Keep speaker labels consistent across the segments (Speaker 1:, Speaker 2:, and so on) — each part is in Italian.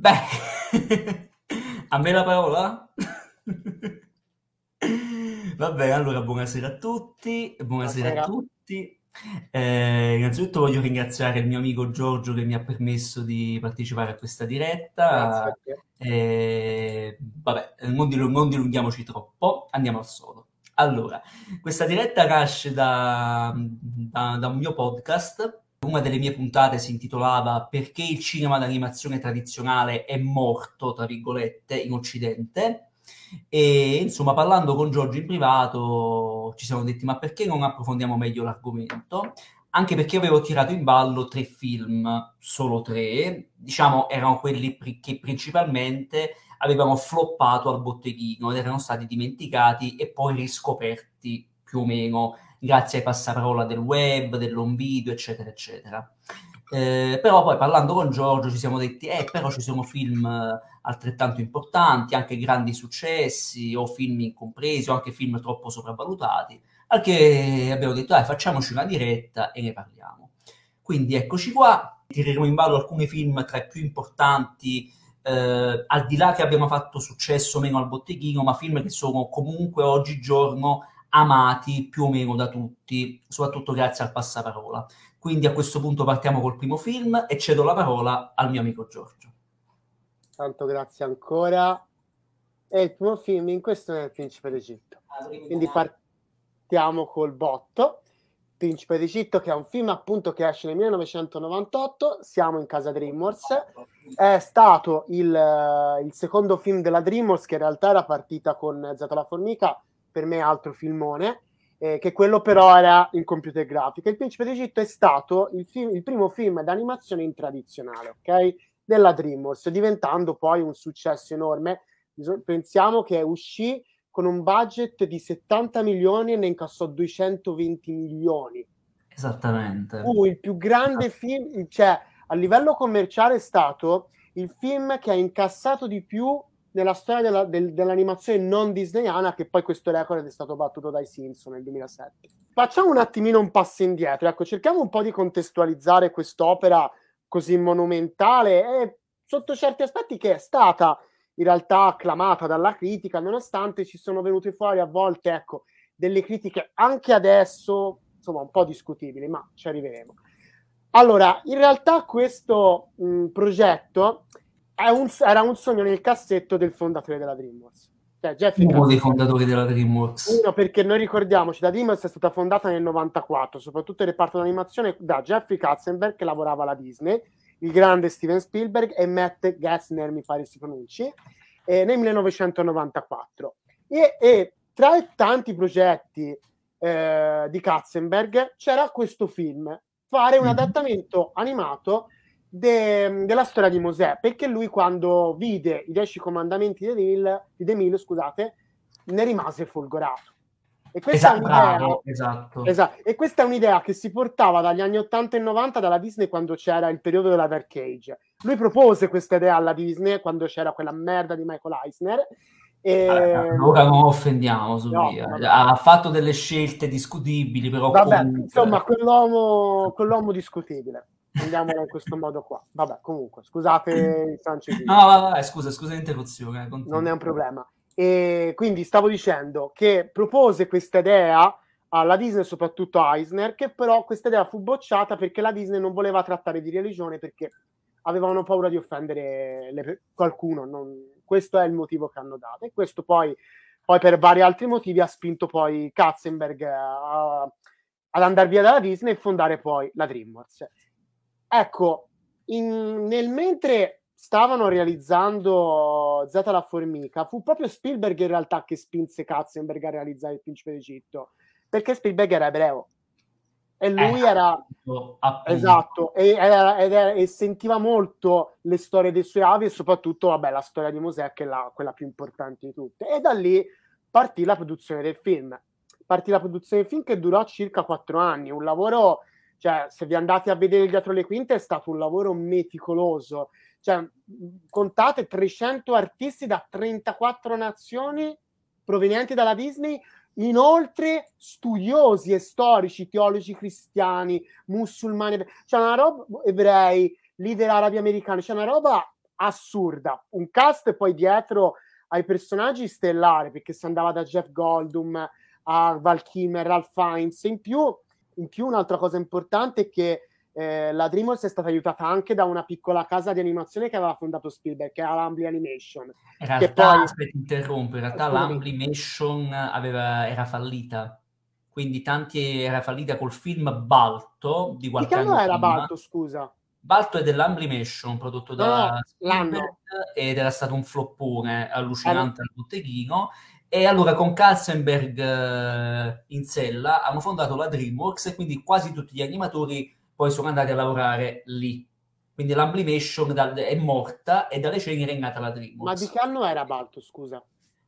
Speaker 1: Beh, a me la parola? Va bene, allora buonasera a tutti, buonasera, buonasera. a tutti. Eh, innanzitutto voglio ringraziare il mio amico Giorgio che mi ha permesso di partecipare a questa diretta. Eh, vabbè, non, dilung- non dilunghiamoci troppo, andiamo al solo. Allora, questa diretta nasce da, da, da un mio podcast una delle mie puntate si intitolava Perché il cinema d'animazione tradizionale è morto, tra virgolette, in Occidente. E insomma, parlando con Giorgio in privato, ci siamo detti: ma perché non approfondiamo meglio l'argomento? Anche perché avevo tirato in ballo tre film, solo tre, diciamo erano quelli pri- che principalmente avevano floppato al botteghino ed erano stati dimenticati e poi riscoperti più o meno grazie ai passaparola del web, dell'home video, eccetera, eccetera. Eh, però poi parlando con Giorgio ci siamo detti, eh, però ci sono film altrettanto importanti, anche grandi successi, o film incompresi, o anche film troppo sopravvalutati, al che abbiamo detto, dai, facciamoci una diretta e ne parliamo. Quindi eccoci qua, tireremo in ballo alcuni film tra i più importanti, eh, al di là che abbiamo fatto successo meno al botteghino, ma film che sono comunque oggigiorno amati più o meno da tutti, soprattutto grazie al passaparola. Quindi a questo punto partiamo col primo film e cedo la parola al mio amico Giorgio.
Speaker 2: Tanto grazie ancora. E il primo film in questione è Il Principe d'Egitto. Ah, Quindi partiamo col botto. Principe d'Egitto, che è un film appunto che esce nel 1998, siamo in casa DreamWorks, è stato il, il secondo film della DreamWorks che in realtà era partita con Zeta la Formica, per me altro filmone, eh, che quello però era in computer grafica. Il Principe d'Egitto è stato il, film, il primo film d'animazione in tradizionale, ok? Della DreamWorks, diventando poi un successo enorme. Pensiamo che uscì con un budget di 70 milioni e ne incassò 220 milioni.
Speaker 1: Esattamente.
Speaker 2: Fu il più grande film, cioè a livello commerciale è stato il film che ha incassato di più nella storia della, del, dell'animazione non disneyana che poi questo record è stato battuto dai Simpson nel 2007. Facciamo un attimino un passo indietro, ecco, cerchiamo un po' di contestualizzare quest'opera così monumentale e sotto certi aspetti che è stata in realtà acclamata dalla critica, nonostante ci sono venute fuori a volte, ecco, delle critiche anche adesso, insomma, un po' discutibili, ma ci arriveremo. Allora, in realtà questo mh, progetto un, era un sogno nel cassetto del fondatore della DreamWorks.
Speaker 1: Cioè, Jeffrey uno dei fondatori della DreamWorks.
Speaker 2: Uno perché noi ricordiamoci, la DreamWorks è stata fondata nel 94, soprattutto il reparto d'animazione da Jeffrey Katzenberg che lavorava alla Disney, il grande Steven Spielberg e Matt Gassner, mi pare si pronunci, eh, nel 1994. E, e, tra i tanti progetti eh, di Katzenberg c'era questo film, fare un mm-hmm. adattamento animato de, della storia di Mosè, perché lui quando vide i dieci comandamenti di Demil, di Demil scusate, ne rimase folgorato.
Speaker 1: E questa, esatto, bravo, esatto.
Speaker 2: esatto. e questa è un'idea che si portava dagli anni 80 e 90 dalla Disney quando c'era il periodo della Dark Age. Lui propose questa idea alla Disney quando c'era quella merda di Michael Eisner.
Speaker 1: E... Allora, ora non offendiamo su no. Ha fatto delle scelte discutibili, però.
Speaker 2: Vabbè, comunque... insomma, quell'uomo, quell'uomo discutibile andiamo in questo modo qua. Vabbè, comunque, scusate il francesismo.
Speaker 1: No, vabbè, scusa, scusa l'interruzione.
Speaker 2: Continua. Non è un problema. E quindi stavo dicendo che propose questa idea alla Disney, soprattutto a Eisner, che però questa idea fu bocciata perché la Disney non voleva trattare di religione perché avevano paura di offendere le, qualcuno. Non, questo è il motivo che hanno dato. E questo poi, poi per vari altri motivi ha spinto poi Katzenberg a, ad andare via dalla Disney e fondare poi la DreamWorks. Ecco, in, nel mentre stavano realizzando Zeta la formica, fu proprio Spielberg in realtà che spinse Katzenberg a realizzare Il Principe d'Egitto, perché Spielberg era ebreo. E lui eh, era appunto, appunto. esatto, e, era, era, e, sentiva molto le storie dei suoi avi e soprattutto vabbè, la storia di Mosè, che è la, quella più importante di tutte. E da lì partì la produzione del film. Partì la produzione del film che durò circa quattro anni, un lavoro cioè, se vi andate a vedere dietro le quinte è stato un lavoro meticoloso. Cioè, contate 300 artisti da 34 nazioni provenienti dalla Disney, inoltre studiosi e storici, teologi cristiani, musulmani, c'è una roba ebrei, leader arabi americani, c'è una roba assurda, un cast poi dietro ai personaggi stellari, perché si andava da Jeff Goldum a Val Kilmer, Ralph Fiennes, in più, in più un'altra cosa importante è che eh, la DreamWorks è stata aiutata anche da una piccola casa di animazione che aveva fondato Spielberg, che era l'Ambly Animation.
Speaker 1: In realtà, poi... aspetta, interrompo, in realtà l'Ambly Animation aveva, era fallita, quindi tanti era fallita col film Balto di qualche
Speaker 2: di anno era prima. Balto, scusa?
Speaker 1: Balto è dell'Amblimation prodotto da no, Spielberg ed era stato un floppone allucinante al botteghino e allora con Katzenberg eh, in sella hanno fondato la DreamWorks e quindi quasi tutti gli animatori poi sono andati a lavorare lì. Quindi l'Amblimation è morta e dalle ceneri è nata la DreamWorks.
Speaker 2: Ma di che anno era Balto, scusa?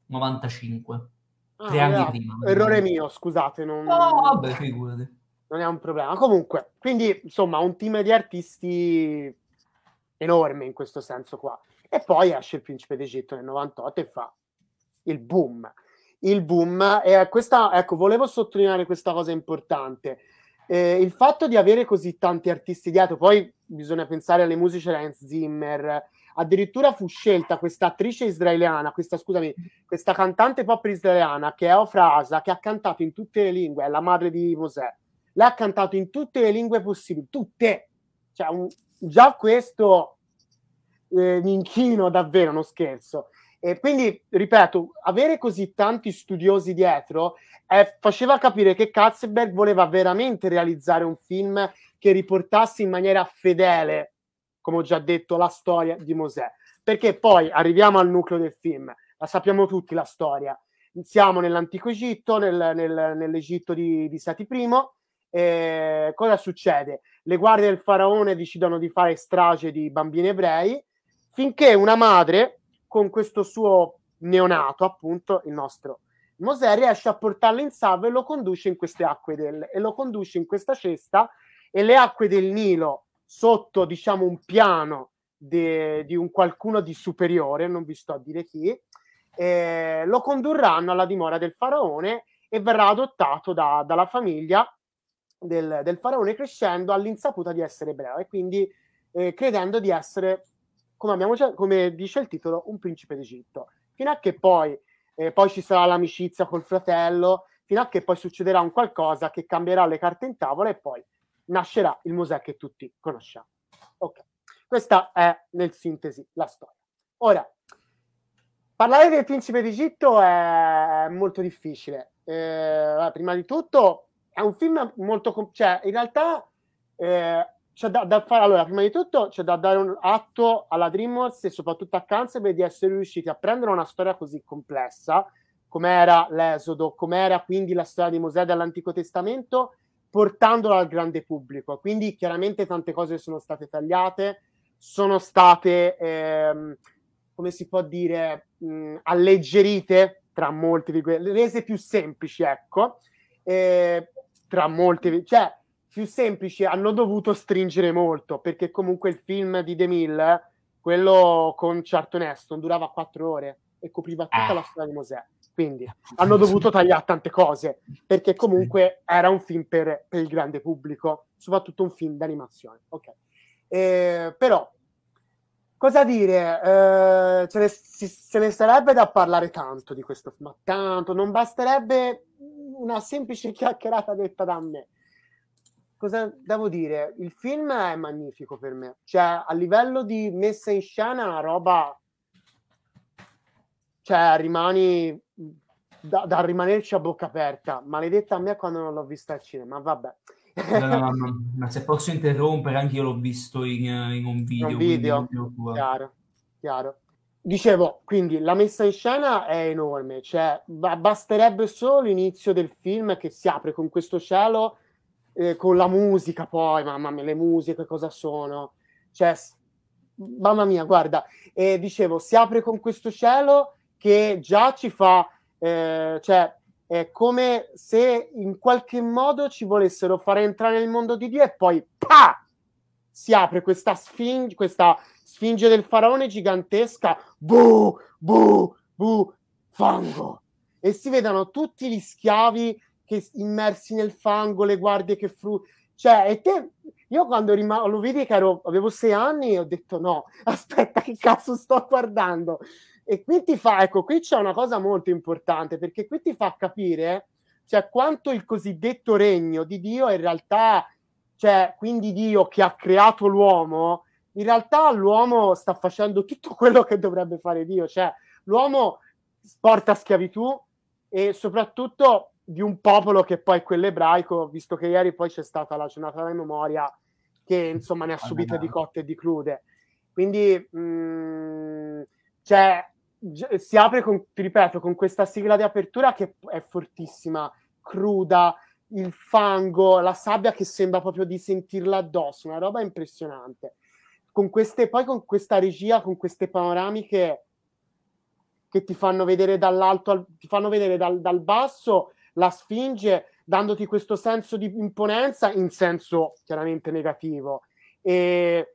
Speaker 1: 95. Ah, Tre anni prima.
Speaker 2: Errore mio, scusate. Non...
Speaker 1: No, vabbè, figurati
Speaker 2: non è un problema. Comunque, quindi insomma, un team di artisti enorme in questo senso qua. E poi esce il Principe d'Egitto nel 98 e fa il boom. Il boom, e questa, ecco, volevo sottolineare questa cosa importante. Eh, il fatto di avere così tanti artisti dietro, poi bisogna pensare alle musiche Hans Zimmer, addirittura fu scelta questa attrice israeliana, questa, scusami, questa cantante pop israeliana che è Ofrasa, che ha cantato in tutte le lingue, è la madre di Mosè, l'ha cantato in tutte le lingue possibili, tutte. Cioè, un, già questo eh, mi inchino davvero, non scherzo. E quindi, ripeto, avere così tanti studiosi dietro eh, faceva capire che Katzenberg voleva veramente realizzare un film che riportasse in maniera fedele, come ho già detto, la storia di Mosè. Perché poi arriviamo al nucleo del film, la sappiamo tutti la storia. Siamo nell'antico Egitto, nel, nel, nell'Egitto di, di Sati I, eh, cosa succede? Le guardie del faraone decidono di fare strage di bambini ebrei finché una madre con questo suo neonato, appunto il nostro Mosè, riesce a portarlo in salvo e lo conduce in queste acque del, e lo conduce in questa cesta e le acque del Nilo sotto diciamo un piano de, di un qualcuno di superiore, non vi sto a dire chi, eh, lo condurranno alla dimora del faraone e verrà adottato da, dalla famiglia del, del faraone crescendo all'insaputa di essere ebreo e quindi eh, credendo di essere, come, abbiamo, come dice il titolo, un principe d'Egitto. Fino a che poi, eh, poi ci sarà l'amicizia col fratello, fino a che poi succederà un qualcosa che cambierà le carte in tavola e poi nascerà il Mosè che tutti conosciamo. Ok, questa è nel sintesi la storia. Ora, parlare del principe d'Egitto è molto difficile. Eh, prima di tutto, è un film molto... cioè, in realtà eh, c'è da, da, fare... Allora, prima di tutto c'è da dare un atto alla DreamWorks e soprattutto a Canzebe di essere riusciti a prendere una storia così complessa, come era l'Esodo, come era quindi la storia di Mosè dall'Antico Testamento, portandola al grande pubblico. Quindi chiaramente tante cose sono state tagliate, sono state, ehm, come si può dire, mh, alleggerite tra molte quelle, rese più semplici, ecco. Eh, tra molte, cioè più semplici, hanno dovuto stringere molto perché comunque il film di The Mill, quello con Charlton Heston, durava quattro ore e copriva tutta ah. la storia di Mosè. Quindi hanno dovuto tagliare tante cose perché comunque era un film per, per il grande pubblico, soprattutto un film d'animazione. Ok, eh, però cosa dire? Eh, ce, ne, ce ne sarebbe da parlare tanto di questo film, ma tanto non basterebbe una semplice chiacchierata detta da me. Cosa devo dire? Il film è magnifico per me, cioè a livello di messa in scena è una roba, cioè rimani da, da, rimanerci a bocca aperta. Maledetta a me quando non l'ho vista al cinema, vabbè.
Speaker 1: no, no, no, ma se posso interrompere, anche io l'ho visto in, in un video. Un
Speaker 2: video, chiaro, chiaro. Dicevo, quindi la messa in scena è enorme, cioè basterebbe solo l'inizio del film che si apre con questo cielo, eh, con la musica poi, mamma mia, le musiche cosa sono? Cioè, mamma mia, guarda, e dicevo, si apre con questo cielo che già ci fa, eh, cioè, è come se in qualche modo ci volessero fare entrare nel mondo di Dio e poi, pa! Si apre questa sfinge, questa Sfinge del faraone gigantesca, bu, bu, bu, fango. E si vedono tutti gli schiavi che immersi nel fango, le guardie che fru... Cioè, e te... io quando rim- lo vidi che ero, avevo sei anni ho detto no, aspetta che cazzo sto guardando? E qui ti fa, ecco, qui c'è una cosa molto importante perché qui ti fa capire cioè, quanto il cosiddetto regno di Dio in realtà, cioè, quindi Dio che ha creato l'uomo, in realtà l'uomo sta facendo tutto quello che dovrebbe fare Dio, cioè l'uomo porta schiavitù e soprattutto di un popolo che poi è quello ebraico, visto che ieri poi c'è stata la giornata della memoria che insomma ne ha subite di cotte e di crude. Quindi mh, mm, cioè, si apre con, ti ripeto, con questa sigla di apertura che è fortissima, cruda, il fango, la sabbia che sembra proprio di sentirla addosso, una roba impressionante. Con queste, poi con questa regia, con queste panoramiche che ti fanno vedere dall'alto, al, ti fanno vedere dal, dal basso la Sfinge, dandoti questo senso di imponenza in senso chiaramente negativo. E,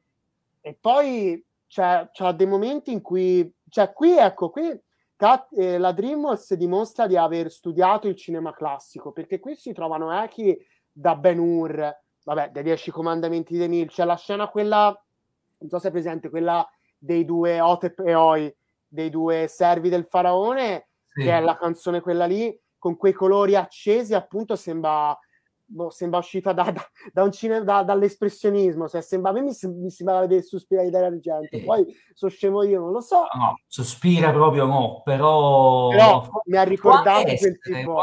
Speaker 2: e poi c'è, c'è dei momenti in cui, cioè qui ecco, qui Cat, eh, la DreamWorks dimostra di aver studiato il cinema classico, perché qui si trovano echi da Ben Hur, vabbè, dai Dieci Comandamenti di Neil, c'è la scena quella, non so se è presente, quella dei due Otep e Oi, dei due servi del faraone, sì. che è la canzone quella lì, con quei colori accesi, appunto sembra boh, sembra uscita da, da, da un cinema, da, dall'espressionismo, cioè, sembra, a me mi, mi sembrava di Dario Argento, poi sono scemo io, non lo so.
Speaker 1: No, sospira proprio no, però...
Speaker 2: Però mi ha ricordato
Speaker 1: essere,
Speaker 2: quel tipo...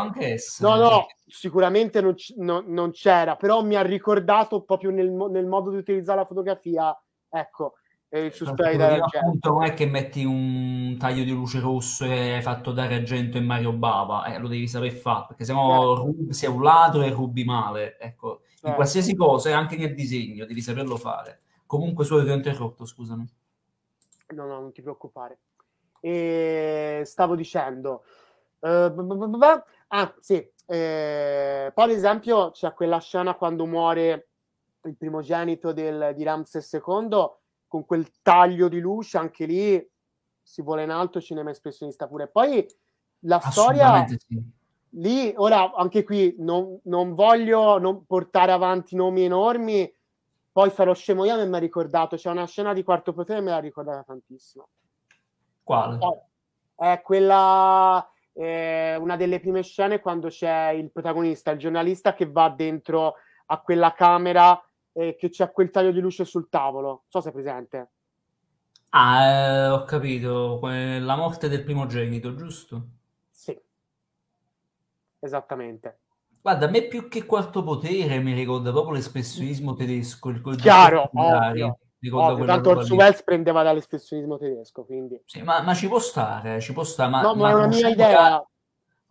Speaker 1: No,
Speaker 2: no, sicuramente non, c- no, non, c'era, però mi ha ricordato proprio nel, nel modo di utilizzare la fotografia, ecco, il
Speaker 1: suspiro appunto non è che metti un taglio di luce rosso e hai fatto dare argento in Mario Bava eh, lo devi sapere fare perché sennò certo. sei un ladro e rubi male ecco. In qualsiasi cosa e anche nel disegno devi saperlo fare. Comunque solo ti ho interrotto scusami.
Speaker 2: No no non ti preoccupare. E stavo dicendo uh, ah sì eh, poi ad esempio c'è quella scena quando muore il primogenito del, di Ramses II con quel taglio di luce, anche lì si vuole in alto cinema espressionista pure. Poi la storia sì. lì, ora anche qui non, non voglio non portare avanti nomi enormi, poi sarò scemo io e mi ha ricordato, c'è una scena di quarto potere e me l'ha ricordata tantissimo.
Speaker 1: Quale?
Speaker 2: È quella, eh, una delle prime scene quando c'è il protagonista, il giornalista che va dentro a quella camera eh, che c'è quel taglio di luce sul tavolo. Non so se è presente.
Speaker 1: Ah, eh, ho capito. La morte del primogenito, giusto?
Speaker 2: Sì. Esattamente.
Speaker 1: Guarda, a me più che quarto potere mi ricorda proprio l'espressionismo tedesco. Il
Speaker 2: Chiaro, ovvio. Ovvio, tanto Orson Welles prendeva dall'espressionismo tedesco, quindi...
Speaker 1: Sì, ma, ma, ci può stare, ci può stare. Ma,
Speaker 2: no, ma, è una mia idea.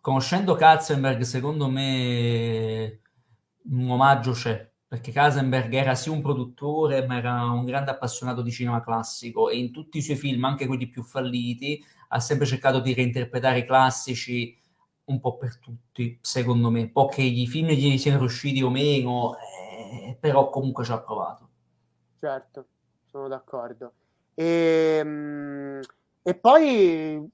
Speaker 1: conoscendo Katzenberg, secondo me un omaggio c'è perché Kasenberg era sì un produttore, ma era un grande appassionato di cinema classico e in tutti i suoi film, anche quelli più falliti, ha sempre cercato di reinterpretare i classici un po' per tutti, secondo me. Poi che i film gli siano riusciti o meno, eh, però comunque ci ha provato.
Speaker 2: Certo, sono d'accordo. E, ehm, e poi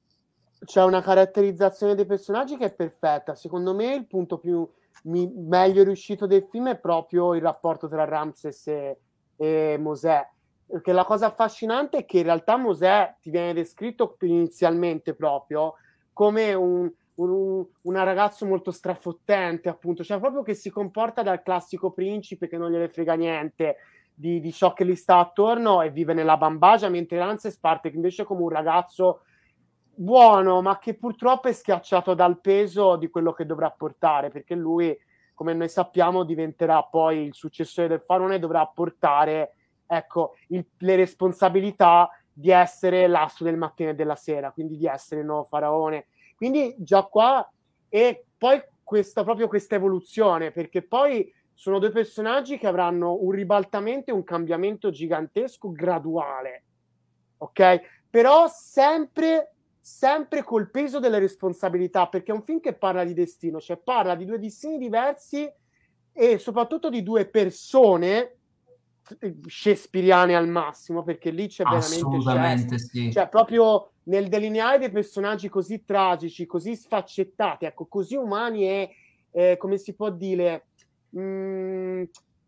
Speaker 2: c'è una caratterizzazione dei personaggi che è perfetta. Secondo me il punto più mi, meglio riuscito del film è proprio il rapporto tra Ramses e, e Mosè. Perché la cosa affascinante è che in realtà Mosè ti viene descritto inizialmente proprio come un, un, un, ragazzo molto strafottente, appunto, cioè proprio che si comporta dal classico principe che non gliene frega niente di, di ciò che gli sta attorno e vive nella bambagia, mentre Ramses parte invece come un ragazzo buono, ma che purtroppo è schiacciato dal peso di quello che dovrà portare, perché lui, come noi sappiamo, diventerà poi il successore del faraone e dovrà portare ecco, il, le responsabilità di essere l'asso del mattino e della sera, quindi di essere il nuovo faraone. Quindi già qua e poi questa proprio questa evoluzione, perché poi sono due personaggi che avranno un ribaltamento e un cambiamento gigantesco graduale. Ok? Però sempre sempre col peso delle responsabilità, perché è un film che parla di destino, cioè parla di due destini diversi e soprattutto di due persone shakespeariane al massimo, perché lì c'è
Speaker 1: veramente
Speaker 2: sì. cioè proprio nel delineare dei personaggi così tragici, così sfaccettati, ecco, così umani e eh, come si può dire mh, mm,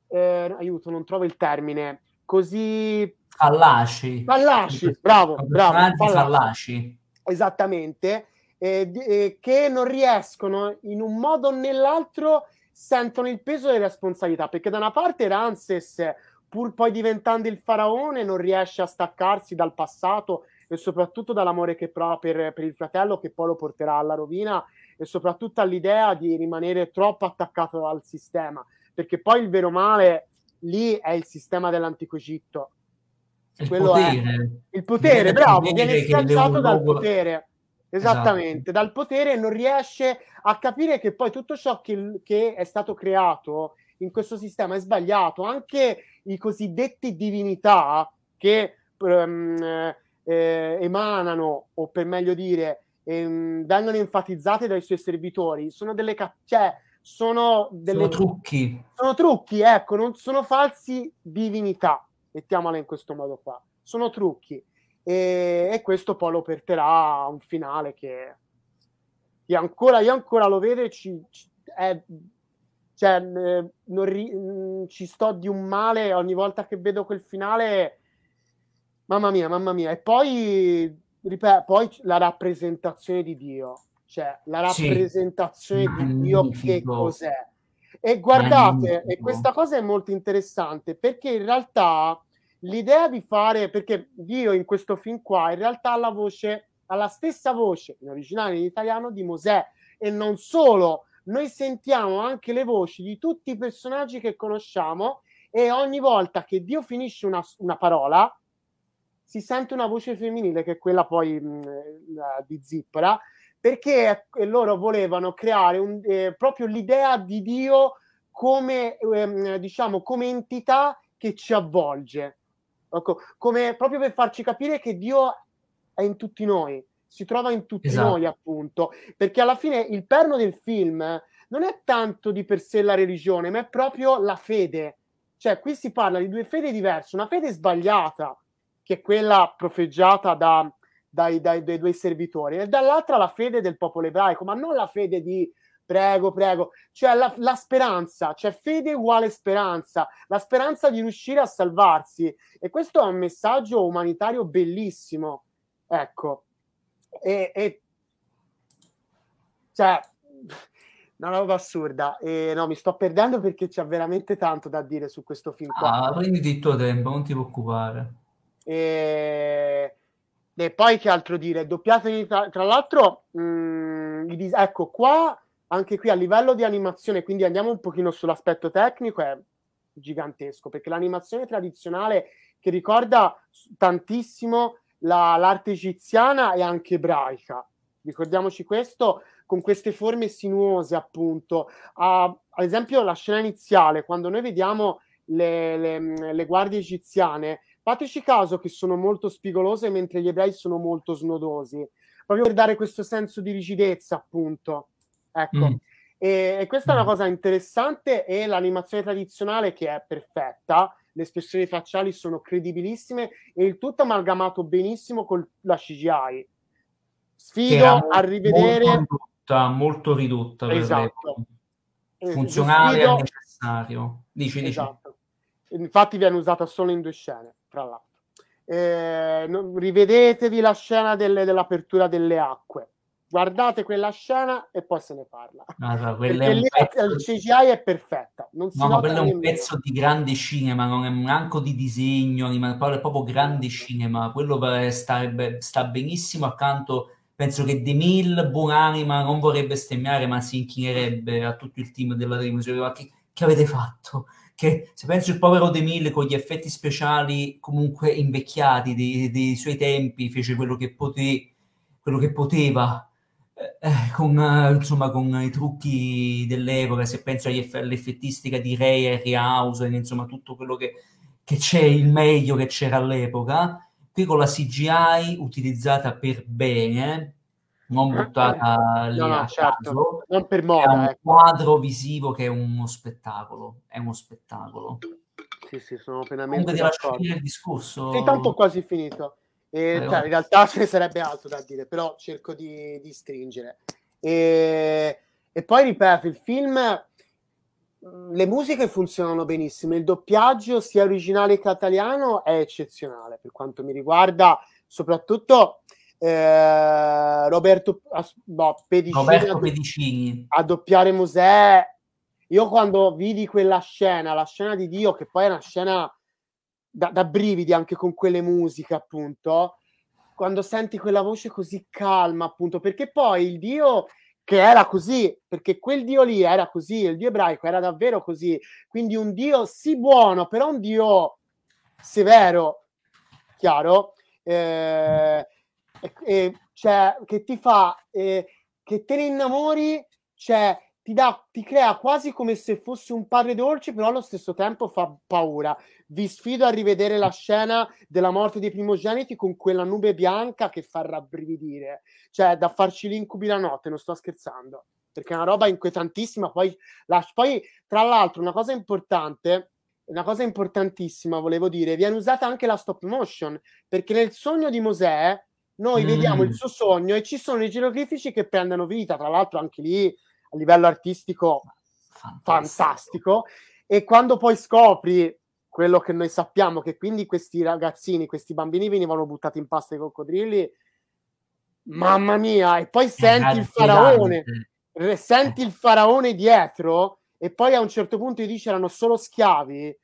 Speaker 2: eh, aiuto, non trovo il termine, così...
Speaker 1: Fallaci.
Speaker 2: Fallaci, bravo, bravo.
Speaker 1: Fallaci. fallaci.
Speaker 2: Esattamente, eh, eh, che non riescono in un modo o nell'altro sentono il peso delle responsabilità, perché da una parte Ramses, pur poi diventando il faraone, non riesce a staccarsi dal passato e soprattutto dall'amore che prova per, per il fratello, che poi lo porterà alla rovina, e soprattutto all'idea di rimanere troppo attaccato al sistema, perché poi il vero male lì è il sistema dell'antico Egitto.
Speaker 1: Il potere.
Speaker 2: È, il potere, bravo, viene schiacciato dal potere. Esattamente, esatto. dal potere non riesce a capire che poi tutto ciò che, che, è stato creato in questo sistema è sbagliato. Anche i cosiddetti divinità che um, eh, emanano, o per meglio dire, ehm, vengono enfatizzate dai suoi servitori, sono delle ca- cioè, sono, delle,
Speaker 1: sono trucchi.
Speaker 2: Sono trucchi, ecco, non sono falsi divinità, mettiamola in questo modo qua. Sono trucchi. E, e questo poi lo porterà a un finale che io ancora, io ancora lo vedo e ci, ci, è, cioè, non ri, ci sto di un male ogni volta che vedo quel finale. Mamma mia, mamma mia. E poi, ripeto, poi la rappresentazione di Dio cioè la rappresentazione sì. di Dio che cos'è. E guardate, e questa cosa è molto interessante perché in realtà l'idea di fare, perché Dio in questo film qua in realtà ha la voce, ha la stessa voce in originale in italiano di Mosè. E non solo, noi sentiamo anche le voci di tutti i personaggi che conosciamo e ogni volta che Dio finisce una, una parola si sente una voce femminile che è quella poi mh, di Zippora perché loro volevano creare un, eh, proprio l'idea di Dio come, ehm, diciamo, come entità che ci avvolge, ecco, come, proprio per farci capire che Dio è in tutti noi, si trova in tutti esatto. noi, appunto, perché alla fine il perno del film non è tanto di per sé la religione, ma è proprio la fede. Cioè, qui si parla di due fedi diverse, una fede sbagliata, che è quella profeggiata da, dai, dai, dai due servitori, e dall'altra la fede del popolo ebraico, ma non la fede di prego, prego, cioè la, la, speranza, cioè fede uguale speranza, la speranza di riuscire a salvarsi. E questo è un messaggio umanitario bellissimo, ecco. E, e cioè, una roba assurda. E no, mi sto perdendo perché c'è veramente tanto da dire su questo film.
Speaker 1: Qua. Ah, prenditi il tuo tempo, non ti preoccupare.
Speaker 2: E e poi che altro dire? Doppiato in Italia, tra l'altro, mh, mm, ecco qua, anche qui a livello di animazione, quindi andiamo un pochino sull'aspetto tecnico, è gigantesco, perché l'animazione tradizionale che ricorda tantissimo la, l'arte egiziana e anche ebraica. Ricordiamoci questo, con queste forme sinuose, appunto. Uh, ad esempio, la scena iniziale, quando noi vediamo le, le, le guardie egiziane, Fateci caso che sono molto spigolose mentre gli ebrei sono molto snodosi, proprio per dare questo senso di rigidezza, appunto. Ecco. Mm. E, e, questa è una mm. cosa interessante e l'animazione tradizionale che è perfetta, le espressioni facciali sono credibilissime e il tutto amalgamato benissimo con la CGI. Sfido a rivedere...
Speaker 1: Molto ridotta, molto ridotta esatto. funzionale e necessario. Dici, dici.
Speaker 2: Esatto. Infatti viene usata solo in due scene tra l'altro. Eh, non, rivedetevi la scena delle, dell'apertura delle acque. Guardate quella scena e poi se ne parla.
Speaker 1: No, Perché lì
Speaker 2: pezzo... il CGI è perfetta.
Speaker 1: Non si no, ma quello è un pezzo di grande cinema, non è manco di disegno, ma è proprio grande cinema. Quello sta, sta benissimo accanto penso che De Mille, buonanima, non vorrebbe stemmiare, ma si inchinerebbe a tutto il team della televisione. Che, che avete fatto? Che se penso il povero De Mille con gli effetti speciali comunque invecchiati dei, dei suoi tempi fece quello che, pote, quello che poteva eh, eh con, eh, insomma, con i trucchi dell'epoca, se penso eff- all'effettistica di Ray e Harryhausen, insomma tutto quello che, che c'è, il meglio che c'era all'epoca, qui con la CGI utilizzata per bene, non eh, buttata lì no, no, certo.
Speaker 2: non per moda. È
Speaker 1: un ecco. quadro visivo che è uno spettacolo, è uno spettacolo.
Speaker 2: Sì, sì, sono pienamente
Speaker 1: Comunque lascio finire il discorso.
Speaker 2: Sì, tanto quasi finito. E, cioè, in realtà ce ne sarebbe altro da dire, però cerco di, di stringere. E, e, poi ripeto, il film le musiche funzionano benissimo, il doppiaggio sia originale che italiano è eccezionale per quanto mi riguarda, soprattutto eh, Roberto,
Speaker 1: no, Pedicini, Roberto Pedicini.
Speaker 2: a doppiare Mosè. Io quando vidi quella scena, la scena di Dio, che poi è una scena da, da brividi anche con quelle musiche, appunto, quando senti quella voce così calma, appunto, perché poi il Dio che era così, perché quel Dio lì era così, il Dio ebraico era davvero così, quindi un Dio sì buono, però un Dio severo, chiaro, eh, e, cioè, che ti fa, eh, che te ne innamori, cioè, ti, dà, ti crea quasi come se fosse un padre dolce, però allo stesso tempo fa paura. Vi sfido a rivedere la scena della morte dei primogeniti con quella nube bianca che fa rabbrividire, cioè da farci l'incubi la notte, non sto scherzando, perché è una roba inquietantissima. Poi, la, poi tra l'altro, una cosa importante una cosa importantissima, volevo dire, viene usata anche la stop motion, perché nel sogno di Mosè noi mm. vediamo il suo sogno e ci sono i geroglifici che prendono vita, tra l'altro anche lì a livello artistico fantastico. fantastico. E quando poi scopri quello che noi sappiamo, che quindi questi ragazzini, questi bambini venivano buttati in pasta ai coccodrilli, mamma mia, e poi senti il faraone, senti il faraone dietro e poi a un certo punto gli dice erano solo schiavi,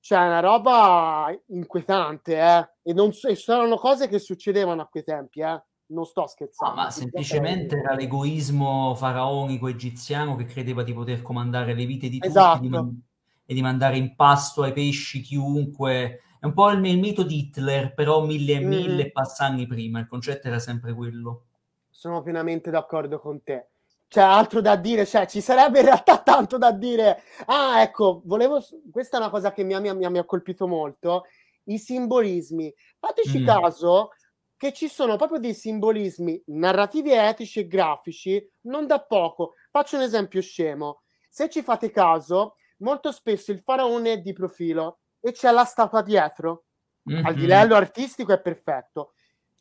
Speaker 2: cioè una roba inquietante, eh? E, non, e sono cose che succedevano a quei tempi, eh? non sto scherzando.
Speaker 1: No, ma semplicemente era l'egoismo faraonico egiziano che credeva di poter comandare le vite di tutti esatto. di man- e di mandare in pasto ai pesci chiunque. È un po' il, il mito di Hitler, però mille e mille mm. passanni prima. Il concetto era sempre quello.
Speaker 2: Sono pienamente d'accordo con te. C'è altro da dire, cioè ci sarebbe in realtà tanto da dire. Ah, ecco, volevo. Questa è una cosa che mi ha, mi ha, mi ha colpito molto. I simbolismi. Fateci mm. caso che ci sono proprio dei simbolismi narrativi, etici e grafici non da poco. Faccio un esempio scemo. Se ci fate caso, molto spesso il faraone è di profilo e c'è la statua dietro. Mm-hmm. Al livello artistico è perfetto.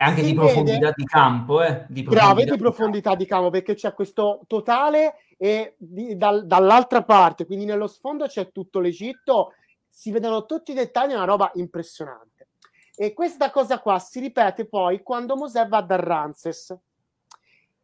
Speaker 1: Anche si di profondità vede... di campo, eh?
Speaker 2: Di Grave di profondità di campo, perché c'è questo totale e di, dal, dall'altra parte, quindi nello sfondo c'è tutto l'Egitto, si vedono tutti i dettagli, è una roba impressionante. E questa cosa qua si ripete poi quando Mosè va da Ramses.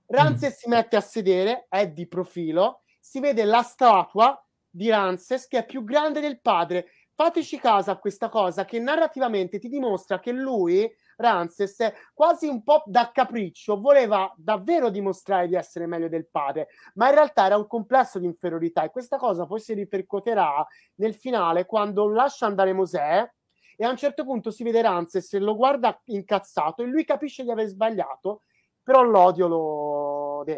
Speaker 2: Ramses mm. si mette a sedere, è di profilo, si vede la statua di Ramses che è più grande del padre. Fateci caso a questa cosa che narrativamente ti dimostra che lui, Ramses, quasi un po' da capriccio, voleva davvero dimostrare di essere meglio del padre, ma in realtà era un complesso di inferiorità e questa cosa poi si ripercuoterà nel finale quando lascia andare Mosè e a un certo punto si vede Ramses lo guarda incazzato e lui capisce di aver sbagliato, però l'odio lo,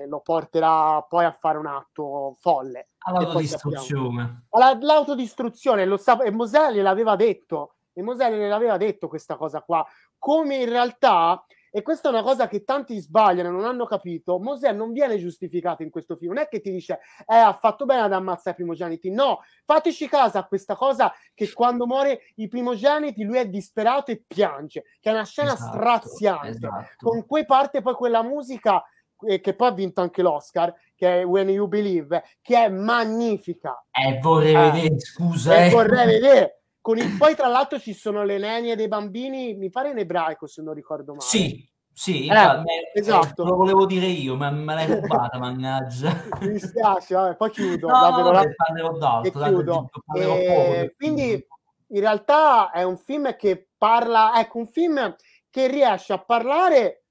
Speaker 2: lo porterà poi a fare un atto folle.
Speaker 1: All'autodistruzione.
Speaker 2: Alla, l'autodistruzione, lo sa, e Mosè gliel'aveva detto, e Mosè gliel'aveva detto questa cosa qua, come in realtà e questa è una cosa che tanti sbagliano, non hanno capito. Mosè non viene giustificato in questo film. Non è che ti dice, eh, ha fatto bene ad ammazzare i primogeniti. No, fateci caso a questa cosa che quando muore i primogeniti lui è disperato e piange, che è una scena esatto, straziante. Esatto. Con cui parte poi quella musica che poi ha vinto anche l'Oscar, che è When You Believe, che è magnifica.
Speaker 1: Eh, vorrei eh, vedere, scusa.
Speaker 2: Eh, eh. vorrei vedere. Il, poi, tra l'altro, ci sono le nenie dei bambini, mi pare in ebraico, se non ricordo male.
Speaker 1: Sì, sì, eh, me, esatto. lo volevo dire io, ma me l'hai rubata, mannaggia.
Speaker 2: Mi dispiace, vabbè, poi chiudo.
Speaker 1: No, davvero, vabbè, parlerò d'altro.
Speaker 2: E chiudo. E, quindi, in realtà, è un film che parla, ecco, un film che riesce a parlare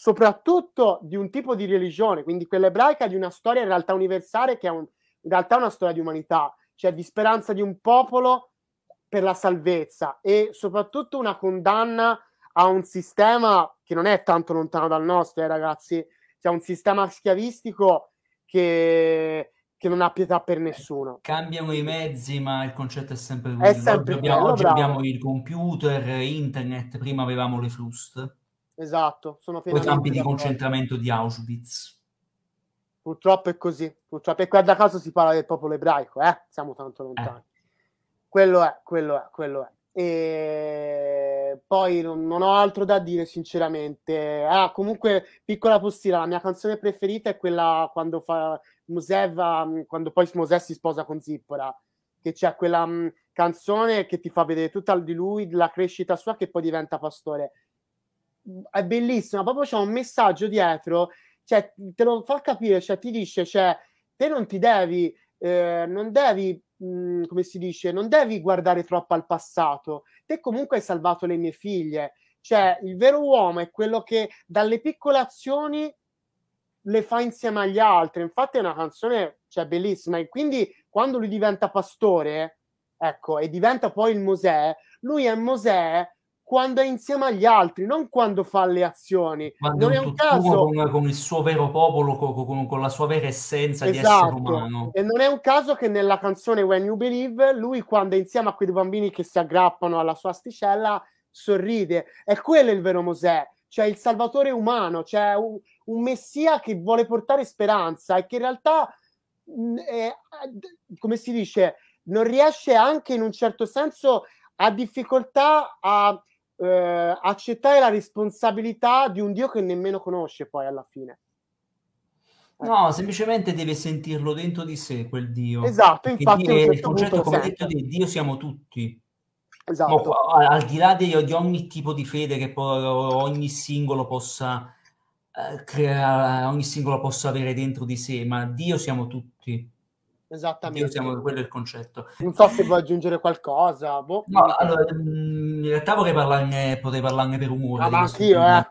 Speaker 2: soprattutto di un tipo di religione, quindi quella ebraica, di una storia in realtà universale che è un, in realtà una storia di umanità, cioè di speranza di un popolo per la salvezza e soprattutto una condanna a un sistema che non è tanto lontano dal nostro, eh, ragazzi, cioè un sistema schiavistico che, che non ha pietà per nessuno.
Speaker 1: Cambiano i mezzi, ma il concetto è sempre quello. È sempre oggi, abbiamo, oggi abbiamo, il computer, internet, prima avevamo le flust.
Speaker 2: Esatto, sono
Speaker 1: i campi di concentramento di Auschwitz.
Speaker 2: Purtroppo è così, purtroppo. E guarda caso si parla del popolo ebraico, eh? Siamo tanto lontani. Eh quello è, quello è, quello è. E poi non, non, ho altro da dire, sinceramente. Ah, comunque, piccola postilla, la mia canzone preferita è quella quando fa Mosè quando poi Mosè si sposa con Zippora, che c'è quella mh, canzone che ti fa vedere tutta di lui, la crescita sua, che poi diventa pastore. È bellissima, proprio c'è un messaggio dietro, cioè te lo fa capire, cioè ti dice, cioè, te non ti devi, eh, non devi mh, come si dice, non devi guardare troppo al passato. Te comunque hai salvato le mie figlie. Cioè, il vero uomo è quello che dalle piccole azioni le fa insieme agli altri. Infatti è una canzone cioè, bellissima. E quindi quando lui diventa pastore, ecco, e diventa poi il Mosè, lui è Mosè quando è insieme agli altri, non quando fa le azioni.
Speaker 1: Quando non è un caso con, con, il suo vero popolo, con, con la sua vera essenza esatto. di essere esatto. umano.
Speaker 2: E non è un caso che nella canzone When You Believe, lui quando è insieme a quei bambini che si aggrappano alla sua asticella, sorride. È quello il vero Mosè, cioè il salvatore umano, cioè un, un messia che vuole portare speranza e che in realtà, mh, è, come si dice, non riesce anche in un certo senso ha difficoltà a eh, accettare la responsabilità di un Dio che nemmeno conosce poi alla fine.
Speaker 1: No, semplicemente deve sentirlo dentro di sé quel Dio.
Speaker 2: Esatto, infatti
Speaker 1: Dio, certo il concetto, come detto di Dio siamo tutti. Esatto. Ma, al di là di, di, ogni tipo di fede che poi ogni singolo possa eh, creare, ogni singolo possa avere dentro di sé, ma Dio siamo tutti.
Speaker 2: Esattamente.
Speaker 1: Siamo, quello è il concetto.
Speaker 2: Non so se vuoi aggiungere qualcosa. Boh.
Speaker 1: No, allora, mm, in realtà vorrei parlarne, potrei parlarne per umore.
Speaker 2: Ah, ma anch'io, eh.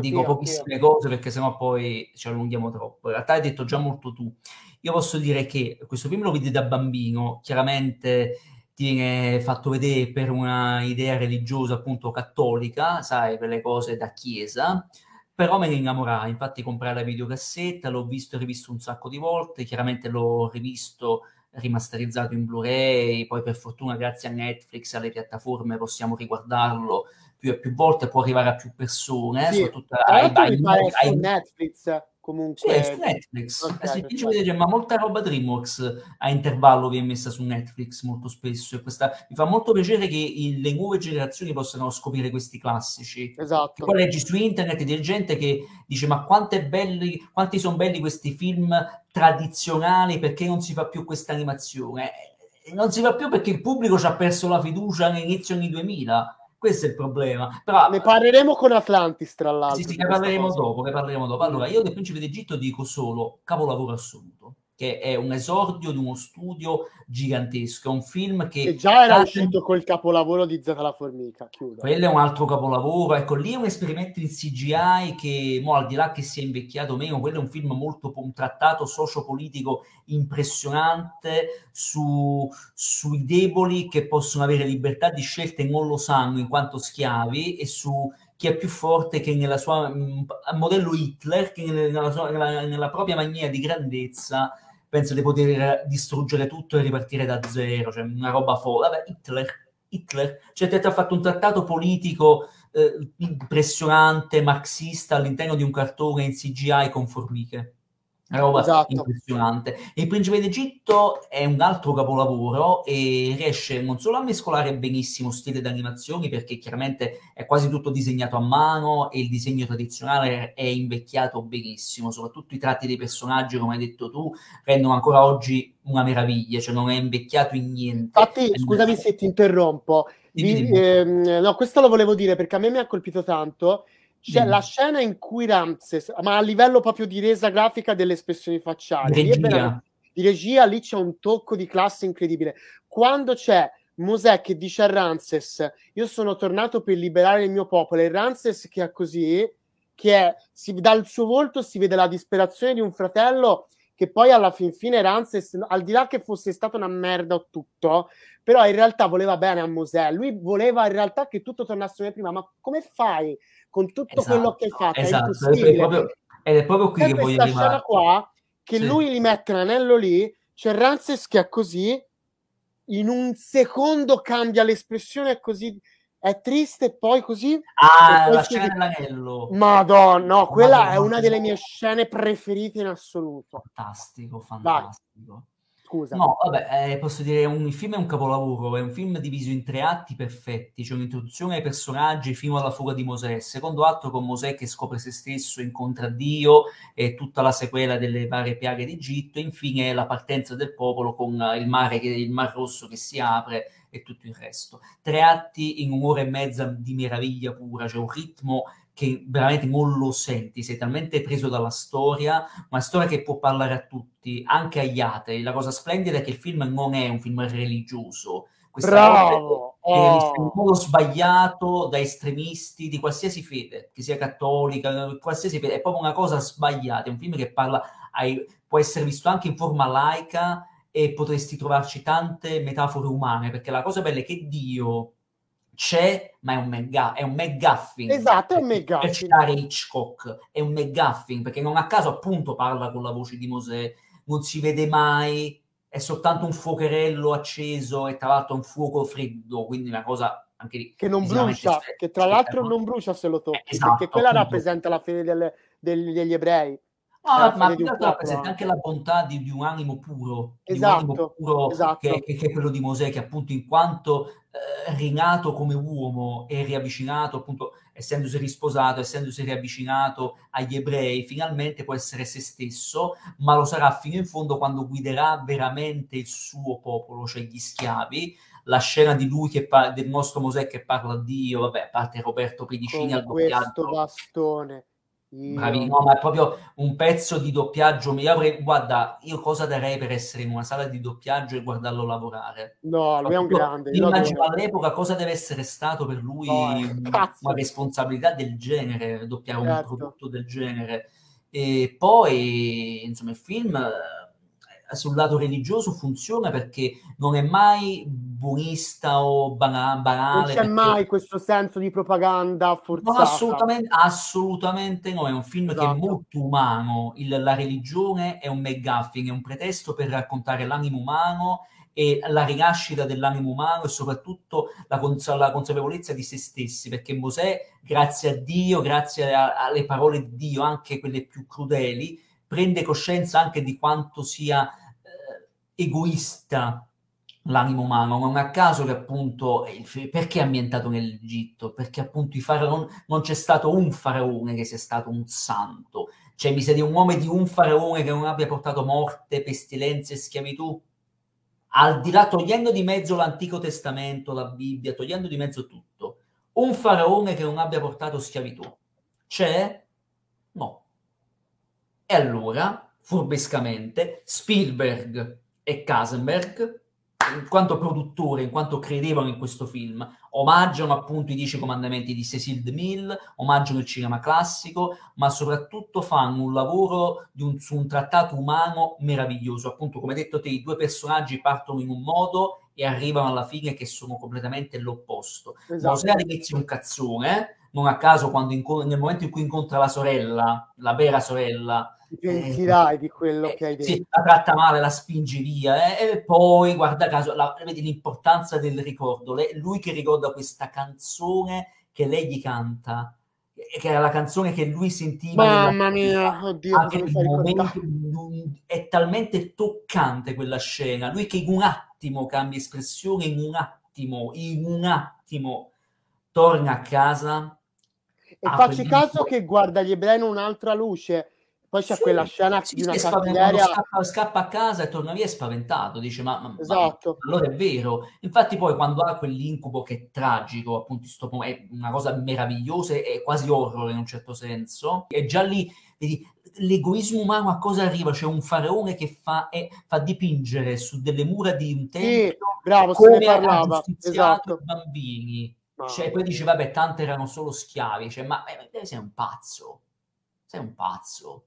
Speaker 1: Dico anch'io, pochissime anch'io. cose perché sennò poi ci allunghiamo troppo. In realtà hai detto già molto tu. Io posso dire che questo film lo vedi da bambino, chiaramente ti viene fatto vedere per una idea religiosa appunto cattolica, sai, per le cose da chiesa però me ne innamorai, infatti comprai la videocassetta, l'ho visto e rivisto un sacco di volte, chiaramente l'ho rivisto rimasterizzato in Blu-ray, poi per fortuna grazie a Netflix, alle piattaforme possiamo riguardarlo più e più volte, può arrivare a più persone,
Speaker 2: sì. soprattutto ai, ai, ai, ai Netflix comunque
Speaker 1: sì, su Netflix. okay, è difficile ma molta roba DreamWorks a intervallo viene messa su Netflix molto spesso e questa, mi fa molto piacere che il, le nuove generazioni possano scoprire questi classici.
Speaker 2: Esatto.
Speaker 1: E poi leggi su internet di gente che dice ma belli, quanti sono belli questi film tradizionali perché non si fa più questa animazione? Non si fa più perché il pubblico ci ha perso la fiducia all'inizio anni 2000 questo è il problema. Però,
Speaker 2: ne parleremo con Atlantis, tra l'altro.
Speaker 1: Sì, sì, ne parleremo dopo, ne parleremo dopo. Allora, io del Principe d'Egitto dico solo capolavoro assoluto che è un esordio di uno studio gigantesco, è un film che...
Speaker 2: E già era uscito col capolavoro di Zeta la Formica, chiudo.
Speaker 1: Quello è un altro capolavoro, ecco, lì è un esperimento in CGI che, mo, al di là che sia invecchiato o meno, quello è un film molto, un trattato sociopolitico impressionante su, sui deboli che possono avere libertà di scelta e non lo sanno in quanto schiavi e su chi è più forte che nella sua mh, modello Hitler, che nella, sua, nella, nella propria maniera di grandezza pensa di poter distruggere tutto e ripartire da zero, cioè una roba folle. Vabbè, Hitler, Hitler, cioè ha fatto un trattato politico eh, impressionante, marxista all'interno di un cartone in CGI con formiche una roba esatto. impressionante. Il Principe d'Egitto è un altro capolavoro e riesce non solo a mescolare benissimo stile d'animazioni, perché chiaramente è quasi tutto disegnato a mano e il disegno tradizionale è invecchiato benissimo, soprattutto i tratti dei personaggi, come hai detto tu, rendono ancora oggi una meraviglia, cioè non è invecchiato in niente.
Speaker 2: Infatti, scusami se ti interrompo, di, ehm, no, questo lo volevo dire perché a me mi ha colpito tanto c'è mm. la scena in cui Ramses, ma a livello proprio di resa grafica delle espressioni facciali,
Speaker 1: di regia.
Speaker 2: di regia, lì c'è un tocco di classe incredibile. Quando c'è Mosè che dice a Ramses, io sono tornato per liberare il mio popolo, e Ramses che è così, che è, si, dal suo volto si vede la disperazione di un fratello che poi alla fin fine Ramses, al di là che fosse stata una merda o tutto, però in realtà voleva bene a Mosè, lui voleva in realtà che tutto tornasse come prima, ma come fai con tutto esatto, quello che hai fatto.
Speaker 1: Esatto, è, è, proprio, ed è proprio qui che voglio arrivare.
Speaker 2: scena qua, che sì. lui gli mette l'anello lì, c'è Rances che è così, in un secondo cambia l'espressione, è così, è triste e poi così...
Speaker 1: Ah, poi la scena dell'anello.
Speaker 2: Madonna, no, quella Madonna, è una delle mie scene preferite in assoluto.
Speaker 1: Fantastico, fantastico. Vai.
Speaker 2: Scusa.
Speaker 1: No, vabbè, eh, posso dire, un, il film è un capolavoro, è un film diviso in tre atti perfetti, c'è un'introduzione ai personaggi fino alla fuga di Mosè, secondo atto con Mosè che scopre se stesso, incontra Dio e tutta la sequela delle varie piaghe d'Egitto, e infine la partenza del popolo con il mare, il mar rosso che si apre e tutto il resto. Tre atti in un'ora e mezza di meraviglia pura, c'è un ritmo che veramente non lo senti, sei talmente preso dalla storia, una storia che può parlare a tutti, anche agli atei. La cosa splendida è che il film non è un film religioso.
Speaker 2: Questa Bravo!
Speaker 1: È oh. in modo sbagliato da estremisti di qualsiasi fede, che sia cattolica, qualsiasi fede, è proprio una cosa sbagliata. È un film che parla, ai, può essere visto anche in forma laica e potresti trovarci tante metafore umane, perché la cosa bella è che Dio c'è, ma è un, mega, è un McGuffin.
Speaker 2: Esatto, è un McGuffin.
Speaker 1: Per citare Hitchcock, è un McGuffin, perché non a caso appunto parla con la voce di Mosè, non si vede mai, è soltanto un fuocherello acceso e tra l'altro un fuoco freddo, quindi una cosa anche lì.
Speaker 2: Che non brucia, che tra l'altro non brucia se lo tocchi, esatto, perché quella appunto. rappresenta la fede delle, degli ebrei.
Speaker 1: No, ma rappresenta anche la bontà di, di, un animo puro,
Speaker 2: esatto,
Speaker 1: un animo puro
Speaker 2: esatto.
Speaker 1: che, che, che, è quello di Mosè, che appunto in quanto eh, rinato come uomo e riavvicinato, appunto essendosi risposato, essendosi riavvicinato agli ebrei, finalmente può essere se stesso, ma lo sarà fino in fondo quando guiderà veramente il suo popolo, cioè gli schiavi. La scena di lui che pa- del nostro Mosè che parla a Dio, vabbè, a parte Roberto Pedicini
Speaker 2: Con
Speaker 1: al doppiaggio.
Speaker 2: questo bastone
Speaker 1: Bravi, no, ma è proprio un pezzo di doppiaggio. Io avrei, guarda, io cosa darei per essere in una sala di doppiaggio e guardarlo lavorare?
Speaker 2: No, lui è un grande.
Speaker 1: Immagino all'epoca cosa deve essere stato per lui no, eh, una responsabilità del genere, doppiare certo. un prodotto del genere. E poi, insomma, il film sul lato religioso funziona perché non è mai buonista o bana- banale.
Speaker 2: Non c'è
Speaker 1: perché...
Speaker 2: mai questo senso di propaganda forzata.
Speaker 1: No, assolutamente, assolutamente no, è un film esatto. che è esatto. molto umano, Il, la religione è un McGuffin, è un pretesto per raccontare l'animo umano e la rinascita dell'animo umano e soprattutto la, cons- la, consapevolezza di se stessi, perché Mosè, grazie a Dio, grazie a- alle parole di Dio, anche quelle più crudeli, prende coscienza anche di quanto sia egoista l'animo umano, non a caso che appunto, perché è ambientato nell'Egitto? Perché appunto faraon, non c'è stato un faraone che sia stato un santo, cioè mi sa di un nome di un faraone che non abbia portato morte, pestilenze e schiavitù? Al di là, togliendo di mezzo l'Antico Testamento, la Bibbia, togliendo di mezzo tutto, un faraone che non abbia portato schiavitù, c'è? No. E allora, furbescamente, Spielberg e Kasenberg, in quanto produttore, in quanto credevano in questo film, omaggiano appunto i Dieci Comandamenti di Cecil DeMille, omaggiano il cinema classico, ma soprattutto fanno un lavoro un, su un trattato umano meraviglioso. Appunto, come detto te, i due personaggi partono in un modo e arrivano alla fine che sono completamente l'opposto. Esatto. Mosè all'inizio è un cazzone, non a caso quando inco- nel momento in cui incontra la sorella, la vera sorella,
Speaker 2: pentirai eh, di quello eh, che hai detto. Sì,
Speaker 1: la tratta male, la spingi via eh, e poi, guarda caso, la, vedi l'importanza del ricordo. Le, lui che ricorda questa canzone che lei gli canta, che era la canzone che lui sentiva.
Speaker 2: Mamma mia, oddio,
Speaker 1: momento, è talmente toccante quella scena. Lui che in un attimo cambia espressione, in un attimo, in un attimo torna a casa.
Speaker 2: E facci caso che guarda gli ebrei in un'altra luce poi c'è sì, quella scena sì, di una cattiveria...
Speaker 1: Scappa, scappa, a casa e torna via spaventato, dice ma, ma,
Speaker 2: esatto.
Speaker 1: ma, allora è vero. Infatti poi quando ha quell'incubo che è tragico, appunto è una cosa meravigliosa e quasi horror in un certo senso, e già lì vedi l'egoismo umano a cosa arriva? C'è un faraone che fa, è, fa dipingere su delle mura di un tempio
Speaker 2: sì, bravo, come se ne parlava. Esatto.
Speaker 1: i bambini. Cioè, poi dice, vabbè, tante erano solo schiavi. Cioè, ma eh, sei un pazzo. Sei un pazzo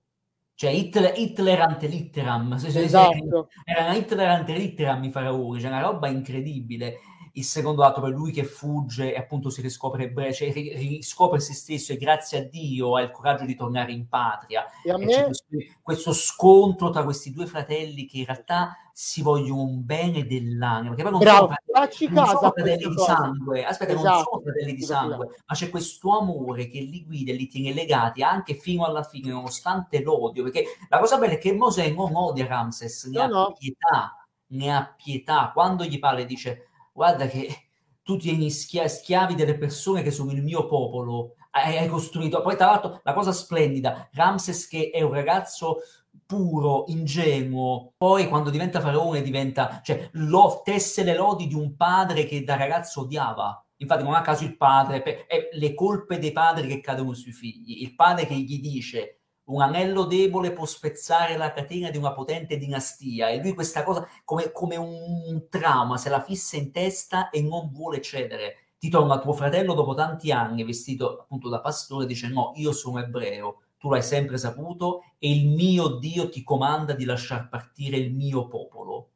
Speaker 1: cioè Hitler, Hitler ante litteram,
Speaker 2: esatto.
Speaker 1: era Hitler ante litteram i faraoni, cioè una roba incredibile. Il secondo atto per lui che fugge e appunto si riscopre, cioè, riscopre se stesso e grazie a Dio ha il coraggio di tornare in patria.
Speaker 2: E a e me...
Speaker 1: questo, questo scontro tra questi due fratelli che in realtà si vogliono un bene dell'anima. Perché poi non
Speaker 2: Bravo,
Speaker 1: sono
Speaker 2: fratelli, non sono
Speaker 1: fratelli di sangue, aspetta, esatto. non sono fratelli di sangue, ma c'è questo amore che li guida e li tiene legati anche fino alla fine, nonostante l'odio. Perché la cosa bella è che Mosè non odia Ramses, ne no, ha no. pietà ne ha pietà, quando gli parla dice guarda che tu tieni schia- schiavi delle persone che sono il mio popolo, hai, costruito, poi tra l'altro la cosa splendida, Ramses che è un ragazzo puro, ingenuo, poi quando diventa faraone diventa, cioè, lo, tesse le lodi di un padre che da ragazzo odiava. Infatti non a caso il padre, è le colpe dei padri che cadono sui figli. Il padre che gli dice un anello debole può spezzare la catena di una potente dinastia e lui questa cosa come, come un trauma se la fissa in testa e non vuole cedere. Ti torna tuo fratello dopo tanti anni vestito appunto da pastore dice no, io sono ebreo, tu l'hai sempre saputo e il mio Dio ti comanda di lasciar partire il mio popolo.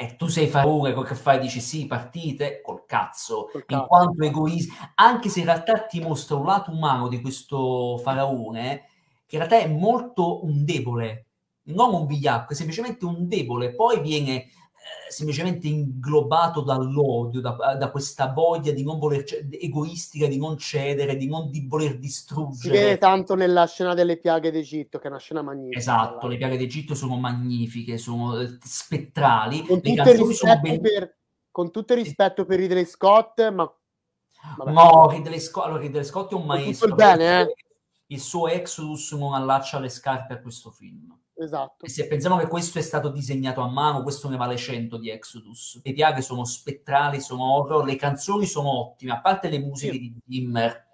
Speaker 1: E tu sei faraone, quel che fai? Dici sì, partite col cazzo, col in quanto egoista, anche se in realtà ti mostra un lato umano di questo faraone che in realtà è molto un debole, non un vigliacco, è semplicemente un debole, poi viene eh, semplicemente inglobato dall'odio, da, da, questa voglia di non voler, egoistica, di non cedere, di non di voler distruggere. Si
Speaker 2: vede tanto nella scena delle piaghe d'Egitto, che è una scena magnifica.
Speaker 1: Esatto, le piaghe d'Egitto sono magnifiche, sono eh, spettrali.
Speaker 2: Con, tutto il, ben... per, con tutto il rispetto per Ridley Scott, ma...
Speaker 1: Vabbè. No, Ridley Scott, allora, Ridley Scott è un maestro.
Speaker 2: Tutto il bene, eh?
Speaker 1: Il suo Exodus non allaccia le scarpe a questo film.
Speaker 2: Esatto.
Speaker 1: E se pensiamo che questo è stato disegnato a mano, questo ne vale 100 di Exodus. Le piaghe sono spettrali, sono horror, le canzoni sono ottime, a parte le musiche sì. di Zimmer.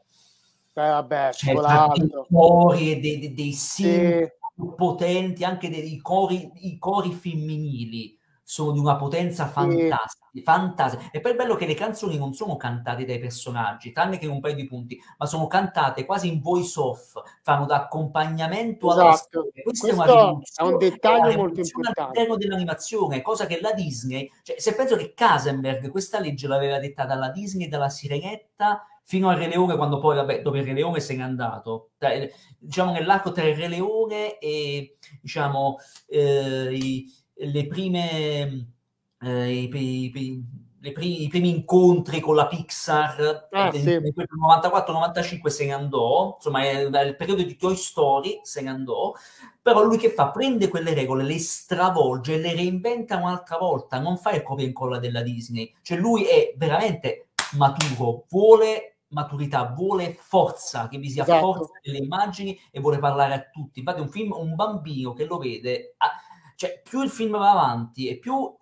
Speaker 2: Eh, vabbè,
Speaker 1: cioè, dei cori e dei, dei, dei sì. potenti, anche dei cori, i cori femminili sono di una potenza fantastica, sì. fantastica. E poi è bello che le canzoni non sono cantate dai personaggi, tranne che un paio di punti, ma sono cantate quasi in voice off, fanno da accompagnamento
Speaker 2: esatto. alla storia. Questo, Questo è, è, un dettaglio molto importante.
Speaker 1: All'interno dell'animazione, cosa che la Disney, cioè, se penso che Casenberg questa legge l'aveva detta dalla Disney, dalla Sirenetta fino al Re Leone, quando poi, vabbè, dopo il Re Leone se n'è andato. Diciamo nell'arco tra il Re Leone e, diciamo, eh, i le prime, eh, i, i, i, primi, i, primi, incontri con la Pixar ah, nel, sì. nel 94-95 se ne andò, insomma nel periodo di Toy Story se ne andò, però lui che fa? Prende quelle regole, le stravolge le reinventa un'altra volta, non fa il copia e incolla della Disney, cioè lui è veramente maturo, vuole maturità, vuole forza, che vi sia esatto. forza nelle immagini e vuole parlare a tutti. Infatti un film, un bambino che lo vede... Ha, cioè, più il film va avanti e più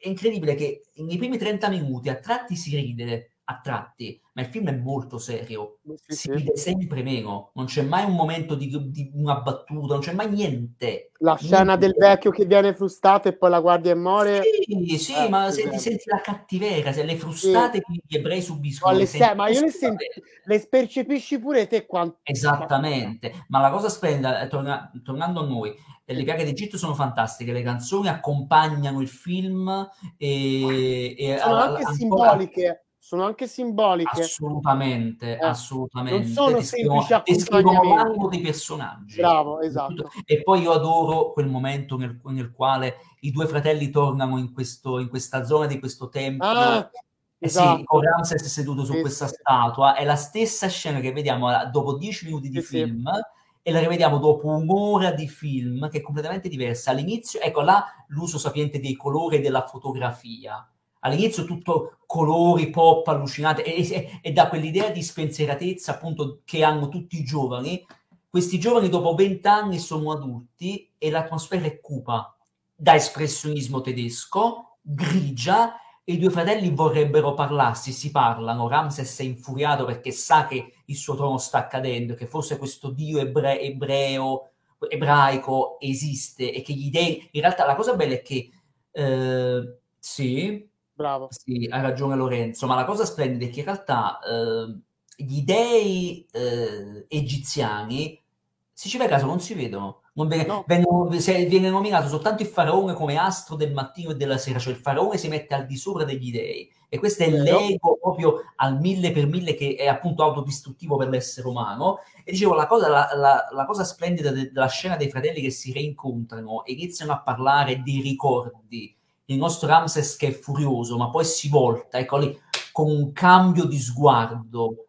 Speaker 1: è incredibile che nei primi 30 minuti a tratti si ride, a tratti, ma il film è molto serio, sì, si ride sempre meno, non c'è mai un momento di, di, una battuta, non c'è mai niente.
Speaker 2: La scena niente. del vecchio che viene frustato e poi la guardia e muore.
Speaker 1: Sì, sì, eh, ma se ti senti la cattiveria, se le frustate sì. che gli ebrei subiscono.
Speaker 2: No, le se- ma io le, senti, le percepisci pure te quanto...
Speaker 1: Esattamente, ma la cosa splendida, torna, tornando a noi, le piaghe d'Egitto sono fantastiche, le canzoni accompagnano il film e,
Speaker 2: e sono anche ancora... simboliche sono anche simboliche.
Speaker 1: Assolutamente, eh, assolutamente.
Speaker 2: Non sono semplici accompagnamenti.
Speaker 1: dei personaggi.
Speaker 2: Bravo, esatto.
Speaker 1: E poi io adoro quel momento nel, nel quale i due fratelli tornano in, questo, in questa zona di questo tempio. Ah, eh esatto. sì, con Ramses seduto su sì, questa sì. statua. È la stessa scena che vediamo dopo dieci minuti di film e la rivediamo dopo un'ora di film che è completamente diversa. All'inizio, ecco là l'uso sapiente dei colori e della fotografia all'inizio tutto colori pop allucinati e, e, e da quell'idea di spensieratezza appunto che hanno tutti i giovani questi giovani dopo vent'anni sono adulti e l'atmosfera è cupa da espressionismo tedesco grigia e i due fratelli vorrebbero parlarsi, si parlano. Ramses è infuriato perché sa che il suo trono sta cadendo, che forse questo dio ebre- ebreo, ebraico esiste e che gli dei... In realtà la cosa bella è che... Eh, sì,
Speaker 2: Bravo.
Speaker 1: Sì, hai ragione Lorenzo, ma la cosa splendida è che in realtà eh, gli dei eh, egiziani, se ci fai caso, non si vedono. Non viene, no. vengono, viene nominato soltanto il faraone come astro del mattino e della sera, cioè il faraone si mette al di sopra degli dei. E questo è l'ego proprio al mille per mille che è appunto autodistruttivo per l'essere umano. E dicevo, la cosa, la, la, la cosa splendida de, della scena dei fratelli che si reincontrano e iniziano a parlare dei ricordi, il nostro Ramses che è furioso, ma poi si volta, ecco lì, con un cambio di sguardo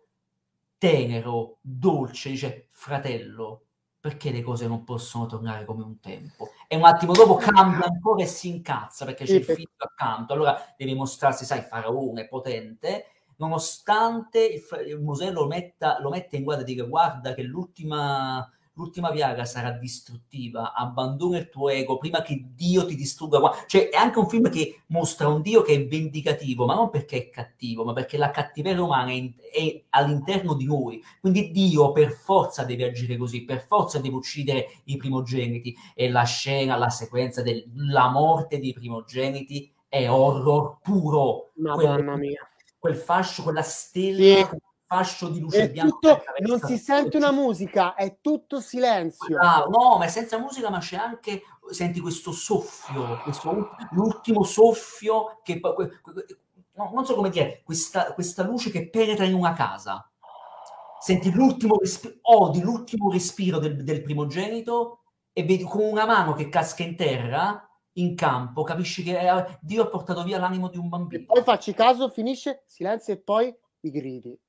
Speaker 1: tenero, dolce, dice fratello, perché le cose non possono tornare come un tempo? E un attimo dopo cambia ancora e si incazza perché c'è il figlio accanto, allora deve mostrarsi, sai, faraone, potente, nonostante il, il museo lo, metta, lo mette in guardia e dica guarda che l'ultima l'ultima piaga sarà distruttiva, abbandona il tuo ego prima che Dio ti distrugga. Cioè, è anche un film che mostra un Dio che è vendicativo, ma non perché è cattivo, ma perché la cattiveria umana è, è all'interno di noi. Quindi Dio per forza deve agire così, per forza deve uccidere i primogeniti. E la scena, la sequenza della morte dei primogeniti è horror puro.
Speaker 2: Madonna quel, mia.
Speaker 1: Quel fascio, quella stella, sì fascio di luce
Speaker 2: bianca. non si sente una musica, è tutto silenzio.
Speaker 1: Ah, no, ma senza musica, ma c'è anche, senti questo soffio, questo, l'ultimo soffio che... No, non so come dire, questa, questa luce che penetra in una casa. Senti l'ultimo respiro, odi l'ultimo respiro del, del primogenito e vedi con una mano che casca in terra in campo, capisci che eh, Dio ha portato via l'animo di un bambino.
Speaker 2: E poi facci caso, finisce, silenzio e poi i gridi.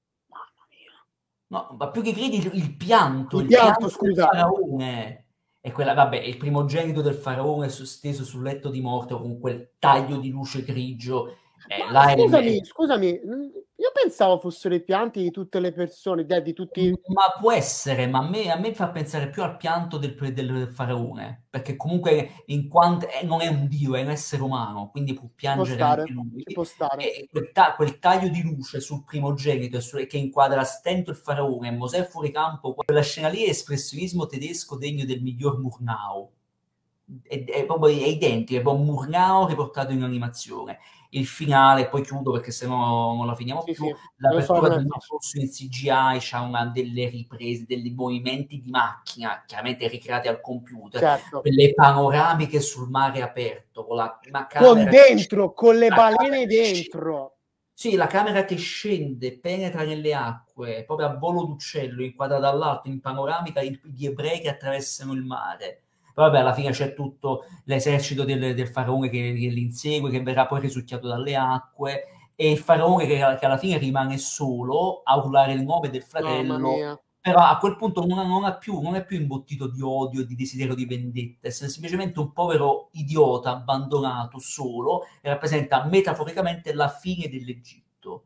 Speaker 1: No, ma più che credi il, il pianto,
Speaker 2: il, il pianto, pianto scusa.
Speaker 1: del faraone. E quella, vabbè, il primogenito del faraone steso sul letto di morte con quel taglio di luce grigio.
Speaker 2: Eh, scusami, scusami, io pensavo fossero i pianti di tutte le persone, di tutti...
Speaker 1: Ma può essere, ma a me, a me fa pensare più al pianto del, del faraone, perché comunque in quanto eh, non è un dio, è un essere umano, quindi può piangere
Speaker 2: può stare,
Speaker 1: anche lui.
Speaker 2: Può stare.
Speaker 1: E quel, ta- quel, taglio di luce sul primogenito su- che inquadra a stento il faraone e Mosè fuori campo, quella scena lì è espressionismo tedesco degno del miglior Murnau. È, è proprio è identico, è proprio Murnau riportato in animazione il finale, poi chiudo perché sennò non la finiamo sì, più, sì. l'apertura del corso in CGI c'ha una delle riprese, dei movimenti di macchina, chiaramente ricreati al computer, certo. le panoramiche sul mare aperto, con la,
Speaker 2: la con dentro, con le balene dentro.
Speaker 1: Sì, la camera che scende, penetra nelle acque, proprio a volo d'uccello, inquadrata dall'alto, in panoramica, gli ebrei che attraversano il mare vabbè, alla fine c'è tutto l'esercito del, del faraone che, che, li insegue, che verrà poi risucchiato dalle acque, e il faraone che, che, alla fine rimane solo a urlare il nome del fratello. Però a quel punto non, non, ha più, non è più imbottito di odio e di desiderio di vendetta, è semplicemente un povero idiota abbandonato solo e rappresenta metaforicamente la fine dell'Egitto.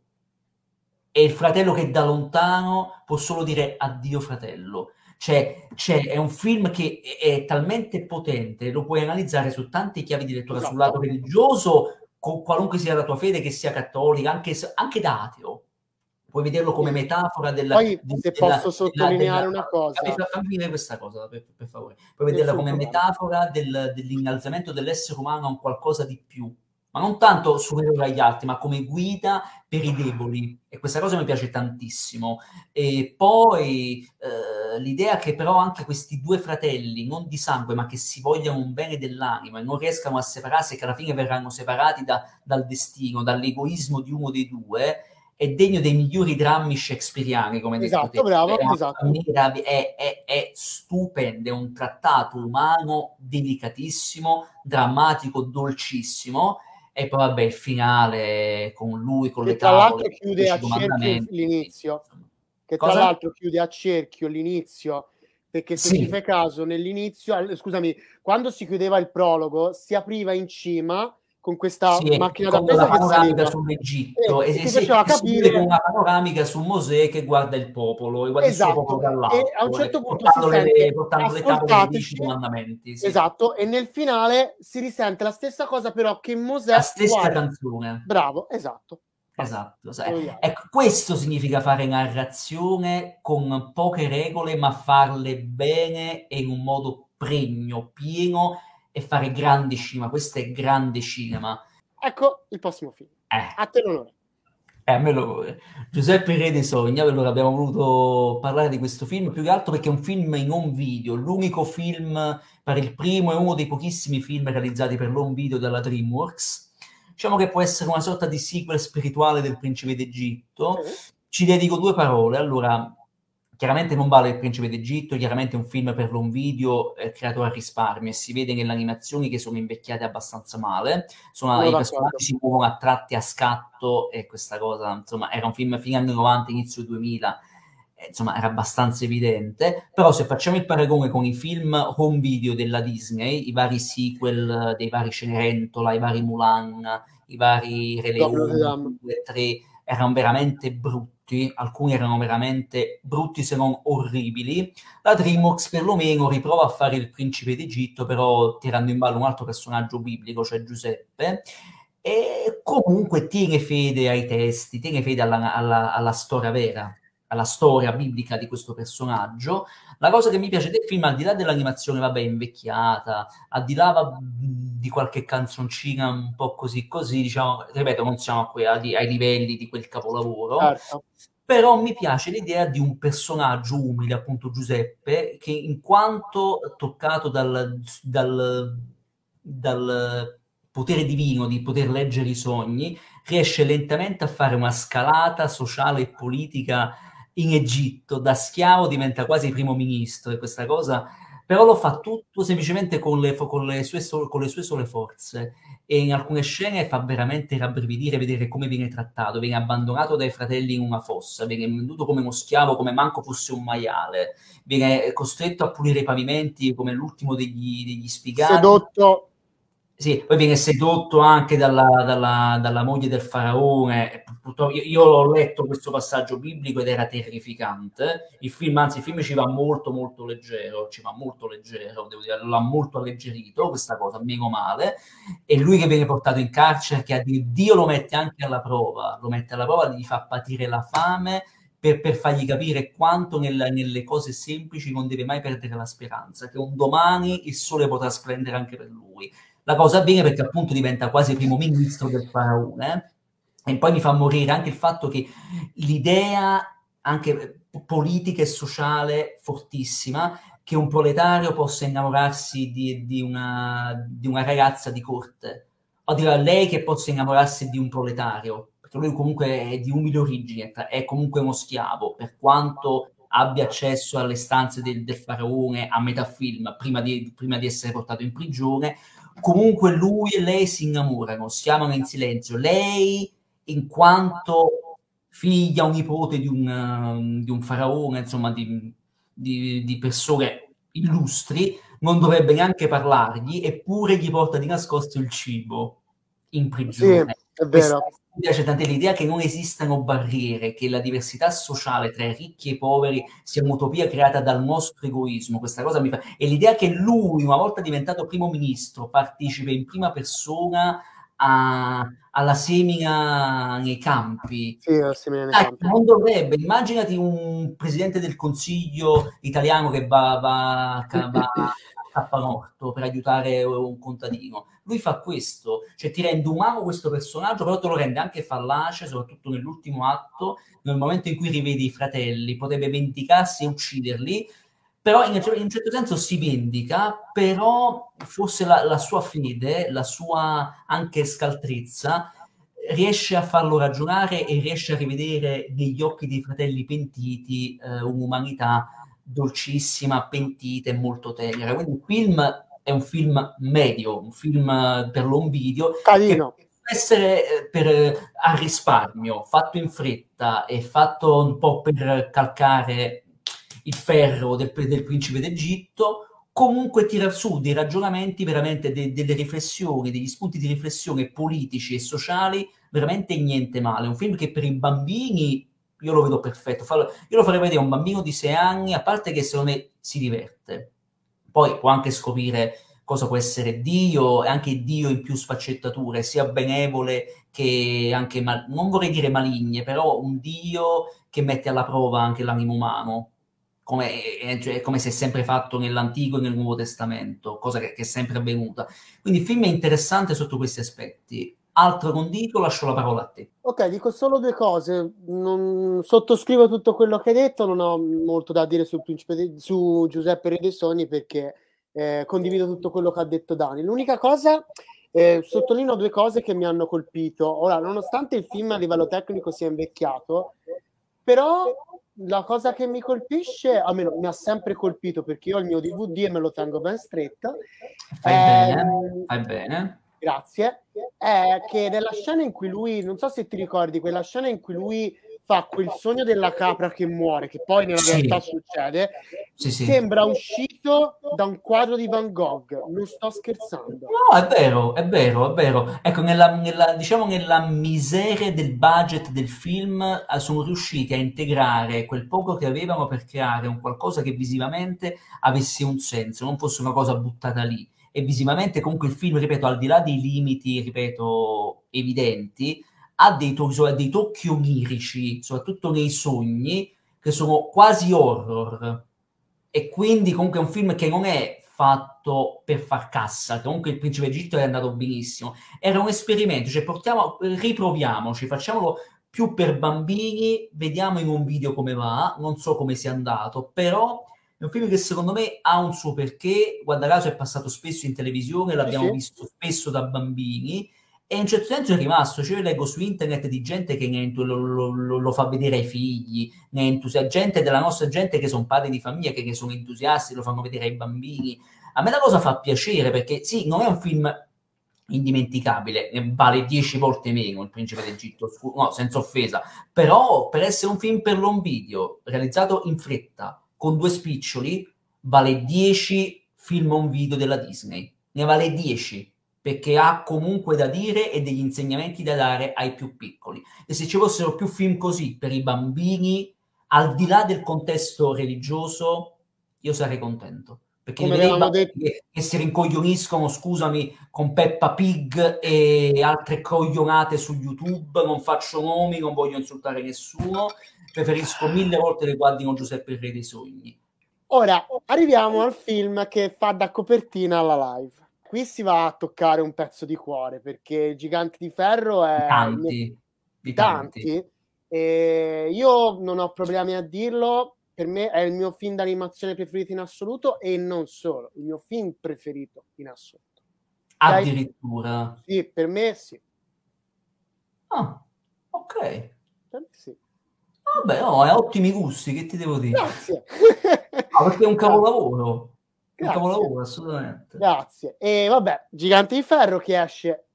Speaker 1: E il fratello che da lontano può solo dire addio fratello cioè, cioè, è un film che è, talmente potente, lo puoi analizzare su tante chiavi di lettura, esatto. sul lato religioso, con qualunque sia la tua fede, che sia cattolica, anche, anche da ateo. Puoi vederlo come metafora della...
Speaker 2: Poi, di, se della, posso sottolineare della, una cosa...
Speaker 1: Fammi finire questa cosa, per, per favore. Puoi vederla come metafora del, dell'innalzamento dell'essere umano a un qualcosa di più ma non tanto superiore agli altri, ma come guida per i deboli. E questa cosa mi piace tantissimo. E poi eh, l'idea che però anche questi due fratelli, non di sangue, ma che si vogliano un bene dell'anima e non riescano a separarsi e che alla fine verranno separati da, dal destino, dall'egoismo di uno dei due, è degno dei migliori drammi shakespeariani, come
Speaker 2: esatto, detto bravo, è, esatto.
Speaker 1: è, è, è stupendo, è un trattato umano delicatissimo, drammatico, dolcissimo e poi vabbè il finale con lui, con che le
Speaker 2: tra l'altro chiude a cerchio l'inizio, che tra Cosa? l'altro chiude a cerchio l'inizio, perché se sì. ci fai caso nell'inizio, scusami, quando si chiudeva il prologo si apriva in cima con questa sì, macchina da
Speaker 1: presa panoramica sull'Egitto. E, e, e si, capire con una panoramica su Mosè che guarda il popolo e guarda
Speaker 2: esatto.
Speaker 1: il popolo dall'alto
Speaker 2: e a un certo punto portando, si
Speaker 1: le, portando le tavole dei comandamenti
Speaker 2: sì. esatto. E nel finale si risente la stessa cosa però che Mosè
Speaker 1: la stessa guarda. canzone.
Speaker 2: Bravo esatto.
Speaker 1: Esatto, ecco, questo significa fare narrazione con poche regole, ma farle bene e in un modo pregno, pieno e fare grande cinema. Questo è grande cinema.
Speaker 2: Ecco il prossimo film.
Speaker 1: Eh.
Speaker 2: A te l'onore.
Speaker 1: Eh, a me l'onore. Giuseppe Re dei Sogni, allora abbiamo voluto parlare di questo film più che altro perché è un film in home video, l'unico film, per il primo e uno dei pochissimi film realizzati per l'home video dalla DreamWorks. Diciamo che può essere una sorta di sequel spirituale del Principe d'Egitto. Ci dedico due parole. Allora, Chiaramente non vale il principe d'Egitto, chiaramente è un film per l'on video eh, creato a risparmio e si vede nelle animazioni che sono invecchiate abbastanza male, sono, i personaggi si muovono a tratti a scatto e questa cosa, insomma, era un film fine anni 90, inizio 2000. insomma era abbastanza evidente, però se facciamo il paragone con i film home video della Disney, i vari sequel dei vari Cenerentola, i vari Mulan, i vari Re Leone, 2 3, erano veramente brutti, alcuni erano veramente brutti se non orribili. La DreamWorks perlomeno riprova a fare il principe d'Egitto, però tirando in ballo un altro personaggio biblico, cioè Giuseppe, e comunque tiene fede ai testi, tiene fede alla, alla, alla storia vera alla storia biblica di questo personaggio. La cosa che mi piace del film, al di là dell'animazione, vabbè, invecchiata, al di là di qualche canzoncina un po' così così, diciamo, ripeto, non siamo qui ai, ai livelli di quel capolavoro. Certo. Però mi piace l'idea di un personaggio umile, appunto Giuseppe, che in quanto toccato dal, dal, dal potere divino di poter leggere i sogni, riesce lentamente a fare una scalata sociale e politica in Egitto, da schiavo diventa quasi primo ministro e questa cosa, però lo fa tutto semplicemente con le, con le, sue, con le sue sole forze e in alcune scene fa veramente rabbrividire vedere come viene trattato, viene abbandonato dai fratelli in una fossa, viene venduto come uno schiavo, come manco fosse un maiale, viene costretto a pulire i pavimenti come l'ultimo degli, degli sfigati.
Speaker 2: Sedotto
Speaker 1: sì, poi viene sedotto anche dalla, dalla, dalla moglie del faraone. Io, io, l'ho letto questo passaggio biblico ed era terrificante. Il film, anzi, il film ci va molto, molto leggero. Ci va molto leggero, devo dire, l'ha molto alleggerito questa cosa, meno male. E lui che viene portato in carcere, che Dio lo mette anche alla prova, lo mette alla prova, gli fa patire la fame. Per, per, fargli capire quanto nel, nelle cose semplici non deve mai perdere la speranza, che un domani il sole potrà splendere anche per lui la cosa avviene perché appunto diventa quasi primo ministro del faraone eh? e poi mi fa morire anche il fatto che l'idea anche politica e sociale fortissima che un proletario possa innamorarsi di, di, una, di una, ragazza di corte o a lei che possa innamorarsi di un proletario perché lui comunque è di umile origine è comunque uno schiavo per quanto abbia accesso alle stanze del, del faraone a metà film prima di, prima di essere portato in prigione comunque lui e lei si innamorano, si amano in silenzio. Lei, in quanto figlia o nipote di un, um, di un faraone, insomma, di, di, di, persone illustri, non dovrebbe neanche parlargli, eppure gli porta di nascosto il cibo in prigione.
Speaker 2: Sì, è vero
Speaker 1: mi piace tanto l'idea che non esistano barriere, che la diversità sociale tra i ricchi e i poveri sia un'utopia creata dal nostro egoismo. Questa cosa mi fa. E l'idea che lui, una volta diventato primo ministro, partecipi in prima persona a, alla semina nei campi.
Speaker 2: Sì, la semina nei ah, campi.
Speaker 1: Non dovrebbe. Immaginati un presidente del consiglio italiano che va, va, va a morto per aiutare un contadino. Lui fa questo, cioè ti rende umano questo personaggio, però te lo rende anche fallace, soprattutto nell'ultimo atto, nel momento in cui rivedi i fratelli, potrebbe vendicarsi e ucciderli, però in, in un certo senso si vendica, però forse la, la sua fede, la sua anche scaltrezza, riesce a farlo ragionare e riesce a rivedere negli occhi dei fratelli pentiti eh, un'umanità dolcissima, pentita e molto tenera. Quindi il film è un film medio, un film per l'home video.
Speaker 2: Carino.
Speaker 1: Che può essere eh, per, a risparmio, fatto in fretta e fatto un po' per calcare il ferro del, del principe d'Egitto, comunque tira su dei ragionamenti, veramente de, delle riflessioni, degli spunti di riflessione politici e sociali, veramente niente male. Un film che per i bambini io lo vedo perfetto. Io lo farei vedere a un bambino di 6 anni, a parte che secondo me si diverte poi può anche scoprire cosa può essere Dio e anche Dio in più sfaccettature, sia benevole che anche, mal- non vorrei dire maligne, però un Dio che mette alla prova anche l'animo umano, come, cioè, come si è sempre fatto nell'Antico e nel Nuovo Testamento, cosa che, che è sempre avvenuta. Quindi il film è interessante sotto questi aspetti. Altro condito, lascio la parola a te.
Speaker 2: Ok, dico solo due cose. Non sottoscrivo tutto quello che hai detto, non ho molto da dire sul principe su Giuseppe Re dei Sogni perché eh, condivido tutto quello che ha detto Dani. L'unica cosa, eh, sottolineo due cose che mi hanno colpito. Ora, nonostante il film a livello tecnico sia invecchiato, però la cosa che mi colpisce, almeno mi ha sempre colpito perché io ho il mio DVD e me lo tengo ben stretto.
Speaker 1: Fai eh, bene, fai bene
Speaker 2: grazie, è che nella scena in cui lui, non so se ti ricordi, quella scena in cui lui fa quel sogno della capra che muore, che poi nella sì. realtà succede, sì, sì. sembra uscito da un quadro di Van Gogh. Non sto scherzando.
Speaker 1: No, è vero, è vero, è vero. Ecco, nella, nella, diciamo nella miseria del budget del film eh, sono riusciti a integrare quel poco che avevano per creare un qualcosa che visivamente avesse un senso, non fosse una cosa buttata lì. E visivamente comunque il film, ripeto, al di là dei limiti, ripeto, evidenti, ha dei, to- dei tocchi onirici, soprattutto nei sogni, che sono quasi horror. E quindi comunque è un film che non è fatto per far cassa, comunque il Principe Egitto è andato benissimo. Era un esperimento, cioè portiamo, riproviamoci, facciamolo più per bambini, vediamo in un video come va, non so come sia andato, però è un film che secondo me ha un suo perché, guarda caso è passato spesso in televisione, l'abbiamo sì. visto spesso da bambini, e in un certo senso è rimasto, cioè io leggo su internet di gente che lo, lo, lo, lo fa vedere ai figli, ne entusi- gente della nostra gente che sono padri di famiglia, che, che sono entusiasti, lo fanno vedere ai bambini. A me la cosa fa piacere perché sì, non è un film indimenticabile, vale dieci volte meno il Principe d'Egitto, no, senza offesa, però per essere un film per l'home video, realizzato in fretta, con due spiccioli, vale dieci film on video della Disney, ne vale dieci perché ha comunque da dire e degli insegnamenti da dare ai più piccoli. E se ci fossero più film così per i bambini, al di là del contesto religioso, io sarei contento. Perché Come vedere detto... che, che si rincoglioniscono, scusami, con Peppa Pig e altre coglionate su YouTube, non faccio nomi, non voglio insultare nessuno, preferisco mille volte le guardino Giuseppe il Re dei Sogni.
Speaker 2: Ora, arriviamo al film che fa da copertina alla live qui si va a toccare un pezzo di cuore perché Gigante di Ferro è
Speaker 1: tanti,
Speaker 2: di tanti. tanti. E io non ho problemi a dirlo. Per me è il mio film d'animazione preferito in assoluto e non solo, il mio film preferito in assoluto.
Speaker 1: Addirittura.
Speaker 2: Sì, per me sì.
Speaker 1: Ah, ok.
Speaker 2: Per me sì.
Speaker 1: Vabbè, no, hai ottimi gusti, che ti devo dire?
Speaker 2: Grazie.
Speaker 1: ah, perché è un capolavoro. Grazie. Un capolavoro, assolutamente.
Speaker 2: Grazie. E vabbè, Gigante di Ferro che esce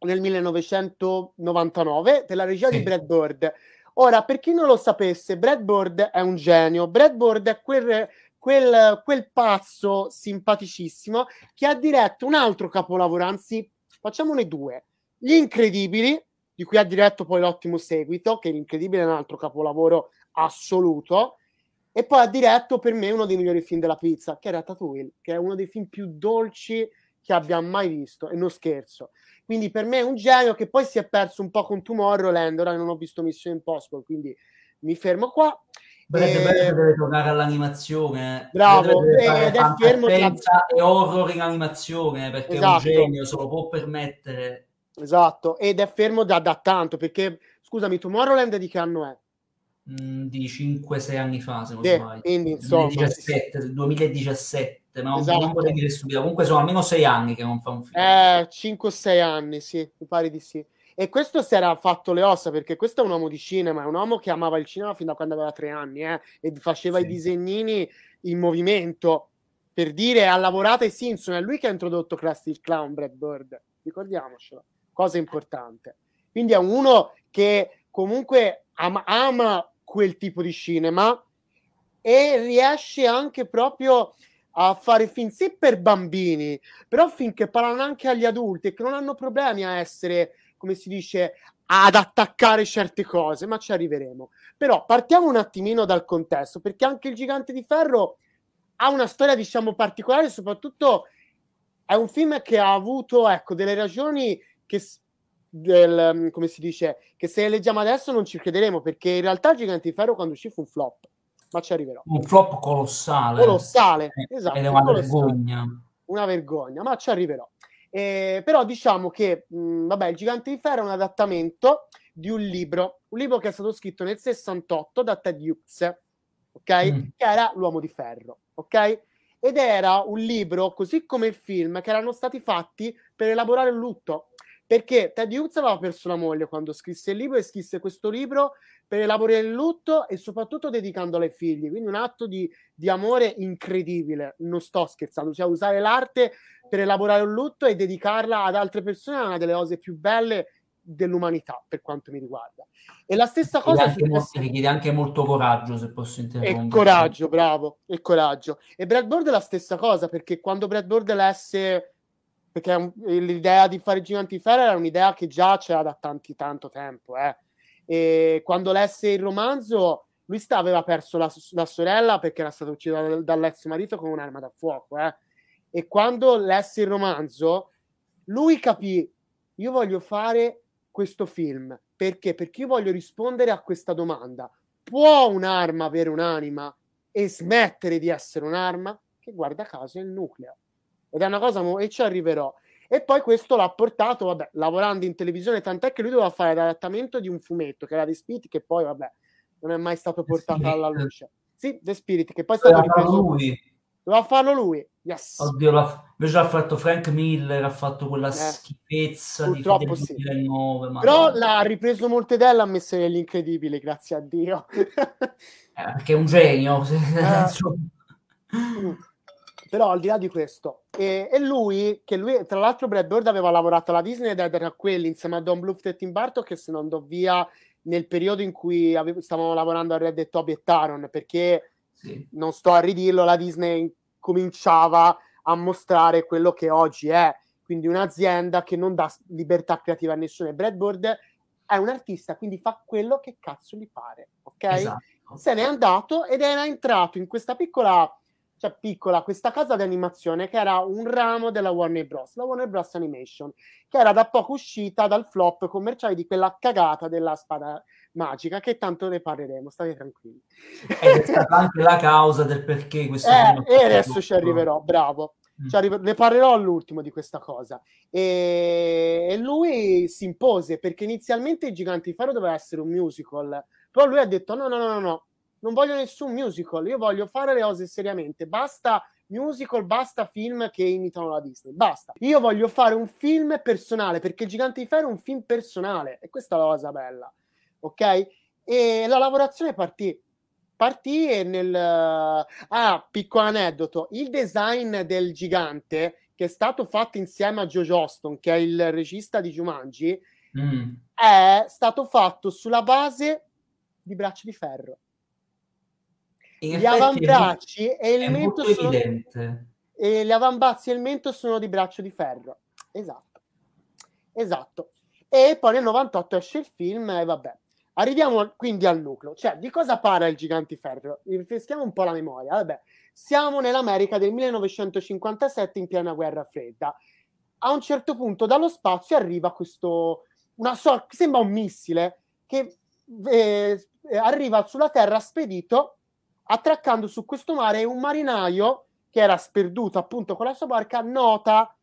Speaker 2: nel 1999 per la regia sì. di Brad Bird. Ora, per chi non lo sapesse, Brad Bird è un genio. Brad Bird è quel, quel, quel pazzo simpaticissimo che ha diretto un altro capolavoro, anzi, facciamone due. Gli Incredibili, di cui ha diretto poi l'ottimo seguito, che l'Incredibile è un altro capolavoro assoluto, e poi ha diretto per me uno dei migliori film della pizza, che è Ratatouille, che è uno dei film più dolci che abbia mai visto, e non scherzo. Quindi per me è un genio che poi si è perso un po' con Tomorrowland, ora non ho visto Mission Impossible, quindi mi fermo qua.
Speaker 1: Brad e... deve tornare all'animazione.
Speaker 2: Bravo, ed è fermo
Speaker 1: tra... e horror in animazione, perché esatto. è un esatto. genio, se lo può permettere.
Speaker 2: Esatto, ed è fermo da, da tanto, perché, scusami, Tomorrowland di che anno è?
Speaker 1: Mm, di 5-6 anni fa, se non
Speaker 2: sì, sbaglio. Quindi, insomma,
Speaker 1: 2017, 2017 ma esatto. non vorrei dire subito. Comunque sono almeno 6 anni che non fa un film.
Speaker 2: Eh, 5-6 anni, sì, mi pare di sì. E questo si era fatto le ossa perché questo è un uomo di cinema, è un uomo che amava il cinema fin da quando aveva tre anni eh, e faceva sì. i disegnini in movimento. Per dire, ha lavorato ai Simpson, è lui che ha introdotto Classic Clown, Brad Bird, ricordiamocelo, cosa importante. Quindi è uno che comunque ama, ama quel tipo di cinema e riesce anche proprio a fare film sì per bambini, però film che parlano anche agli adulti e che non hanno problemi a essere, come si dice, ad attaccare certe cose, ma ci arriveremo. Però partiamo un attimino dal contesto, perché anche il Gigante di Ferro ha una storia, diciamo, particolare, soprattutto è un film che ha avuto, ecco, delle ragioni che del, mm, come si dice, che se leggiamo adesso non ci crederemo, perché in realtà Gigante di Ferro quando uscì fu un flop, ma ci arriverò.
Speaker 1: Un flop colossale.
Speaker 2: Colossale, eh, esatto.
Speaker 1: Una vergogna.
Speaker 2: Una vergogna, ma ci arriverò. Eh, però diciamo che, mh, mm, vabbè, il Gigante di Ferro è un adattamento di un libro, un libro che è stato scritto nel 68 da Ted Hughes, ok? Mm. Che era L'uomo di ferro, ok? Ed era un libro, così come il film, che erano stati fatti per elaborare il lutto perché Teddy Hughes aveva perso la moglie quando scrisse il libro e scrisse questo libro per elaborare il lutto e soprattutto dedicandolo ai figli, quindi un atto di, di amore incredibile, non sto scherzando, cioè usare l'arte per elaborare un lutto e dedicarla ad altre persone è una delle cose più belle dell'umanità per quanto mi riguarda. E la stessa cosa
Speaker 1: anche, richiede anche molto coraggio, se posso interrompere.
Speaker 2: E coraggio, bravo, e coraggio. E Brad Bird è la stessa cosa, perché quando Brad Bird lesse perché un, l'idea di fare Giganti di Ferro era un'idea che già c'era da tanti, tanto tempo. Eh. E quando lesse il romanzo, lui sta, aveva perso la, la, sorella perché era stata uccisa dal, dall'ex marito con un'arma da fuoco. Eh. E quando lesse il romanzo, lui capì, io voglio fare questo film. Perché? Perché io voglio rispondere a questa domanda. Può un'arma avere un'anima e smettere di essere un'arma? Che guarda caso è il nucleo. Ed è una cosa, mo- e ci arriverò. E poi questo l'ha portato, vabbè, lavorando in televisione, tant'è che lui doveva fare l'adattamento di un fumetto che era The Spirit, che poi, vabbè, non è mai stato portato alla luce. Sì, The Spirit, che poi è stato ripreso. Lui. Doveva farlo lui. Yes.
Speaker 1: Oddio, la... invece l'ha fatto Frank Miller, ha fatto quella eh, schifezza
Speaker 2: purtroppo di sì. 2009. Ma Però no. l'ha ripreso molte e l'ha messo nell'incredibile, grazie a Dio.
Speaker 1: eh, perché è un genio.
Speaker 2: Eh. Però al di là di questo, e, e, lui, che lui, tra l'altro Brad Bird aveva lavorato alla Disney ed era quelli insieme a Don Bluth e Tim Burton che se non andò via nel periodo in cui avevo, stavamo lavorando a Red Dead Toby e Taron, perché sì. non sto a ridirlo, la Disney cominciava a mostrare quello che oggi è, quindi un'azienda che non dà libertà creativa a nessuno. E Brad Bird è un artista, quindi fa quello che cazzo gli pare, ok? Esatto. Se n'è andato ed era entrato in questa piccola cioè piccola, questa casa di animazione che era un ramo della Warner Bros., la Warner Bros. Animation, che era da poco uscita dal flop commerciale di quella cagata della spada magica, che tanto ne parleremo, state tranquilli.
Speaker 1: Ed è stata anche la causa del perché questo
Speaker 2: eh, E adesso ci arriverò, bravo. Mm. Arriver- ne parlerò all'ultimo di questa cosa. E... e lui si impose perché inizialmente I Giganti di Ferro doveva essere un musical, però lui ha detto no, no, no, no, no non voglio nessun musical, io voglio fare le cose seriamente, basta musical, basta film che imitano la Disney, basta. Io voglio fare un film personale, perché Gigante di Ferro è un film personale, e questa è la cosa bella, ok? E la lavorazione partì. Partì e nel... Ah, piccolo aneddoto, il design del gigante, che è stato fatto insieme a Joe Johnston, che è il regista di Jumanji, mm. è stato fatto sulla base di Braccio di Ferro gli avambracci e il mento sono evidente. e gli avambracci e il mento sono di braccio di ferro. Esatto. Esatto. E poi nel 98 esce il film e vabbè. Arriviamo quindi al nucleo, cioè di cosa parla il Giganti Ferro? Rinfreschiamo un po' la memoria. Vabbè, siamo nell'America del 1957 in piena guerra fredda. A un certo punto dallo spazio arriva questo, una sorta, sembra un missile che eh, arriva sulla Terra spedito attraccando su questo mare un marinaio che era sperduto appunto con la sua barca nota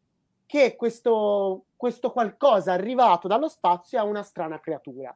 Speaker 2: che questo, questo qualcosa arrivato dallo spazio è una strana creatura.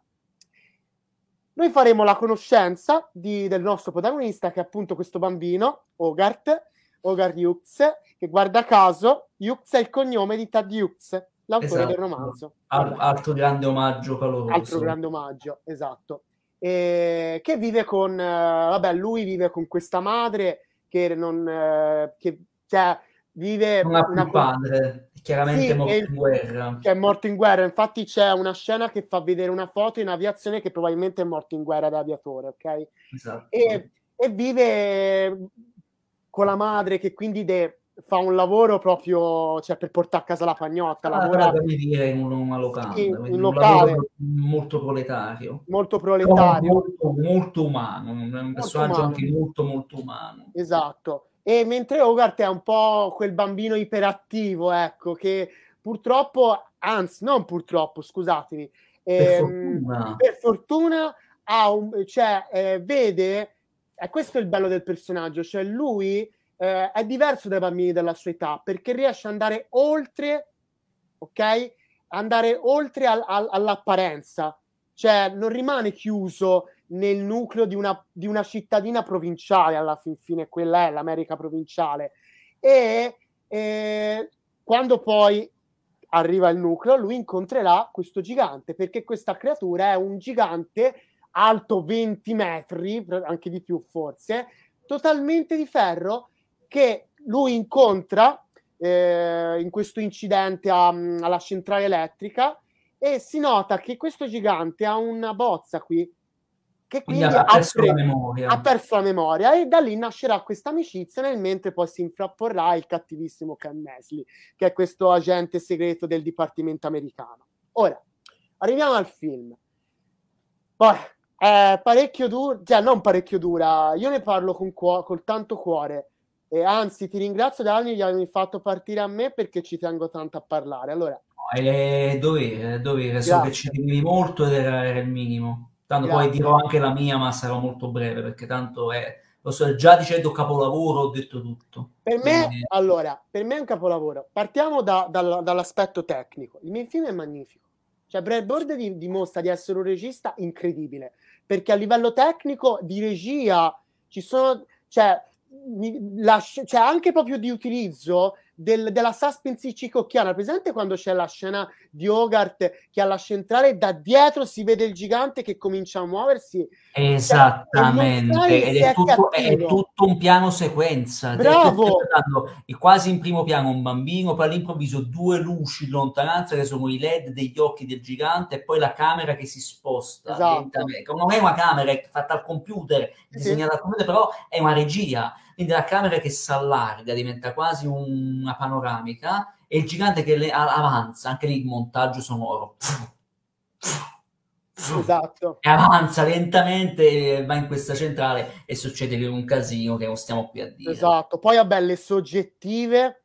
Speaker 2: Noi faremo la conoscenza di, del nostro protagonista, che è appunto questo bambino, Hogarth, Hogarth Hughes, che guarda caso, Hughes è il cognome di Tad Hughes, l'autore esatto. del romanzo.
Speaker 1: Al, altro grande omaggio caloroso.
Speaker 2: Altro grande omaggio, esatto eh, che vive con, eh, vabbè, lui vive con questa madre che non, eh, che, cioè, vive
Speaker 1: non ha una padre, chiaramente sì, morto in guerra.
Speaker 2: Che è morto in guerra, infatti c'è una scena che fa vedere una foto in aviazione che probabilmente è morto in guerra da aviatore, ok? Esatto. E, e vive con la madre che quindi de- fa un lavoro proprio cioè, per portare a casa la pagnotta. Ah, lavora
Speaker 1: devi dire in una locanda,
Speaker 2: sì, un locale
Speaker 1: molto proletario,
Speaker 2: molto proletario,
Speaker 1: molto, molto, umano. un personaggio molto anche molto, molto umano.
Speaker 2: Esatto. E mentre Hogarth è un po' quel bambino iperattivo, ecco, che purtroppo, anzi, non purtroppo, scusatemi,
Speaker 1: per, ehm, fortuna.
Speaker 2: per fortuna ha un, cioè, eh, vede, e questo è il bello del personaggio, cioè lui eh, è diverso dai bambini della sua età perché riesce ad andare oltre, ok? Andare oltre al, al, all'apparenza, cioè non rimane chiuso nel nucleo di una, di una cittadina provinciale, alla fin fine quella è l'America provinciale. E eh, quando poi arriva il nucleo, lui incontrerà questo gigante, perché questa creatura è un gigante alto 20 metri, anche di più forse, totalmente di ferro che lui incontra eh, in questo incidente a, alla centrale elettrica e si nota che questo gigante ha una bozza qui che quindi,
Speaker 1: quindi ha, perso pre- memoria.
Speaker 2: ha perso la memoria e da lì nascerà questa amicizia nel mentre poi si infrapporrà il cattivissimo Ken Nesli che è questo agente segreto del Dipartimento americano. Ora arriviamo al film. Poi è parecchio dura cioè non parecchio dura io ne parlo con cuo- col tanto cuore e anzi ti ringrazio Dani di avermi fatto partire a me perché ci tengo tanto a parlare allora
Speaker 1: è dovere, dovere. so che ci tenevi molto ed era, era il minimo Tanto Grazie. poi dirò anche la mia, ma sarà molto breve perché tanto è. Lo so, già dicendo capolavoro ho detto tutto.
Speaker 2: Per me, Quindi... allora, per me è un capolavoro. Partiamo da, da, dall'aspetto tecnico. Il mio film è magnifico. Cioè, Brad Bird dimostra di essere un regista incredibile perché a livello tecnico di regia ci sono, cioè, la, cioè anche proprio di utilizzo del, della suspense cicocchiana. Presente quando c'è la scena di Hogarth che alla centrale da dietro si vede il gigante che comincia a muoversi?
Speaker 1: Esattamente, cioè, ed è tutto, è tutto, un piano sequenza.
Speaker 2: Bravo!
Speaker 1: E quasi in primo piano un bambino, poi all'improvviso due luci in lontananza che sono i led degli occhi del gigante e poi la camera che si sposta.
Speaker 2: Esatto.
Speaker 1: Non è una camera, è fatta al computer, disegnata al computer, però è una regia quindi la camera che si allarga diventa quasi una panoramica e il gigante che le, avanza, anche lì il montaggio sonoro.
Speaker 2: Esatto.
Speaker 1: E avanza lentamente, va in questa centrale e succede un casino che non stiamo qui a dire.
Speaker 2: Esatto, poi vabbè, le soggettive,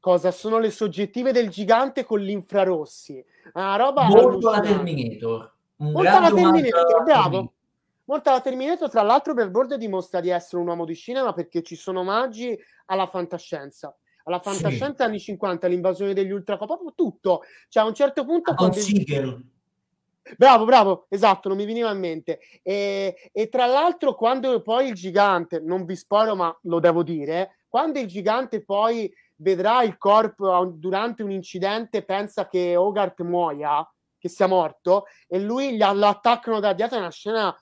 Speaker 2: cosa sono le soggettive del gigante con gli infrarossi? Una roba
Speaker 1: molto la Terminator.
Speaker 2: Un molto la Terminator, bravo. Molto alla Terminator, tra l'altro, Belbordo dimostra di essere un uomo di cinema perché ci sono omaggi alla fantascienza. Alla fantascienza sì. anni 50, l'invasione degli ultracop, proprio tutto. Cioè, a un certo punto...
Speaker 1: A quando il...
Speaker 2: Bravo, bravo, esatto, non mi veniva in mente. E, e, tra l'altro, quando poi il gigante, non vi spoilo, ma lo devo dire, quando il gigante poi vedrà il corpo durante un incidente, pensa che Hogarth muoia, che sia morto, e lui lo attaccano da dietro, è una scena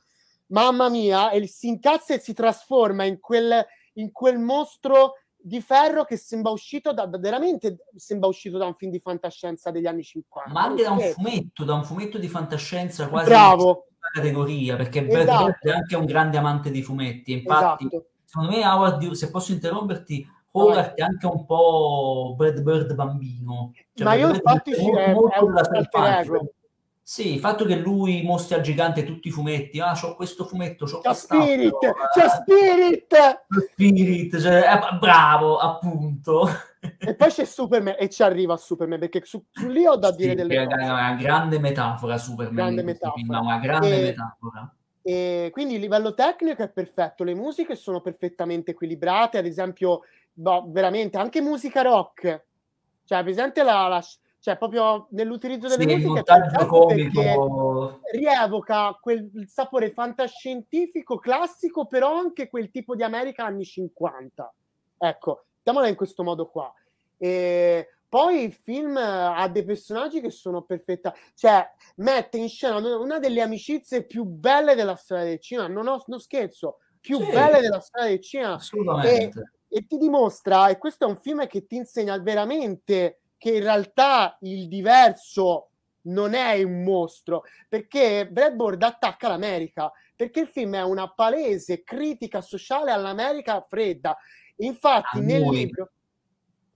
Speaker 2: mamma mia, e si incazza e si trasforma in quel, in quel mostro di ferro che sembra uscito da, da, veramente sembra uscito da un film di fantascienza degli anni 50
Speaker 1: ma anche da un fumetto da un fumetto di fantascienza quasi
Speaker 2: bravo.
Speaker 1: categoria perché esatto. È anche un grande amante di fumetti. Infatti esatto. secondo me Howard se posso interromperti Howard è anche un po' Brad Bird bambino.
Speaker 2: Cioè, ma io infatti è, è, è un alter ego
Speaker 1: sì, il fatto che lui mostri al gigante tutti i fumetti, ah, c'ho questo fumetto, c'ho
Speaker 2: c'è Spirit, eh, c'è Spirit!
Speaker 1: Spirit, cioè, eh, bravo, appunto.
Speaker 2: E poi c'è Superman, e ci arriva Superman, perché su, su lì ho da sì, dire delle
Speaker 1: cose. È una grande metafora Superman.
Speaker 2: Grande metafora.
Speaker 1: Film, una grande e, metafora.
Speaker 2: E quindi il livello tecnico è perfetto, le musiche sono perfettamente equilibrate, ad esempio, boh, veramente, anche musica rock. Cioè, presente la, la cioè proprio nell'utilizzo delle sì, musiche perché rievoca quel sapore fantascientifico classico però anche quel tipo di America anni 50 ecco, mettiamola in questo modo qua. E poi il film ha dei personaggi che sono perfetta cioè mette in scena una delle amicizie più belle della storia del cinema. Non, ho, non scherzo più sì, belle della storia del cinema.
Speaker 1: E,
Speaker 2: e ti dimostra e questo è un film che ti insegna veramente che in realtà il diverso non è un mostro, perché Bradboard attacca l'America, perché il film è una palese critica sociale all'America fredda. Infatti, a nel noi. libro.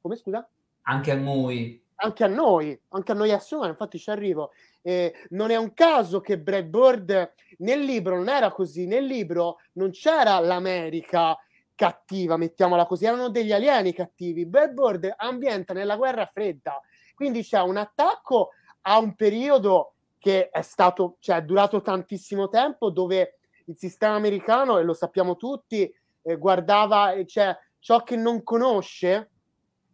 Speaker 2: Come scusa?
Speaker 1: Anche a noi.
Speaker 2: Anche a noi, anche a noi assumere, infatti ci arrivo. Eh, non è un caso che Bradboard nel libro non era così, nel libro non c'era l'America cattiva, mettiamola così, erano degli alieni cattivi. Billboard ambienta nella guerra fredda, quindi c'è un attacco a un periodo che è stato, cioè, è durato tantissimo tempo, dove il sistema americano, e lo sappiamo tutti, eh, guardava cioè, ciò che non conosce,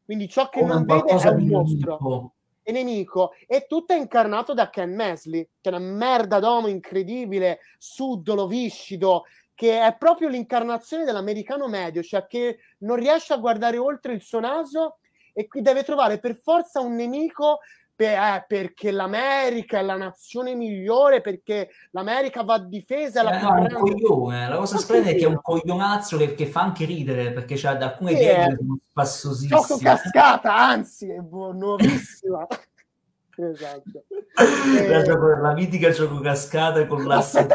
Speaker 2: quindi ciò che Come non vede è un mostro. Nemico. È nemico e tutto è incarnato da Ken Mesley, che è una merda d'uomo incredibile, suddolo, viscido, che è proprio l'incarnazione dell'americano medio, cioè che non riesce a guardare oltre il suo naso e qui deve trovare per forza un nemico per, eh, perché l'America è la nazione migliore, perché l'America va difesa.
Speaker 1: Eh, la, no, un coglione. la cosa strana è che è un coglionazzo che, che, fa anche ridere perché c'ha alcune idee che sono spassosissime.
Speaker 2: Gioco cascata, anzi, è nuovissima. Esatto.
Speaker 1: La, gioco, la mitica gioco cascata con l'asse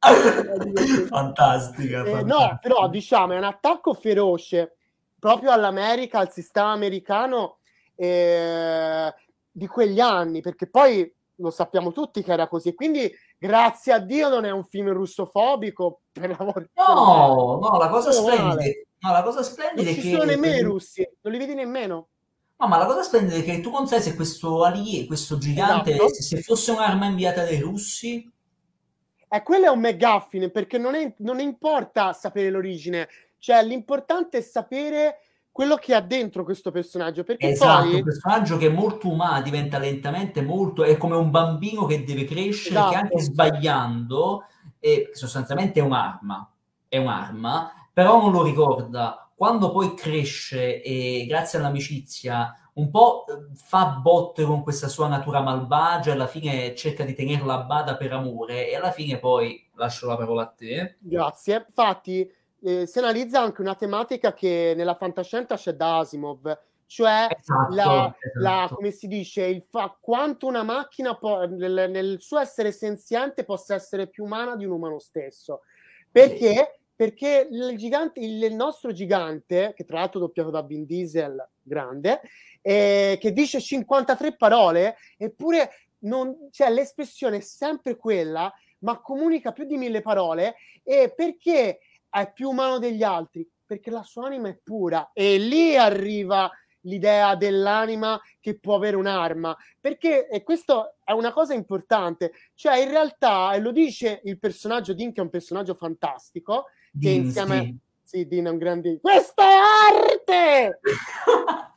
Speaker 1: fantastica,
Speaker 2: eh, no però diciamo è un attacco feroce. Proprio all'America al sistema americano eh, di quegli anni perché poi lo sappiamo tutti che era così. Quindi grazie a Dio non è un film russofobico per
Speaker 1: la volta no no la cosa splendida no, la cosa splendida
Speaker 2: non
Speaker 1: ci
Speaker 2: che sono nemmeno i russi non li vedi nemmeno
Speaker 1: No, ma la cosa splendida è che tu consideri se questo Ali, questo gigante, esatto. se, se, fosse un'arma inviata dai russi...
Speaker 2: Eh, quello è un McGuffin, perché non, è, non importa sapere l'origine, cioè l'importante è sapere quello che ha dentro questo personaggio. Perché
Speaker 1: esatto,
Speaker 2: poi...
Speaker 1: un personaggio che è molto umano, diventa lentamente molto, è come un bambino che deve crescere, esatto. che anche sbagliando, è, sostanzialmente è un'arma, è un'arma, però non lo ricorda quando poi cresce e grazie all'amicizia un po' eh, fa botte con questa sua natura malvagia, alla fine cerca di tenerla a bada per amore e alla fine poi lascio la parola a te.
Speaker 2: Grazie. Infatti eh, si analizza anche una tematica che nella fantascienza c'è da Asimov, cioè esatto, la, esatto. la, come si dice, il fa, quanto una macchina può, nel, nel, suo essere senziente possa essere più umana di un umano stesso. Perché? Sì perché il, gigante, il nostro gigante, che tra l'altro doppiato da Vin Diesel, grande, eh, che dice 53 parole, eppure non, cioè, l'espressione è sempre quella, ma comunica più di mille parole, e perché è più umano degli altri? Perché la sua anima è pura, e lì arriva l'idea dell'anima che può avere un'arma, perché e questo è una cosa importante, cioè in realtà, e lo dice il personaggio Dean, che è un personaggio fantastico, che insieme... Sì, è un grande... Questa è arte!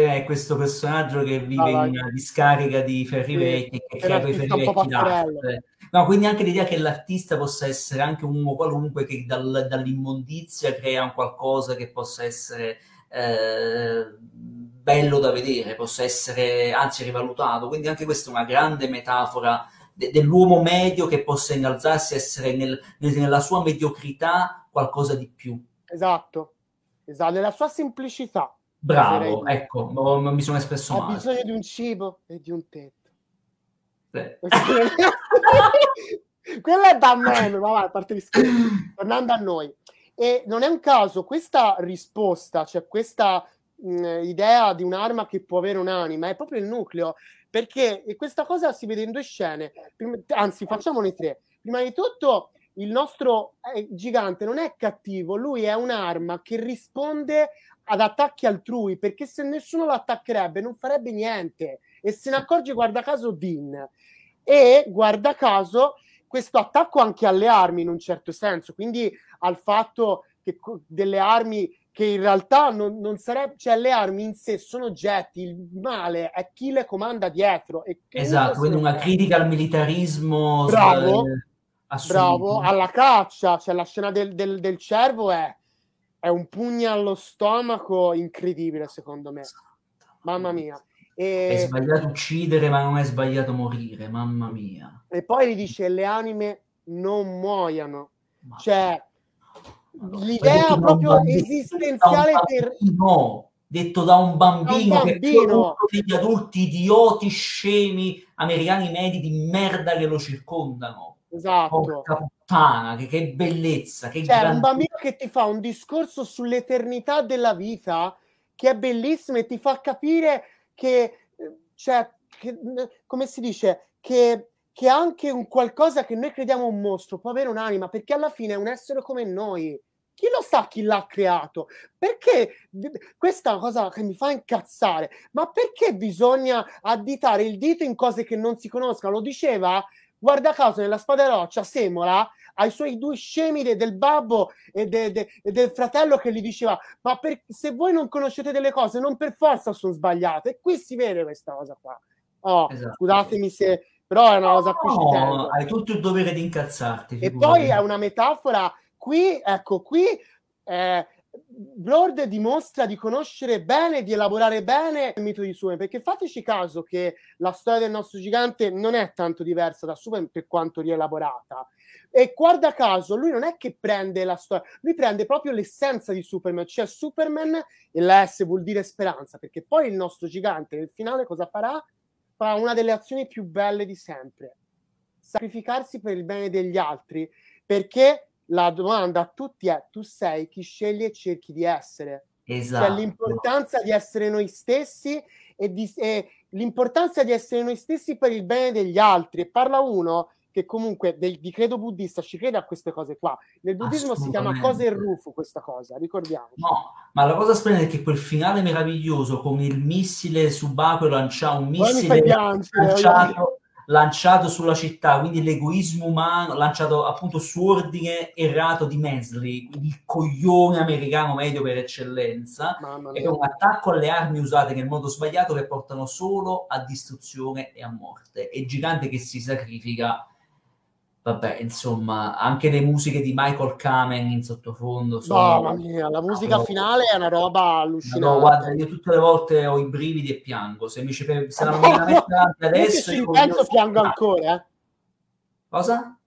Speaker 1: che è questo personaggio che vive ah, in una discarica di ferri vecchi che crea quei ferri vecchi d'arte. No, quindi anche l'idea che l'artista possa essere anche un uomo qualunque che dal, dall'immondizia crea un qualcosa che possa essere eh, bello da vedere, possa essere anzi rivalutato. Quindi anche questa è una grande metafora de- dell'uomo medio che possa innalzarsi, essere nel, nella sua mediocrità qualcosa di più.
Speaker 2: Esatto, esatto, nella sua semplicità.
Speaker 1: Bravo, ecco, non mi sono espresso
Speaker 2: male. Ha bisogno di un cibo e di un tetto.
Speaker 1: Beh.
Speaker 2: Quello è da me, ma va, a parte di scherzo. Tornando a noi. E non è un caso, questa risposta, cioè questa mh, idea di un'arma che può avere un'anima, è proprio il nucleo perché questa cosa si vede in due scene, anzi facciamone tre. Prima di tutto il nostro eh, gigante non è cattivo, lui è un'arma che risponde ad attacchi altrui, perché se nessuno lo attaccherebbe non farebbe niente e se ne accorge guarda caso Dean. E guarda caso questo attacco anche alle armi in un certo senso, quindi al fatto che delle armi che in realtà non, non sarebbe, cioè le armi in sé sono oggetti, il male è chi le comanda dietro. E
Speaker 1: esatto, quindi una critica al militarismo.
Speaker 2: Bravo, bravo, alla caccia, cioè la scena del, del, del cervo è, è, un pugno allo stomaco incredibile secondo me. Mamma mia.
Speaker 1: E... È sbagliato uccidere, ma non è sbagliato morire, mamma mia.
Speaker 2: E poi gli dice le anime non muoiono. Ma... Cioè, l'idea proprio bambino, esistenziale per
Speaker 1: no, detto da un bambino, da un bambino. che degli adulti idioti scemi americani medi di merda che lo circondano
Speaker 2: esatto
Speaker 1: Porca puttana, che, che bellezza che
Speaker 2: cioè, un bambino che ti fa un discorso sull'eternità della vita che è bellissimo e ti fa capire che cioè che, come si dice che che anche un qualcosa che noi crediamo un mostro può avere un'anima, perché alla fine è un essere come noi. Chi lo sa chi l'ha creato? Perché questa è una cosa che mi fa incazzare, ma perché bisogna additare il dito in cose che non si conoscono? Lo diceva, guarda caso, nella spada roccia, Semola ai suoi due scemi de, del babbo e, de, de, del fratello che gli diceva ma per, se voi non conoscete delle cose non per forza sono sbagliate e qui si vede questa cosa qua oh, esatto. scusatemi se però è una cosa cui
Speaker 1: ci tengo. hai tutto il dovere di incazzarti.
Speaker 2: E poi è una metafora, qui, ecco, qui eh, Lord dimostra di conoscere bene, di elaborare bene il mito di Superman, perché fateci caso che la storia del nostro gigante non è tanto diversa da Superman per quanto rielaborata. E guarda caso, lui non è che prende la storia, lui prende proprio l'essenza di Superman, cioè Superman e la S vuol dire speranza, perché poi il nostro gigante nel finale cosa farà? Farà una delle azioni più belle di sempre, sacrificarsi per il bene degli altri, perché la domanda a tutti è tu sei chi scegli e cerchi di essere. Cioè, esatto. Cioè, l'importanza di essere noi stessi e, di, e l'importanza di essere noi stessi per il bene degli altri. E parla uno che comunque del, di credo buddista ci crede a queste cose qua. Nel buddismo si chiama cosa e rufu questa cosa, ricordiamo.
Speaker 1: No, ma la cosa splendida è che quel finale meraviglioso con il missile subacqueo lancia un missile lanciato lanciato sulla città, quindi l'egoismo umano lanciato appunto su ordine errato di Mesli, il coglione americano medio per eccellenza, è un attacco alle armi usate nel modo sbagliato che portano solo a distruzione e a morte. E gigante che si sacrifica vabbè, insomma, anche le musiche di Michael Kamen in sottofondo.
Speaker 2: Sono... Mamma mia, la musica no, finale è una roba allucinante. No,
Speaker 1: guarda, io tutte le volte ho i brividi e piango. Se mi ci se la la adesso...
Speaker 2: Se ci ripenso piango ancora. Eh.
Speaker 1: Cosa?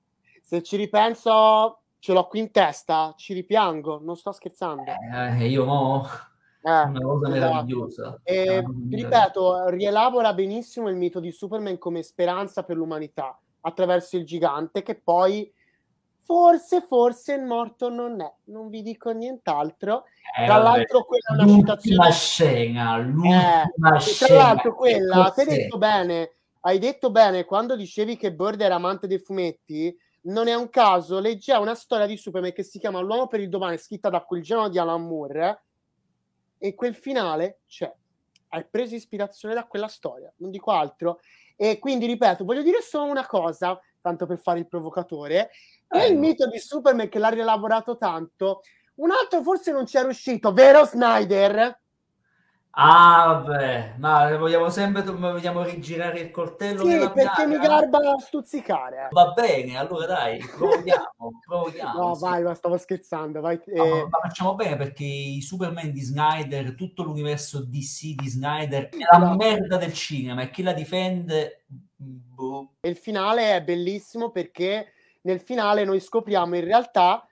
Speaker 2: Se ci ripenso, ce l'ho qui in testa, ci ripiango, non sto scherzando.
Speaker 1: Eh, io mo... Eh, una cosa esatto. meravigliosa.
Speaker 2: E, ripeto, rielabora benissimo il mito di Superman come speranza per l'umanità attraverso il gigante che poi forse, forse morto non è. Non vi dico nient'altro. Eh, tra l'altro quella è una citazione...
Speaker 1: scena, l'ultima
Speaker 2: eh, scena. Tra l'altro quella, ti hai detto bene, hai detto bene, quando dicevi che Bird era amante dei fumetti, non è un caso, legge una storia di Superman che si chiama L'uomo per il domani, scritta da quel genio di Alan Moore, e quel finale c'è. Hai preso ispirazione da quella storia, non dico altro. E quindi, ripeto, voglio dire solo una cosa, tanto per fare il provocatore. È il mito di Superman che l'ha rielaborato tanto. Un altro forse non ci è riuscito, vero Snyder?
Speaker 1: Ah, vabbè, ma vogliamo sempre vogliamo rigirare il coltello?
Speaker 2: Sì, perché mi garba stuzzicare.
Speaker 1: Va bene, allora dai, proviamo, proviamo.
Speaker 2: No, vai, ma stavo scherzando. Vai,
Speaker 1: eh... no, ma facciamo bene perché i Superman di Snyder, tutto l'universo DC di Snyder è la merda del cinema e chi la difende...
Speaker 2: Boh. Il finale è bellissimo perché nel finale noi scopriamo in realtà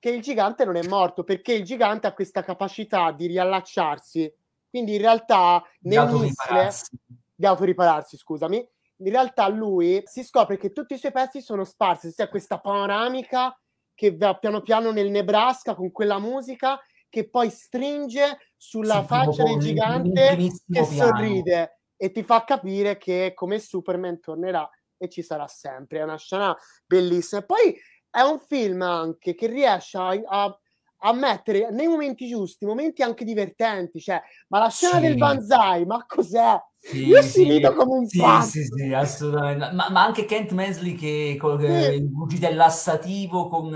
Speaker 2: che il gigante non è morto perché il gigante ha questa capacità di riallacciarsi quindi in realtà nel di missile di autoripararsi, scusami, in realtà lui si scopre che tutti i suoi pezzi sono sparsi, sia questa panoramica che va piano piano nel Nebraska con quella musica che poi stringe sulla sì, faccia del gigante piano. sorride e ti fa capire che come Superman tornerà e ci sarà sempre. È una scena bellissima. E poi è un film anche che riesce a, a a mettere nei momenti giusti, momenti anche divertenti, cioè, ma la scena sì. del banzai, ma cos'è? Sì, Io sì, si rido come un
Speaker 1: sì, pazzo. Sì, sì, assolutamente. Ma, ma, anche Kent Mesley che, che sì. bugi dell'assativo con,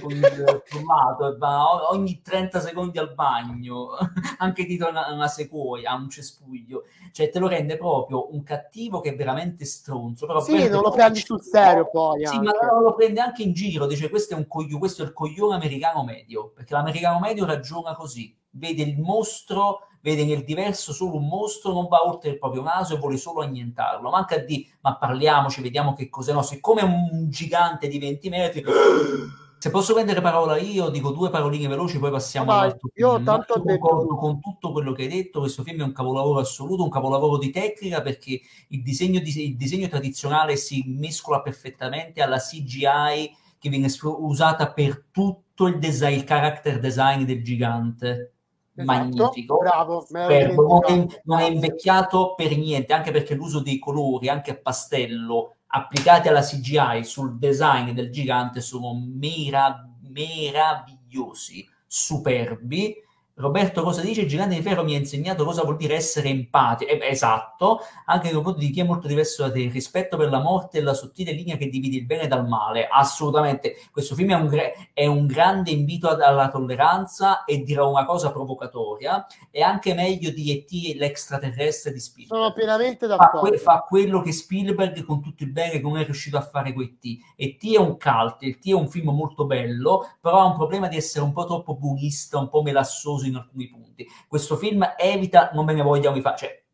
Speaker 1: con il formato, va ogni 30 secondi al bagno, anche dietro una, una sequoia, un cespuglio. Cioè, te lo rende proprio un cattivo che è veramente stronzo. Però
Speaker 2: sì, non lo prendi sul serio poi.
Speaker 1: Sì, anche. ma lo prende anche in giro. Dice, questo è un coglione, questo è il coglione americano medio, perché l'americano medio ragiona così. Vede il mostro vede nel diverso solo un mostro, non va oltre il proprio naso e vuole solo annientarlo. Manca di, ma parliamoci, vediamo che cos'è. No, siccome è un gigante di 20 metri, se posso prendere parola io, dico due paroline veloci, poi passiamo
Speaker 2: Vai, all'altro
Speaker 1: io
Speaker 2: film. Tanto
Speaker 1: io concordo con tutto quello che hai detto. Questo film è un capolavoro assoluto, un capolavoro di tecnica perché il disegno, di, il disegno tradizionale si mescola perfettamente alla CGI che viene usata per tutto il design, il character design del gigante esatto, magnifico.
Speaker 2: Bravo,
Speaker 1: per, non, è, non, è, invecchiato per niente, anche perché l'uso dei colori, anche a pastello, applicati alla CGI sul design del gigante sono mera, meravigliosi, superbi. Roberto cosa dice? Il gigante di ferro mi ha insegnato cosa vuol dire essere empatico. Eh, esatto, anche nei confronti di chi è molto diverso da te. Il rispetto per la morte e la sottile linea che divide il bene dal male. Assolutamente. Questo film è un, è un grande invito alla tolleranza e dirò una cosa provocatoria. È anche meglio di E.T. l'extraterrestre di Spielberg.
Speaker 2: Sono pienamente d'accordo.
Speaker 1: Fa, que- fa, quello che Spielberg, con tutto il bene, non è riuscito a fare con E.T. E.T. è un cult, E.T. è un film molto bello, però ha un problema di essere un po' troppo buonista, un po' melassoso in alcuni punti. Questo film evita, non me ne vogliamo fare, cioè,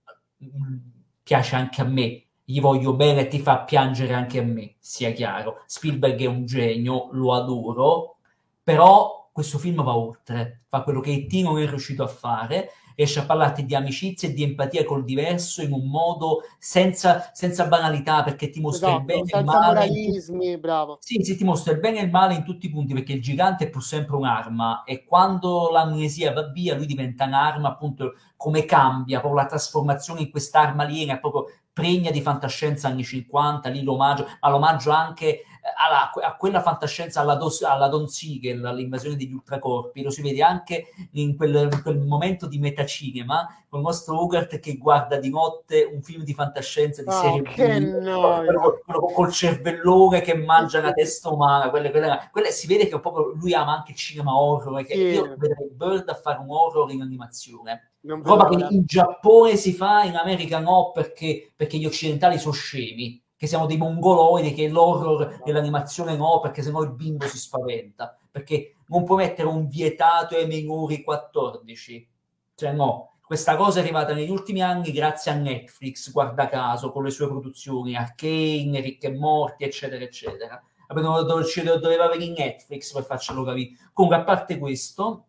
Speaker 1: mm, piace anche a me, gli voglio bene e ti fa piangere anche a me, sia chiaro. Spielberg è un genio, lo adoro, però questo film va oltre, fa quello che E.T. non è riuscito a fare riesce a parlarti di amicizia e di empatia col diverso in un modo senza, senza banalità, perché ti mostra esatto, il bene e il male.
Speaker 2: moralismi, bravo.
Speaker 1: Sì, sì, ti mostra il bene e il male in tutti i punti, perché il gigante è pur sempre un'arma e quando l'amnesia va via, lui diventa un'arma, appunto, come cambia, proprio la trasformazione in quest'arma aliena, proprio pregna di fantascienza anni 50, lì l'omaggio, ma l'omaggio anche alla, a quella fantascienza alla, dos, alla Don Siegel, all'invasione degli ultracorpi, lo si vede anche in quel, in quel momento di metacinema, con il nostro Ugart che guarda di notte un film di fantascienza di oh, serie
Speaker 2: B, quello,
Speaker 1: quello, col cervellone che mangia la testa umana, quelle, quelle, quelle, si vede che proprio lui ama anche il cinema horror, che sì. io vedrei Bird a fare un horror in animazione. Roba che in Giappone si fa, in America no, perché, perché gli occidentali sono scemi che siamo dei mongoloidi, che l'horror dell'animazione no, perché sennò il bimbo si spaventa, perché non puoi mettere un vietato ai minori 14, cioè no, questa cosa è arrivata negli ultimi anni grazie a Netflix, guarda caso, con le sue produzioni, Arcane, Ricche e Morti, eccetera, eccetera. Doveva venire Netflix per farcelo capire. Comunque, a parte questo,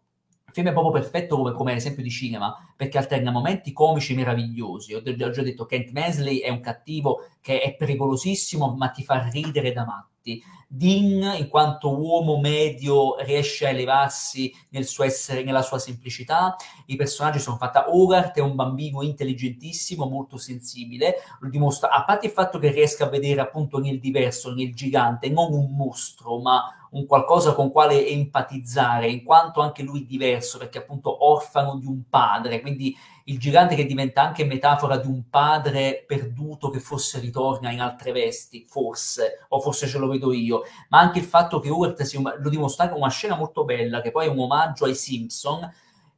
Speaker 1: il film è proprio perfetto come, come, esempio di cinema, perché alterna momenti comici meravigliosi. Ho, ho già detto Kent Mansley è un cattivo che è pericolosissimo, ma ti fa ridere da matti. Dean, in quanto uomo medio, riesce a elevarsi nel suo essere, nella sua semplicità. I personaggi sono fatti. Hogarth è un bambino intelligentissimo, molto sensibile. Lo dimostra, a parte il fatto che riesca a vedere appunto nel diverso, nel gigante, non un mostro, ma un qualcosa con quale empatizzare, in quanto anche lui diverso, perché appunto orfano di un padre, quindi il gigante che diventa anche metafora di un padre perduto che forse ritorna in altre vesti, forse, o forse ce lo vedo io, ma anche il fatto che Hurt lo dimostra anche una scena molto bella, che poi è un omaggio ai Simpson,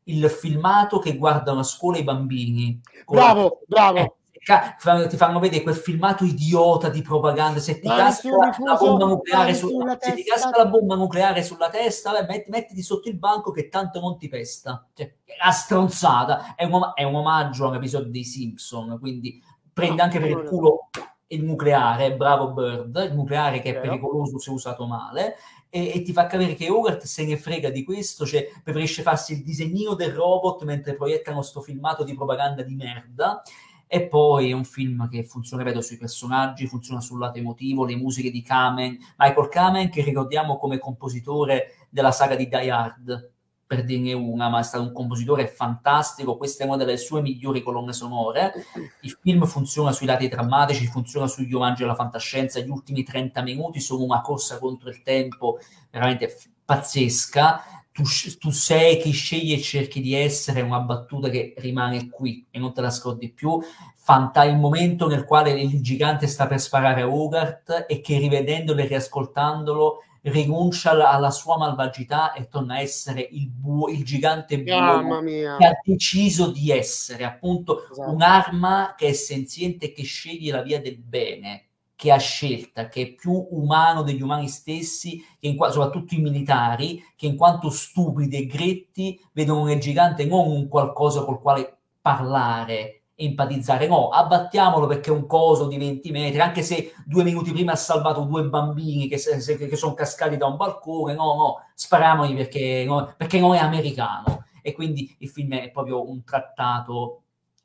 Speaker 1: il filmato che guardano a scuola i bambini.
Speaker 2: Bravo, la... bravo. Eh,
Speaker 1: ti fanno vedere quel filmato idiota di propaganda. Se ti, casca la, bomba nucleare su, se ti casca la bomba nucleare sulla testa beh, metti, mettiti sotto il banco che tanto non ti pesta. Cioè, la stronzata. È un, è un omaggio a un episodio dei Simpson quindi prende anche per il culo il nucleare, bravo Bird, il nucleare che è pericoloso se usato male, e, e, ti fa capire che Howard se ne frega di questo, cioè preferisce farsi il disegnino del robot mentre proiettano sto filmato di propaganda di merda e poi è un film che funziona, vedo, sui personaggi, funziona sul lato emotivo, le musiche di Kamen, Michael Kamen che ricordiamo come compositore della saga di Die Hard, per dirne una, ma è stato un compositore fantastico, questa è una delle sue migliori colonne sonore. Il film funziona sui lati drammatici, funziona sugli omaggi alla fantascienza, gli ultimi 30 minuti sono una corsa contro il tempo veramente pazzesca tu, tu, sei chi scegli e cerchi di essere una battuta che rimane qui e non te la scordi più. Fanta il momento nel quale il gigante sta per sparare a Hogarth e che rivedendolo e riascoltandolo rinuncia alla, alla, sua malvagità e torna a essere il, buo, il gigante buono che ha deciso di essere appunto esatto. un'arma che è senziente e che sceglie la via del bene che ha scelta, che è più umano degli umani stessi, qua, soprattutto i militari, che in quanto stupidi e gretti vedono nel gigante non un qualcosa col quale parlare, empatizzare, no, abbattiamolo perché è un coso di 20 metri, anche se due minuti prima ha salvato due bambini che, se, che sono cascati da un balcone, no, no, spariamoli perché, no, perché non è americano. E quindi il film è proprio un trattato,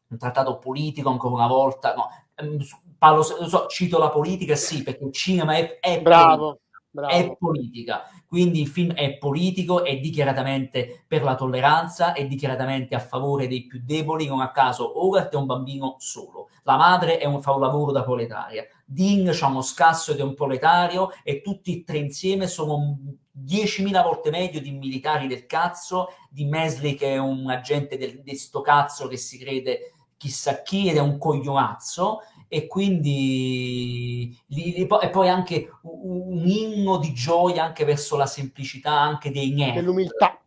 Speaker 1: un trattato politico ancora una volta, no, ehm, parlo, so, cito la politica, sì, perché il cinema è, è
Speaker 2: bravo,
Speaker 1: bravo. è politica. Quindi il film è politico, è dichiaratamente per la tolleranza, è dichiaratamente a favore dei più deboli. Non a caso, Howard è un bambino solo. La madre un, fa un lavoro da proletaria. Ding c'ha uno scasso ed è un proletario e tutti e tre insieme sono 10.000 volte meglio di militari del cazzo, di Mesley che è un agente del, di sto cazzo che si crede chissà chi ed è un coglionazzo e quindi li, li, e poi anche un, un inno di gioia anche verso la semplicità anche dei nerd.
Speaker 2: Dell'umiltà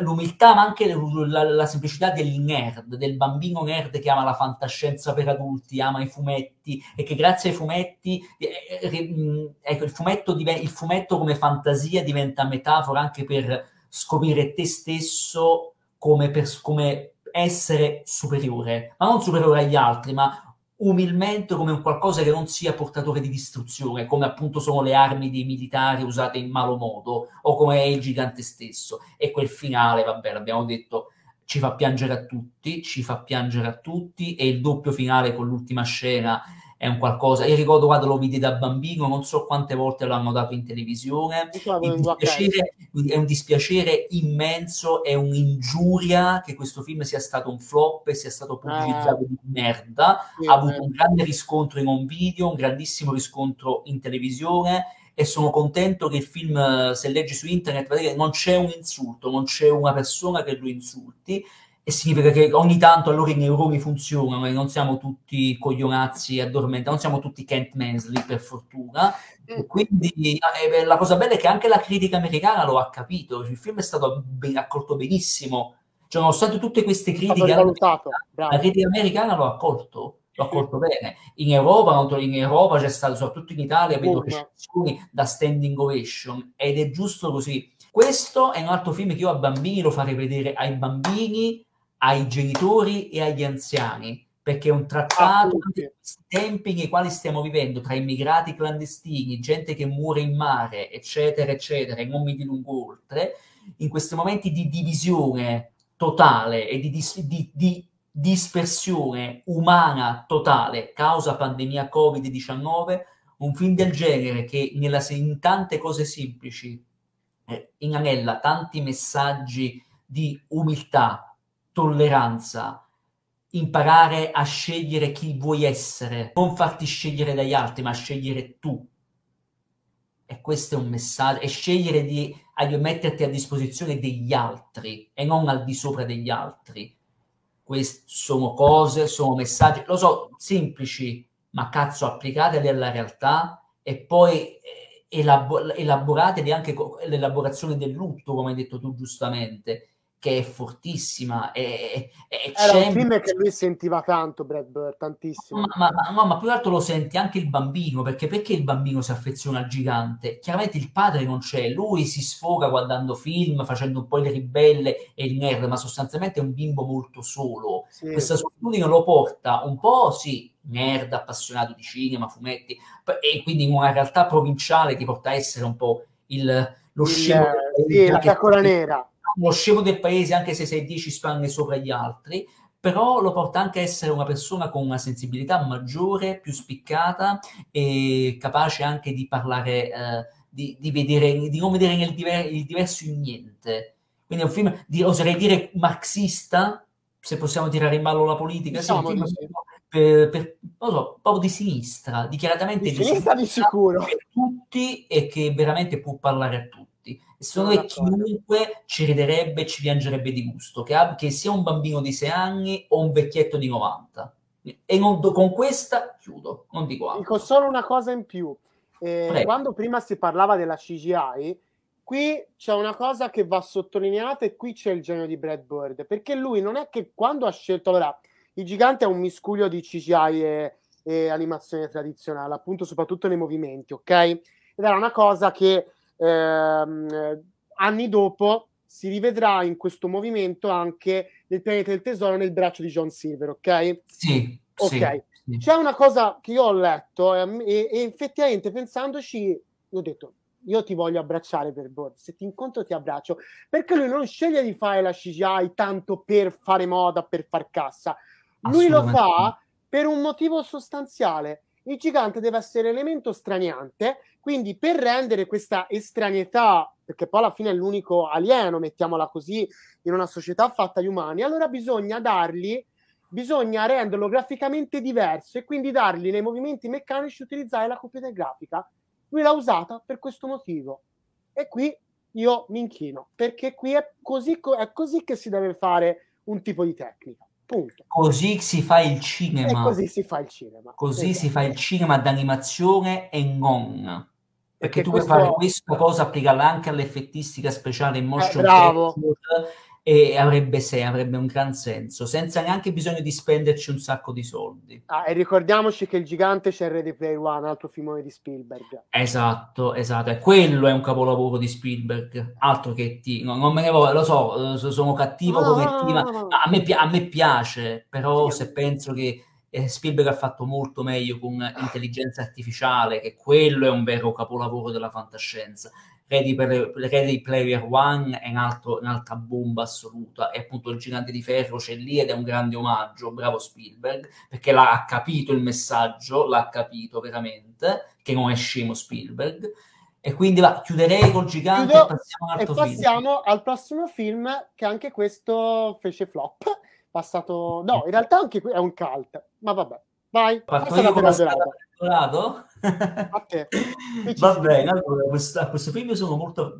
Speaker 1: l'umiltà, ma anche la, la, semplicità del nerd, del bambino nerd che ama la fantascienza per adulti, ama i fumetti e che grazie ai fumetti, eh, eh, ecco, il fumetto, div- il fumetto come fantasia diventa metafora anche per scoprire te stesso come, per, come essere superiore, ma non superiore agli altri, ma umilmente come un qualcosa che non sia portatore di distruzione, come appunto sono le armi dei militari usate in malo modo, o come è il gigante stesso. E quel finale, vabbè, l'abbiamo detto, ci fa piangere a tutti, ci fa piangere a tutti, e il doppio finale con l'ultima scena è un qualcosa. Io ricordo quando lo vidi da bambino, non so quante volte l'hanno dato in televisione. è un dispiacere immenso, è un'ingiuria che questo film sia stato un flop e sia stato pubblicizzato ah. di merda. Sì, ha avuto un grande riscontro in un video, un grandissimo riscontro in televisione. E sono contento che il film, se leggi su internet, non c'è un insulto, non c'è una persona che lo insulti e significa che ogni tanto allora i neuroni funzionano e non siamo tutti coglionazzi e addormentati, non siamo tutti Kent Mansley per fortuna. E mm. quindi eh, la cosa bella è che anche la critica americana lo ha capito, il film è stato ben, accolto benissimo, cioè nonostante tutte queste critiche, la critica americana lo ha accolto l'ho accolto bene. In Europa, in Europa c'è stato, soprattutto in Italia, vedo recensioni da standing ovation ed è giusto così. Questo è un altro film che io a bambini lo farei vedere ai bambini ai genitori e agli anziani, perché è un trattato ah, tempi nei quali stiamo vivendo tra immigrati clandestini, gente che muore in mare, eccetera, eccetera, e non mi dilungo oltre, in questi momenti di divisione totale e di, dis- di, di dispersione umana totale causa pandemia Covid-19, un film del genere che nella, in tante cose semplici eh, inanella tanti messaggi di umiltà, tolleranza, imparare a scegliere chi vuoi essere, non farti scegliere dagli altri, ma scegliere tu. E questo è un messaggio, e scegliere di, metterti a disposizione degli altri e non al di sopra degli altri. Queste sono cose, sono messaggi, lo so, semplici, ma cazzo applicate alla realtà e poi eh, elabor- elaborate anche l'elaborazione del lutto, come hai detto tu giustamente che è fortissima. E,
Speaker 2: e Era un film che lui sentiva tanto, Brad Bird, tantissimo.
Speaker 1: Ma, ma, ma, ma, più che altro lo senti anche il bambino, perché perché il bambino si affeziona al gigante? Chiaramente il padre non c'è, lui si sfoga guardando film, facendo un po' il ribelle e il nerd, ma sostanzialmente è un bimbo molto solo. Sì. Questa solitudine lo porta un po', sì, nerd, appassionato di cinema, fumetti, e quindi in una realtà provinciale che porta a essere un po' il, lo scemo.
Speaker 2: Sì, la pecora nera
Speaker 1: uno scemo del paese anche se sei 10 spanne sopra gli altri, però lo porta anche a essere una persona con una sensibilità maggiore, più spiccata e capace anche di parlare, eh, di, di, vedere, di non vedere nel diver- il diverso in niente. Quindi è un film, di, oserei dire, marxista, se possiamo tirare in ballo la politica, diciamo, sì. Per, per, non so, proprio di sinistra, dichiaratamente
Speaker 2: di, di sinistra, di sicuro.
Speaker 1: Per tutti e che veramente può parlare a tutti. E secondo me chiunque ci riderebbe, ci piangerebbe di gusto, che, ab- che, sia un bambino di 6 anni o un vecchietto di 90. E non, con questa chiudo, non dico altro.
Speaker 2: Dico solo una cosa in più. Eh, quando prima si parlava della CGI, qui c'è una cosa che va sottolineata e qui c'è il genio di Brad Bird, perché lui non è che quando ha scelto, allora, il gigante è un miscuglio di CGI e, e animazione tradizionale, appunto soprattutto nei movimenti, ok? Ed era una cosa che ehm, anni dopo si rivedrà in questo movimento anche nel pianeta del tesoro nel braccio di John Silver, ok?
Speaker 1: Sì.
Speaker 2: Ok. Sì, C'è una cosa che io ho letto e, e, e effettivamente pensandoci, ho detto, io ti voglio abbracciare per Bird, se ti incontro ti abbraccio, perché lui non sceglie di fare la CGI tanto per fare moda, per far cassa, lui lo fa per un motivo sostanziale, il gigante deve essere elemento straniante, quindi per rendere questa estraneità, perché poi alla fine è l'unico alieno, mettiamola così, in una società fatta di umani, allora bisogna dargli bisogna renderlo graficamente diverso e quindi dargli nei movimenti meccanici utilizzare la computer grafica. Lui l'ha usata per questo motivo. E qui io mi inchino, perché qui è così, è così che si deve fare un tipo di tecnica. Punto.
Speaker 1: Così si fa il cinema.
Speaker 2: E così si fa il cinema.
Speaker 1: Così esatto. si fa il cinema d'animazione e non. Perché, perché tu questo... puoi fare questa cosa, applicarla anche all'effettistica speciale in motion
Speaker 2: eh,
Speaker 1: e avrebbe, se, avrebbe un gran senso, senza neanche bisogno di spenderci un sacco di soldi.
Speaker 2: Ah, e ricordiamoci che il gigante c'è Ready Play One, altro filmone di Spielberg.
Speaker 1: Esatto, esatto, e quello è un capolavoro di Spielberg, altro che ti, no, non me ne voglio, lo so, eh, sono cattivo no, come ti, ma a me, a me piace, però sì. se penso che eh, Spielberg ha fatto molto meglio con intelligenza artificiale, che quello è un vero capolavoro della fantascienza Ready, Ready Player One è un altro, un'altra bomba assoluta e appunto il gigante di ferro c'è lì ed è un grande omaggio, bravo Spielberg, perché l'ha capito il messaggio, l'ha capito veramente, che non è scemo Spielberg. E quindi la chiuderei col gigante Chiudo, e passiamo,
Speaker 2: e passiamo al prossimo film che anche questo fece flop. Passato, no, in realtà anche qui è un cult, ma vabbè. Vai,
Speaker 1: Parto io con la te. Va bene, allora, questo, a questo film sono molto,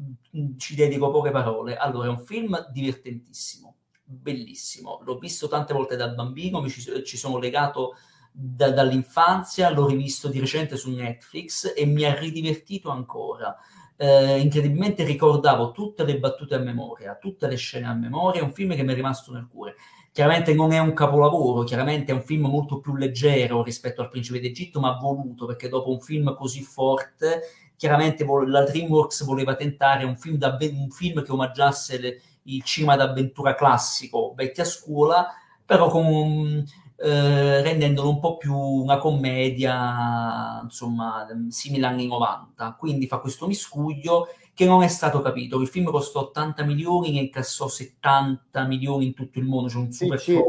Speaker 1: ci dedico poche parole. Allora, è un film divertentissimo, bellissimo. L'ho visto tante volte da bambino, mi ci, ci sono legato da, dall'infanzia, l'ho rivisto di recente su Netflix e mi ha ridivertito ancora. Eh, incredibilmente ricordavo tutte le battute a memoria, tutte le scene a memoria, è un film che mi è rimasto nel cuore. Chiaramente non è un capolavoro, chiaramente è un film molto più leggero rispetto al Principe d'Egitto, ma voluto perché dopo un film così forte, chiaramente la DreamWorks voleva tentare un film, un film che omaggiasse le, il cinema d'avventura classico, vecchia scuola, però con, eh, rendendolo un po' più una commedia, insomma, simile anni 90. Quindi fa questo miscuglio che non è stato capito. Il film costò 80 milioni e incassò 70 milioni in tutto il mondo, c'è un super sì.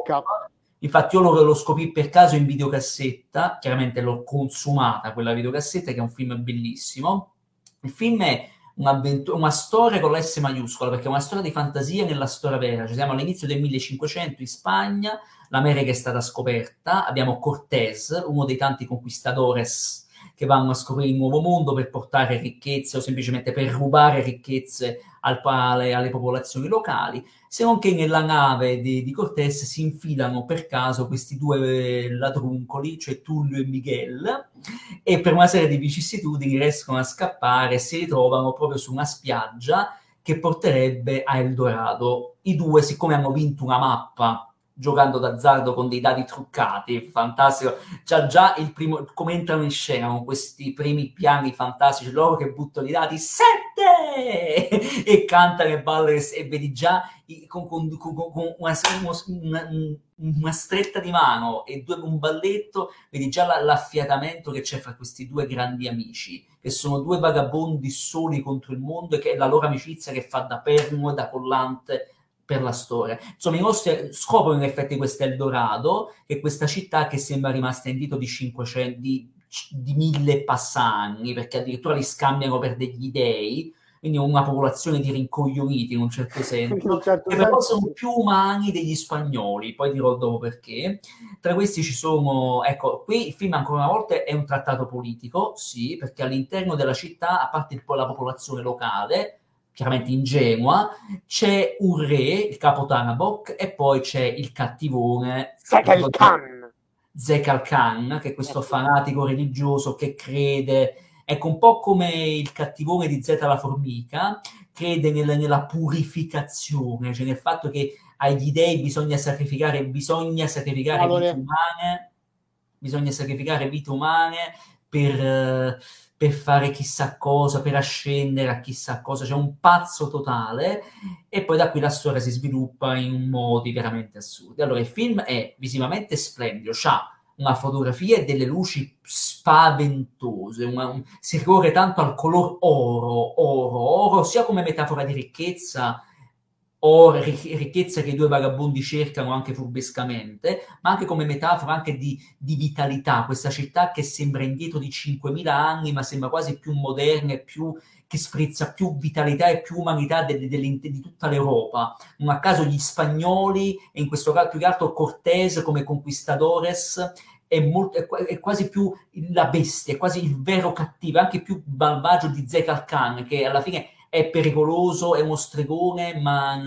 Speaker 1: Infatti io lo, lo scoprì per caso in videocassetta, chiaramente l'ho consumata quella videocassetta che è un film bellissimo. Il film è una storia con la S maiuscola, perché è una storia di fantasia nella storia vera. Ci siamo all'inizio del 1500 in Spagna, l'America è stata scoperta, abbiamo Cortés, uno dei tanti conquistadores che vanno a scoprire il nuovo mondo per portare ricchezze o semplicemente per rubare ricchezze al, alle, alle popolazioni locali, se non che nella nave di, di Cortés si infilano per caso questi due ladruncoli, cioè Tullio e Miguel, e per una serie di vicissitudini riescono a scappare e si ritrovano proprio su una spiaggia che porterebbe a Eldorado. I due, siccome hanno vinto una mappa giocando d'azzardo con dei dadi truccati, fantastico. Già, già il primo, come entrano in scena con questi primi piani fantastici, loro che buttano i dati, sette! e cantano e ballano e vedi già con, con, con, con una, una, una, stretta di mano e due, un balletto, vedi già la, l'affiatamento che c'è fra questi due grandi amici, che sono due vagabondi soli contro il mondo e che è la loro amicizia che fa da perno e da collante per la storia. Insomma, i nostri scoprono in effetti questo Eldorado, che è questa città che sembra rimasta in dito di 500, di, di mille passanni, perché addirittura li scambiano per degli dei, quindi una popolazione di rincoglioniti in un certo senso, un certo che però sono più umani degli spagnoli, poi dirò dopo perché. Tra questi ci sono, ecco, qui il film ancora una volta è un trattato politico, sì, perché all'interno della città, a parte la popolazione locale, chiaramente ingenua, c'è un re, il capo Tanabok, e poi c'è il cattivone
Speaker 2: Zekal Khan.
Speaker 1: Zekal Khan, che è questo fanatico religioso che crede, ecco un po' come il cattivone di Zeta la formica, crede nella, nella purificazione, cioè nel fatto che agli dei bisogna sacrificare, bisogna sacrificare allora. vite umane, bisogna sacrificare vite umane per per fare chissà cosa, per ascendere a chissà cosa, c'è un pazzo totale e poi da qui la storia si sviluppa in modi veramente assurdi. Allora il film è visivamente splendido, ha una fotografia e delle luci spaventose, una, un, si ricorre tanto al color oro, oro, oro, sia come metafora di ricchezza o ricchezza che i due vagabondi cercano anche furbescamente, ma anche come metafora anche di, di, vitalità, questa città che sembra indietro di 5.000 anni, ma sembra quasi più moderna e più che sprizza più vitalità e più umanità de, de, de, di tutta l'Europa. Non a caso gli spagnoli, e in questo caso più che altro Cortés come conquistadores, è, molto, è, è, quasi più la bestia, è quasi il vero cattivo, anche più malvagio di Zekal Khan, che alla fine è pericoloso, è uno stregone, ma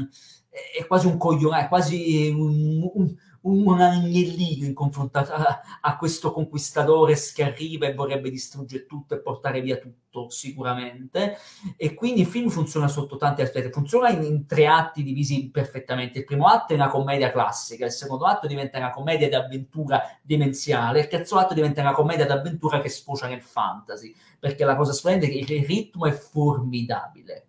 Speaker 1: è quasi un coglione, è quasi un, un agnellino in confronto a, a, questo conquistadore che arriva e vorrebbe distruggere tutto e portare via tutto, sicuramente. E quindi il film funziona sotto tanti aspetti. Funziona in, in tre atti divisi perfettamente. Il primo atto è una commedia classica, il secondo atto diventa una commedia d'avventura demenziale, il terzo atto diventa una commedia d'avventura che sfocia nel fantasy, perché la cosa splendida è che il ritmo è formidabile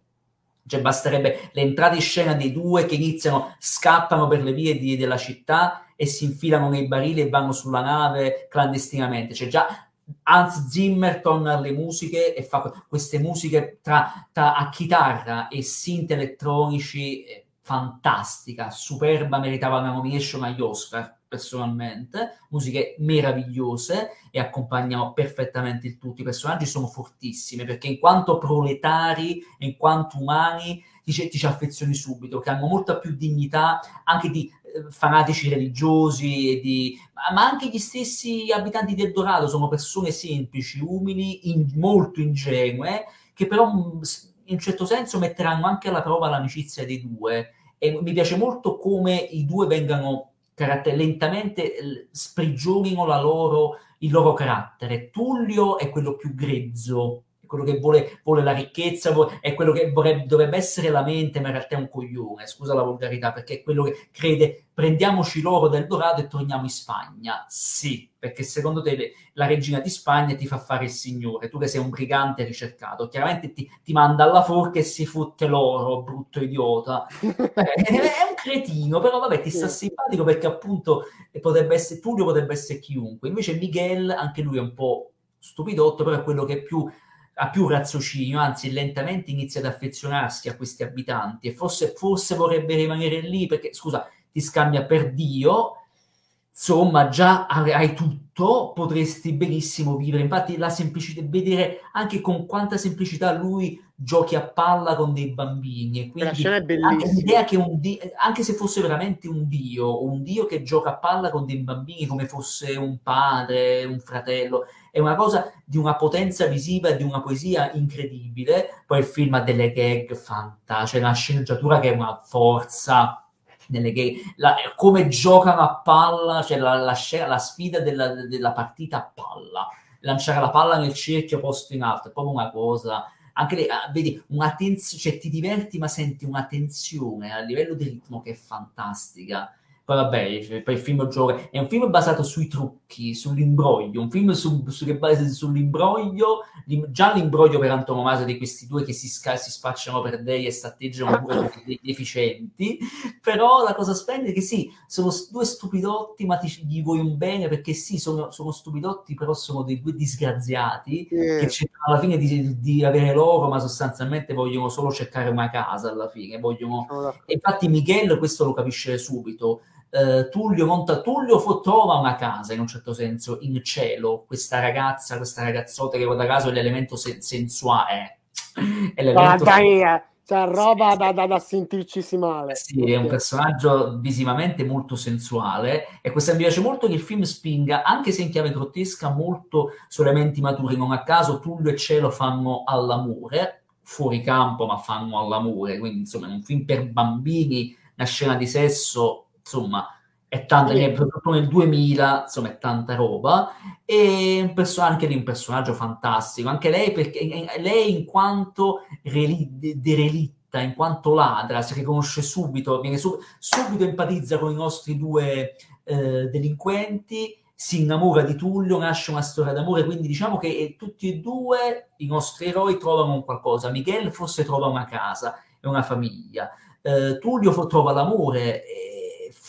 Speaker 1: cioè basterebbe l'entrata in scena dei due che iniziano, scappano per le vie di, della città e si infilano nei barili e vanno sulla nave clandestinamente. Cioè già Hans Zimmer torna alle musiche e fa queste musiche tra, tra a chitarra e synth elettronici, eh, fantastica, superba, meritava una nomination agli Oscar personalmente, musiche meravigliose e accompagnano perfettamente il tutto. I personaggi sono fortissimi perché in quanto proletari in quanto umani ti, ti ci affezioni subito, che hanno molta più dignità anche di eh, fanatici religiosi, di, ma anche gli stessi abitanti del Dorado sono persone semplici, umili, in, molto ingenue, che però mm, in un certo senso metteranno anche alla prova l'amicizia dei due. E mi piace molto come i due vengano caratter- lentamente sprigionino loro, il loro carattere. Tullio è quello più grezzo, quello che vuole, vuole la ricchezza, vuole, è quello che vorrebbe, dovrebbe essere la mente, ma in realtà è un coglione, scusa la volgarità, perché è quello che crede prendiamoci l'oro del Dorado e torniamo in Spagna. Sì, perché secondo te le, la regina di Spagna ti fa fare il signore, tu che sei un brigante ricercato, chiaramente ti, ti manda alla forca e si fotte l'oro, brutto idiota. Eh, è un cretino, però vabbè, ti sta simpatico perché appunto potrebbe essere, Tullio potrebbe essere chiunque. Invece Miguel, anche lui è un po' stupidotto, però è quello che è più ha più raziocinio, anzi lentamente inizia ad affezionarsi a questi abitanti e forse, forse vorrebbe rimanere lì perché, scusa, ti scambia per Dio, insomma già hai tutto, potresti benissimo vivere. Infatti la semplicità, vedere anche con quanta semplicità lui giochi a palla con dei bambini. E quindi
Speaker 2: bellissima.
Speaker 1: l'idea che un dio, anche se fosse veramente un dio, un dio che gioca a palla con dei bambini come fosse un padre, un fratello, è una cosa di una potenza visiva e di una poesia incredibile. Poi il film ha delle gag fantastiche, c'è una sceneggiatura che è una forza nelle game, la, come giocano a palla, cioè la, la, la sfida della, della, partita a palla, lanciare la palla nel cerchio posto in alto, è proprio una cosa, anche le, ah, vedi, una cioè ti diverti ma senti una tensione a livello di ritmo che è fantastica poi vabbè, poi il film gioca, è un film basato sui trucchi, sull'imbroglio, un film su, su, che basa sull'imbroglio, già l'imbroglio per antonomasia di questi due che si, sca- si spacciano per dei e statteggiano pure dei deficienti, però la cosa splendida è che sì, sono due stupidotti, ma ti, gli vuoi un bene perché sì, sono, sono stupidotti, però sono dei due disgraziati yeah. che cercano alla fine di, di, avere loro, ma sostanzialmente vogliono solo cercare una casa alla fine, vogliono... E infatti Miguel questo lo capisce subito, Uh, Tullio monta Tullio fo- trova una casa in un certo senso in cielo. Questa ragazza questa ragazzotta che guarda caso è l'elemento sen- sensuale.
Speaker 2: È l'elemento dai, sen- cioè roba sì, da, da, da, sentirci male.
Speaker 1: Sì è un personaggio visivamente molto sensuale. E questo mi piace molto che il film spinga anche se in chiave grottesca molto su elementi maturi non a caso Tullio e cielo fanno all'amore fuori campo ma fanno all'amore. Quindi insomma è un film per bambini una scena di sesso insomma è tanta, sì. soprattutto nel 2000, insomma è tanta roba, e un perso- anche lì un personaggio fantastico, anche lei, perché, lei in quanto reli- derelitta, in quanto ladra, si riconosce subito, viene su- subito empatizza con i nostri due eh, delinquenti, si innamora di Tullio, nasce una storia d'amore, quindi diciamo che eh, tutti e due i nostri eroi trovano un qualcosa, Miguel forse trova una casa e una famiglia, eh, Tullio trova l'amore,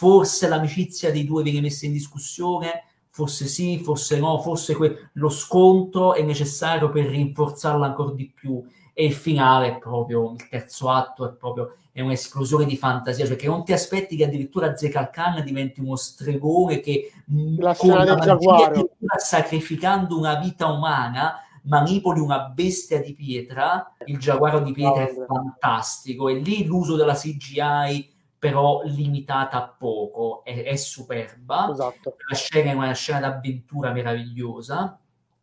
Speaker 1: forse l'amicizia dei due viene messa in discussione, forse sì, forse no, forse que- lo scontro è necessario per rinforzarla ancora di più. E il finale è proprio, il terzo atto è proprio è un'esplosione di fantasia, cioè che non ti aspetti che addirittura Zekal Khan diventi uno stregone che
Speaker 2: la scena del giaguaro
Speaker 1: sacrificando una vita umana manipoli una bestia di pietra, il giaguaro di pietra è fantastico e lì l'uso della CGI però limitata a poco, è, è superba.
Speaker 2: Esatto.
Speaker 1: La scena è una scena d'avventura meravigliosa.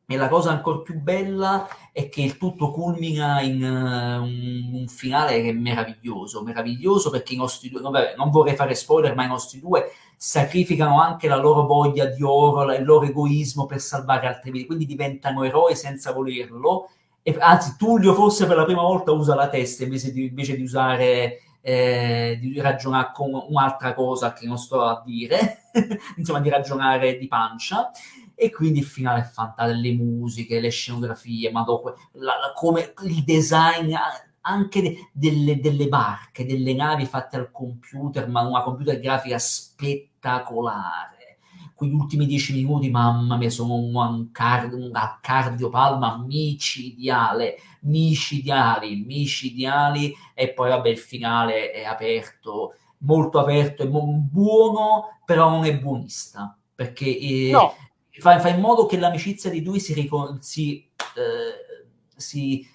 Speaker 1: E la cosa ancora più bella è che il tutto culmina in uh, un, un, finale che è meraviglioso, meraviglioso perché i nostri due, vabbè, non vorrei fare spoiler, ma i nostri due sacrificano anche la loro voglia di oro, il loro egoismo per salvare altre vite, quindi diventano eroi senza volerlo. E, anzi, Tullio forse per la prima volta usa la testa invece di, invece di usare eh, di ragionare con un'altra cosa che non sto a dire, insomma di ragionare di pancia e quindi il finale è fantastico, le musiche, le scenografie, ma dopo, la, la, come il design anche de, delle, delle, barche, delle navi fatte al computer, ma una computer grafica spettacolare. Quegli ultimi dieci minuti, mamma mia, sono un, un, car- un cardiopalma micidiale, micidiali, micidiali, e poi vabbè il finale è aperto, molto aperto, è buono, però non è buonista, perché eh, no. fa, fa, in modo che l'amicizia di due si, ricon- si, eh, si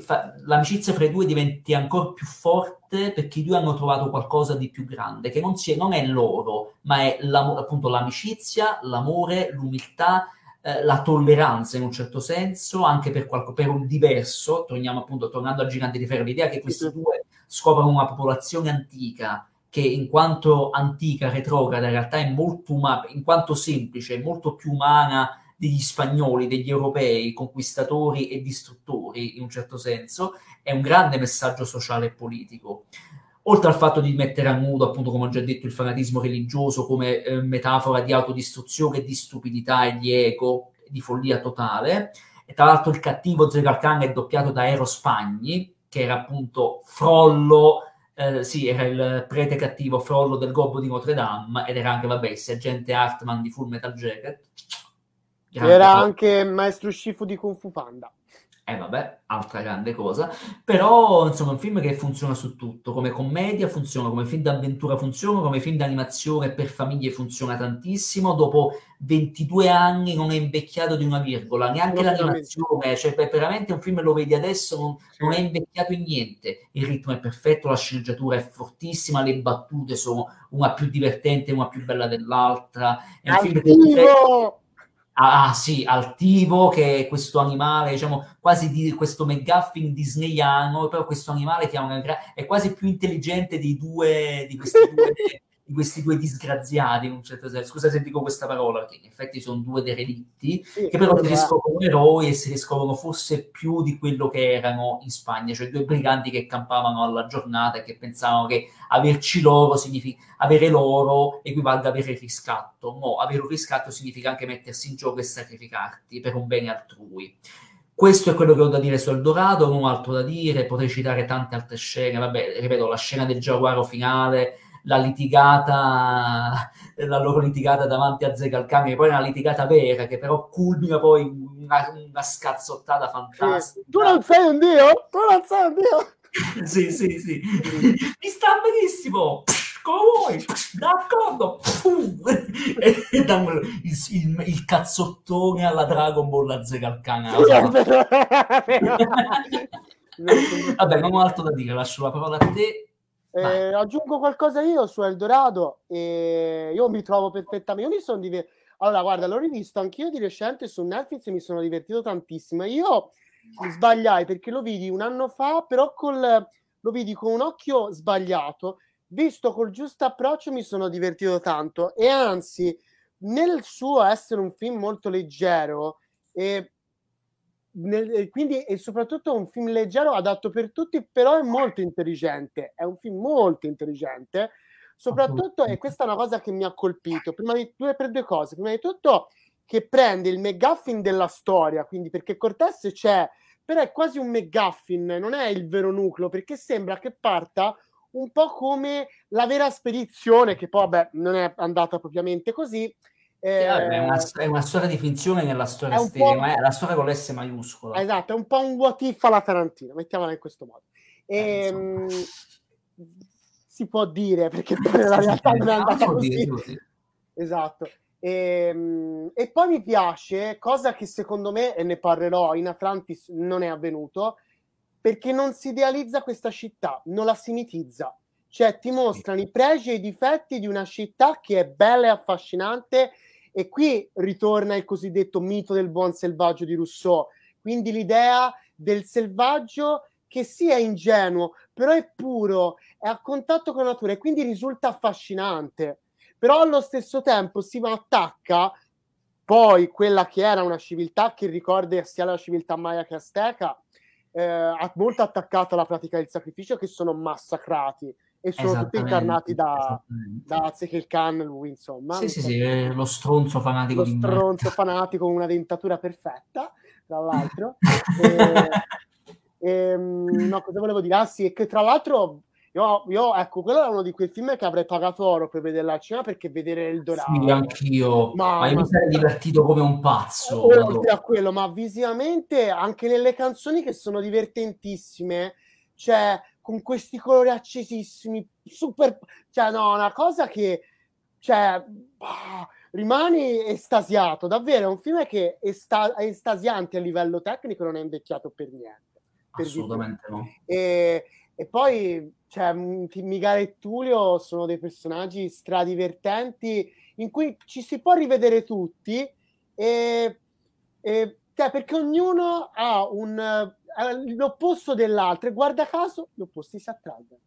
Speaker 1: fa, l'amicizia fra i due diventi ancora più forte perché i due hanno trovato qualcosa di più grande, che non, si, non è loro, ma è appunto l'amicizia, l'amore, l'umiltà, eh, la tolleranza in un certo senso, anche per, qualco, per un diverso, torniamo appunto, tornando al gigante di ferro, l'idea che questi due scoprono una popolazione antica che in quanto antica, retrograda, in realtà è molto umana, in quanto semplice, è molto più umana degli spagnoli, degli europei, conquistatori e distruttori in un certo senso, è un grande messaggio sociale e politico. Oltre al fatto di mettere a nudo, appunto, come ho già detto, il fanatismo religioso come eh, metafora di autodistruzione, di stupidità e di ego, di follia totale. E tra l'altro il cattivo Zegal Khan è doppiato da Ero Spagni, che era appunto Frollo, eh, sì, era il prete cattivo Frollo del Gobbo di Notre Dame, ed era anche, vabbè, il sergente Hartman di Full Metal Jacket
Speaker 2: era anche maestro Shifu di Kung Fu Panda.
Speaker 1: Eh vabbè, altra grande cosa. Però, insomma, è un film che funziona su tutto. Come commedia funziona, come film d'avventura funziona, come film d'animazione per famiglie funziona tantissimo. Dopo 22 anni non è invecchiato di una virgola, neanche l'animazione. Cioè, veramente un film lo vedi adesso, non, non, è invecchiato in niente. Il ritmo è perfetto, la sceneggiatura è fortissima, le battute sono una più divertente una più bella dell'altra. È un
Speaker 2: Attivo! film che
Speaker 1: Ah, sì, Altivo, che è questo animale, diciamo, quasi di questo McGuffin disneyano, però questo animale che una, è quasi più intelligente dei due, di questi due di questi due disgraziati in un certo senso. Scusa se dico questa parola, perché in effetti sono due derelitti, sì, che però si riscoprono eroi e si riscoprono forse più di quello che erano in Spagna, cioè due briganti che campavano alla giornata e che pensavano che averci loro significa avere loro equivalga avere il riscatto. No, avere un riscatto significa anche mettersi in gioco e sacrificarti per un bene altrui. Questo è quello che ho da dire su Eldorado, non ho altro da dire, potrei citare tante altre scene, vabbè, ripeto, la scena del giaguaro finale, la litigata, la loro litigata davanti a Zegalkan, che poi è una litigata vera, che però culmina poi una, una scazzottata fantastica.
Speaker 2: Tu non sei un dio? Tu non sei un dio?
Speaker 1: sì, sì, sì. Mi sta benissimo! come vuoi, d'accordo, e danno il, il, il, cazzottone alla Dragon Ball a Zegalkan. Vabbè, non ho altro da dire, lascio la parola a te
Speaker 2: eh, aggiungo qualcosa io su Eldorado e io mi trovo perfettamente. Io mi sono divertito. Allora, guarda, l'ho rivisto anch'io di recente su Netflix e mi sono divertito tantissimo. Io sbagliai perché lo vidi un anno fa, però col, lo vidi con un occhio sbagliato. Visto col giusto approccio mi sono divertito tanto e anzi, nel suo essere un film molto leggero e nel, eh, quindi è soprattutto un film leggero adatto per tutti, però è molto intelligente. È un film molto intelligente, soprattutto, e questa è una cosa che mi ha colpito. Prima di due per due cose. Prima di tutto, che prende il McGuffin della storia, quindi perché Cortez c'è, però è quasi un McGuffin, non è il vero nucleo, perché sembra che parta un po' come la vera spedizione, che poi vabbè, non è andata propriamente così
Speaker 1: eh, è, una, è, una, storia di finzione nella storia stessa, ma è la storia con l'S maiuscola.
Speaker 2: Esatto, è un po' un what if alla Tarantino, mettiamola in questo modo. E, eh, ehm, si può dire, perché poi nella realtà non è andata così. Esatto. E, ehm, e, poi mi piace, cosa che secondo me, e ne parlerò in Atlantis, non è avvenuto, perché non si idealizza questa città, non la si mitizza. Cioè ti mostrano i pregi e i difetti di una città che è bella e affascinante e qui ritorna il cosiddetto mito del buon selvaggio di Rousseau, quindi l'idea del selvaggio che sia ingenuo, però è puro, è a contatto con la natura e quindi risulta affascinante. Però allo stesso tempo si attacca poi quella che era una civiltà che ricorda sia la civiltà maya che azteca, eh, molto attaccata alla pratica del sacrificio, che sono massacrati e sono tutti incarnati da, da Ezekiel Khan, lui insomma.
Speaker 1: Sì, sì, sì, lo stronzo fanatico.
Speaker 2: Lo stronzo fanatico con una dentatura perfetta, tra l'altro. e, e, ehm, no, cosa volevo dire? Ah sì, che tra l'altro io, io, ecco, quello è uno di quei film che avrei pagato oro per vederla al cinema perché vedere il Dorato.
Speaker 1: Sì, anch'io. Ma, ma io mi sarei divertito come un pazzo.
Speaker 2: Oltre a quello, ma visivamente anche nelle canzoni che sono divertentissime, cioè con questi colori accesissimi, super... Cioè, no, una cosa che... Cioè, bah, rimani estasiato, davvero, è un film che è, sta- è estasiante a livello tecnico, non è invecchiato per niente.
Speaker 1: Per Assolutamente no.
Speaker 2: E, e poi, cioè, Migale e Tullio sono dei personaggi stradivertenti in cui ci si può rivedere tutti e, e cioè, perché ognuno ha un l'opposto dell'altro e guarda caso gli opposti si attraggono.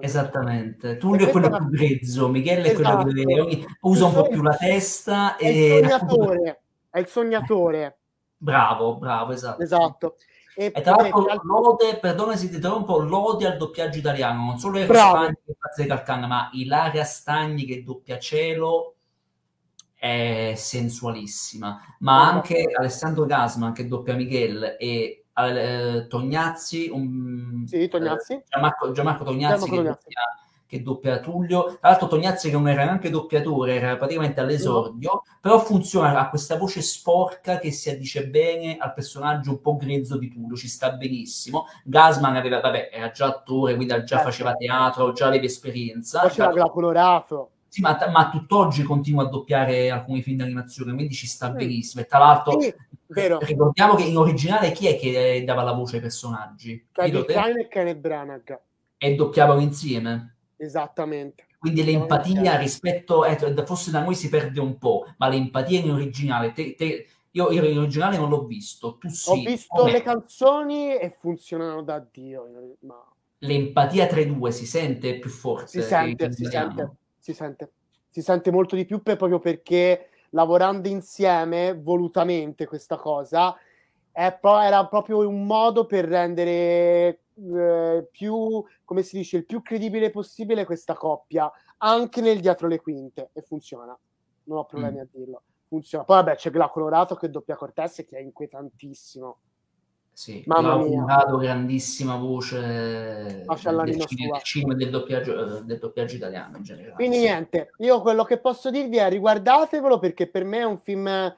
Speaker 1: Esattamente, Tullio è quello più grezzo, Michele è quello che esatto. usa un po' più la testa.
Speaker 2: È e il sognatore, è il sognatore.
Speaker 1: Bravo, bravo, esatto.
Speaker 2: Esatto.
Speaker 1: E, e tra l'altro altri... lode, perdona se ti interrompo, lode al doppiaggio italiano, non solo Ero Stagni che fa Calcana, ma Ilaria Stagni che doppia cielo è sensualissima, ma anche Alessandro Gasman che doppia Miguel e eh, Tognazzi, un,
Speaker 2: sì, Tognazzi.
Speaker 1: Eh, Gianmarco, Gianmarco Tognazzi, che doppia, che doppia, Tullio. Tra l'altro Tognazzi che non era neanche doppiatore, era praticamente all'esordio, no. però funziona, ha questa voce sporca che si addice bene al personaggio un po' grezzo di Tullio, ci sta benissimo. Gasman aveva, vabbè, era già attore, quindi già eh, faceva teatro, già aveva esperienza.
Speaker 2: C'era già... colorato.
Speaker 1: Sì, ma, ma tutt'oggi continua a doppiare alcuni film d'animazione, quindi ci sta benissimo. E tra l'altro, sì, ricordiamo che in originale chi è che dava la voce ai personaggi?
Speaker 2: Klein e Kenneth Branagh.
Speaker 1: E doppiavano insieme.
Speaker 2: Esattamente.
Speaker 1: Quindi l'empatia rispetto, eh, forse da noi si perde un po', ma l'empatia in originale, te, te, io, io, in originale non l'ho visto, tu sì.
Speaker 2: Ho visto Come? le canzoni e funzionano da Dio. Ma...
Speaker 1: L'empatia tra i due si sente più forte.
Speaker 2: Si sente, si sente si sente, si sente molto di più per, proprio perché lavorando insieme volutamente questa cosa è, era proprio un modo per rendere eh, più, come si dice, il più credibile possibile questa coppia, anche nel dietro le quinte, e funziona. Non ho problemi mm. a dirlo. Funziona. Poi vabbè c'è Gla Colorato che doppia Cortez che è inquietantissimo.
Speaker 1: Sì, Mamma mia. Dato grandissima voce del, del, cinema, del doppiaggio, eh, del doppiaggio italiano in generale.
Speaker 2: Quindi sì. niente, io quello che posso dirvi è riguardatevelo perché per me è un film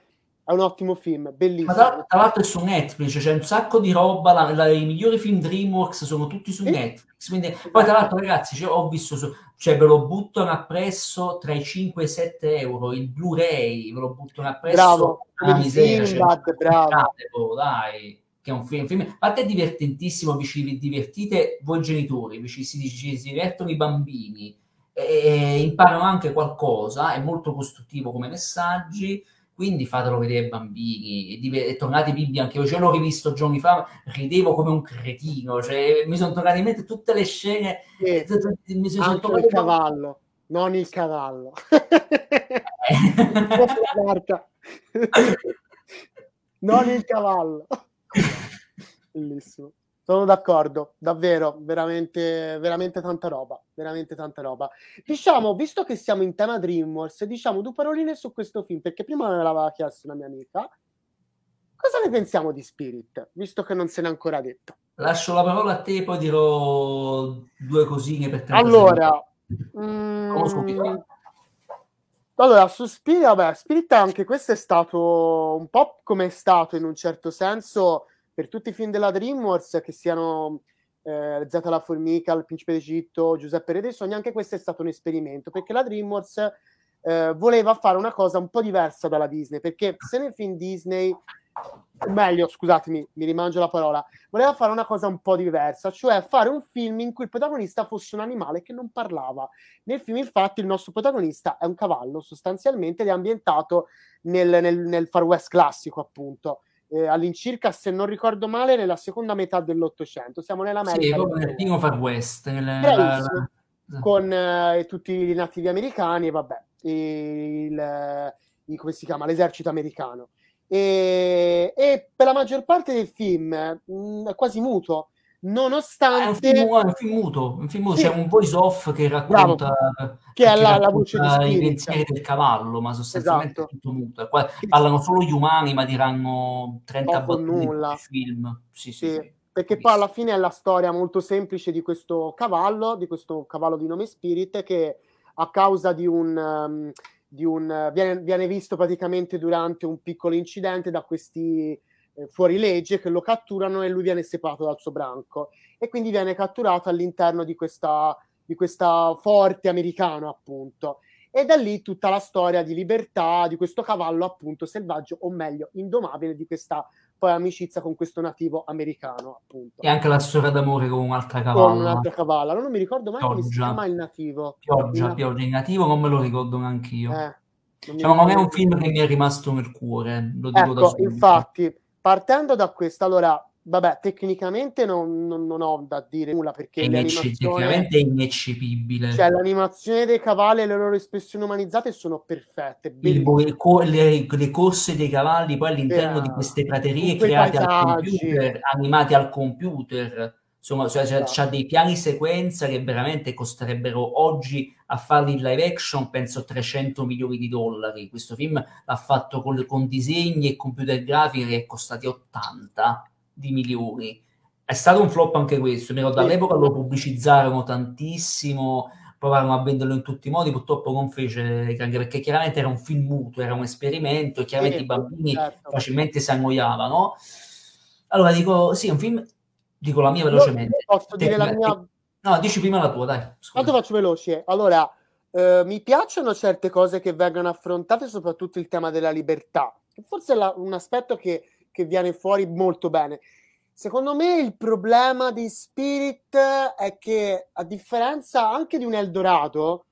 Speaker 2: è un ottimo film, bellissimo. Ma
Speaker 1: tra, l'altro è su Netflix, c'è un sacco di roba, la, la, i migliori film DreamWorks sono tutti su sì. Netflix. Quindi. Poi tra l'altro ragazzi, cioè, ho visto, su, cioè ve lo buttano appresso tra i 5 e i 7 euro, il Blu-ray ve lo buttano appresso.
Speaker 2: Bravo, la miseria, Sinbad, cioè,
Speaker 1: bravo. Dai che è un film, film a parte è divertentissimo, vi ci divertite voi genitori, vi ci si, ci si divertono i bambini, e, imparano anche qualcosa, è molto costruttivo come messaggi, quindi fatelo vedere ai bambini e, e tornate bimbi anche io, ce l'ho rivisto giorni fa, ridevo come un cretino, cioè mi sono tornate in mente tutte le scene,
Speaker 2: sì, mi sono anche il cavallo, non il cavallo. non il cavallo. Bellissimo. Sono d'accordo, davvero, veramente, veramente tanta roba, veramente tanta roba. Diciamo, visto che siamo in tema DreamWorks, diciamo due paroline su questo film, perché prima me l'aveva chiesto una mia amica. Cosa ne pensiamo di Spirit, visto che non se n'è ancora detto?
Speaker 1: Lascio la parola a te, poi dirò due cosine per te.
Speaker 2: Allora, mm, allora, su Spirit, vabbè, Spirit anche questo è stato un po' come è stato in un certo senso per tutti i film della DreamWorks che siano eh, Zeta la formica, il principe d'Egitto, Giuseppe Re dei Sogni, anche questo è stato un esperimento, perché la DreamWorks eh, voleva fare una cosa un po' diversa dalla Disney, perché se nel film Disney meglio, scusatemi, mi rimangio la parola, voleva fare una cosa un po' diversa, cioè fare un film in cui il protagonista fosse un animale che non parlava. Nel film, infatti, il nostro protagonista è un cavallo, sostanzialmente, ed è ambientato nel, nel, nel Far West classico, appunto. Eh, all'incirca, se non ricordo male, nella seconda metà dell'Ottocento. Siamo nell'America.
Speaker 1: Sì, proprio nel primo Far West.
Speaker 2: Nel. Con eh, tutti i nativi americani e vabbè, il, il, come si chiama, l'esercito americano. E, e, per la maggior parte del film mh, mm, è quasi muto nonostante
Speaker 1: è un film, un film muto, un film muto. Sì. c'è un voice off che racconta,
Speaker 2: Bravo. che è la, la voce
Speaker 1: di i pensieri del cavallo ma sostanzialmente esatto. è tutto muto Qua parlano solo gli umani ma diranno 30
Speaker 2: battute
Speaker 1: film
Speaker 2: sì, sì, sì. perché poi alla fine è la storia molto semplice di questo cavallo di questo cavallo di nome Spirit che a causa di un um, di un, viene, viene, visto praticamente durante un piccolo incidente da questi eh, fuorilegge che lo catturano e lui viene separato dal suo branco. E quindi viene catturato all'interno di questa, di questa forte americano appunto. E da lì tutta la storia di libertà di questo cavallo appunto selvaggio o meglio indomabile di questa poi amicizia con questo nativo americano, appunto.
Speaker 1: E anche la storia d'amore con un'altra cavalla.
Speaker 2: Con un'altra cavalla, non mi ricordo mai Pioggia. come si chiama il nativo.
Speaker 1: Pioggia, il... Pioggia, il nativo non me lo ricordo neanche io. Eh, non, cioè, non è un film che mi è rimasto nel cuore, lo dico ecco, da subito.
Speaker 2: infatti, partendo da questo, allora, vabbè, tecnicamente non, non, non, ho da dire nulla perché
Speaker 1: è tecnicamente è ineccepibile.
Speaker 2: Cioè, l'animazione dei cavalli e le loro espressioni umanizzate sono perfette.
Speaker 1: Il, le, le, corse dei cavalli poi all'interno eh, di queste praterie create al computer, animate al computer. Insomma, cioè, c'ha, c'ha dei piani sequenza che veramente costerebbero oggi a farli in live action, penso 300 milioni di dollari. Questo film l'ha fatto con, con disegni e computer grafiche che è costati 80 di milioni. È stato un flop anche questo, mi ricordo all'epoca lo pubblicizzarono tantissimo, provarono a venderlo in tutti i modi, purtroppo non fece anche perché chiaramente era un film muto, era un esperimento e chiaramente sì, i bambini certo. facilmente si annoiavano. Allora dico, sì, è un film, dico la mia velocemente.
Speaker 2: Io posso dire la mia...
Speaker 1: No, dici prima la tua, dai.
Speaker 2: Quanto faccio veloce? Allora, eh, mi piacciono certe cose che vengono affrontate, soprattutto il tema della libertà, forse è la, un aspetto che che viene fuori molto bene. Secondo me il problema di Spirit è che, a differenza anche di un Eldorado,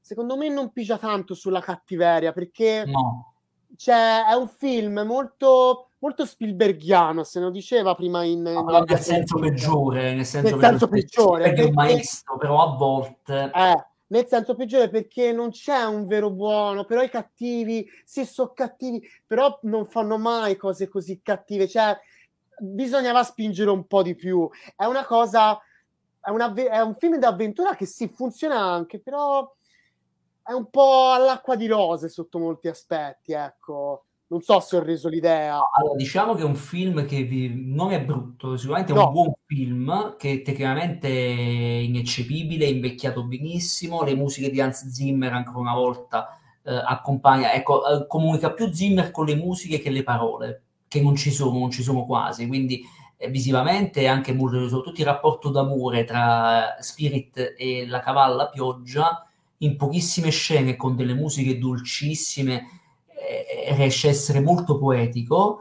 Speaker 2: secondo me non pigia tanto sulla cattiveria perché
Speaker 1: no.
Speaker 2: cioè, è un film molto, molto Spielbergiano, se lo diceva prima in...
Speaker 1: No, nel senso peggiore, nel senso,
Speaker 2: nel senso peggiore.
Speaker 1: Perché è un maestro, però a volte...
Speaker 2: Eh, nel senso peggiore perché non c'è un vero buono, però i cattivi, sì, sono cattivi, però non fanno mai cose così cattive, cioè bisognava spingere un po' di più. È una cosa, è, una, è un film d'avventura che sì, funziona anche, però è un po' all'acqua di rose sotto molti aspetti, ecco. Non so se ho reso l'idea.
Speaker 1: Allora, diciamo che è un film che vi... non è brutto, sicuramente è no. un buon film che tecnicamente è ineccepibile, è invecchiato benissimo, le musiche di Hans Zimmer ancora una volta eh, accompagna, ecco, eh, comunica più Zimmer con le musiche che le parole, che non ci sono, non ci sono quasi, quindi eh, visivamente è anche molto, soprattutto il rapporto d'amore tra Spirit e la cavalla pioggia, in pochissime scene con delle musiche dolcissime riesce a essere molto poetico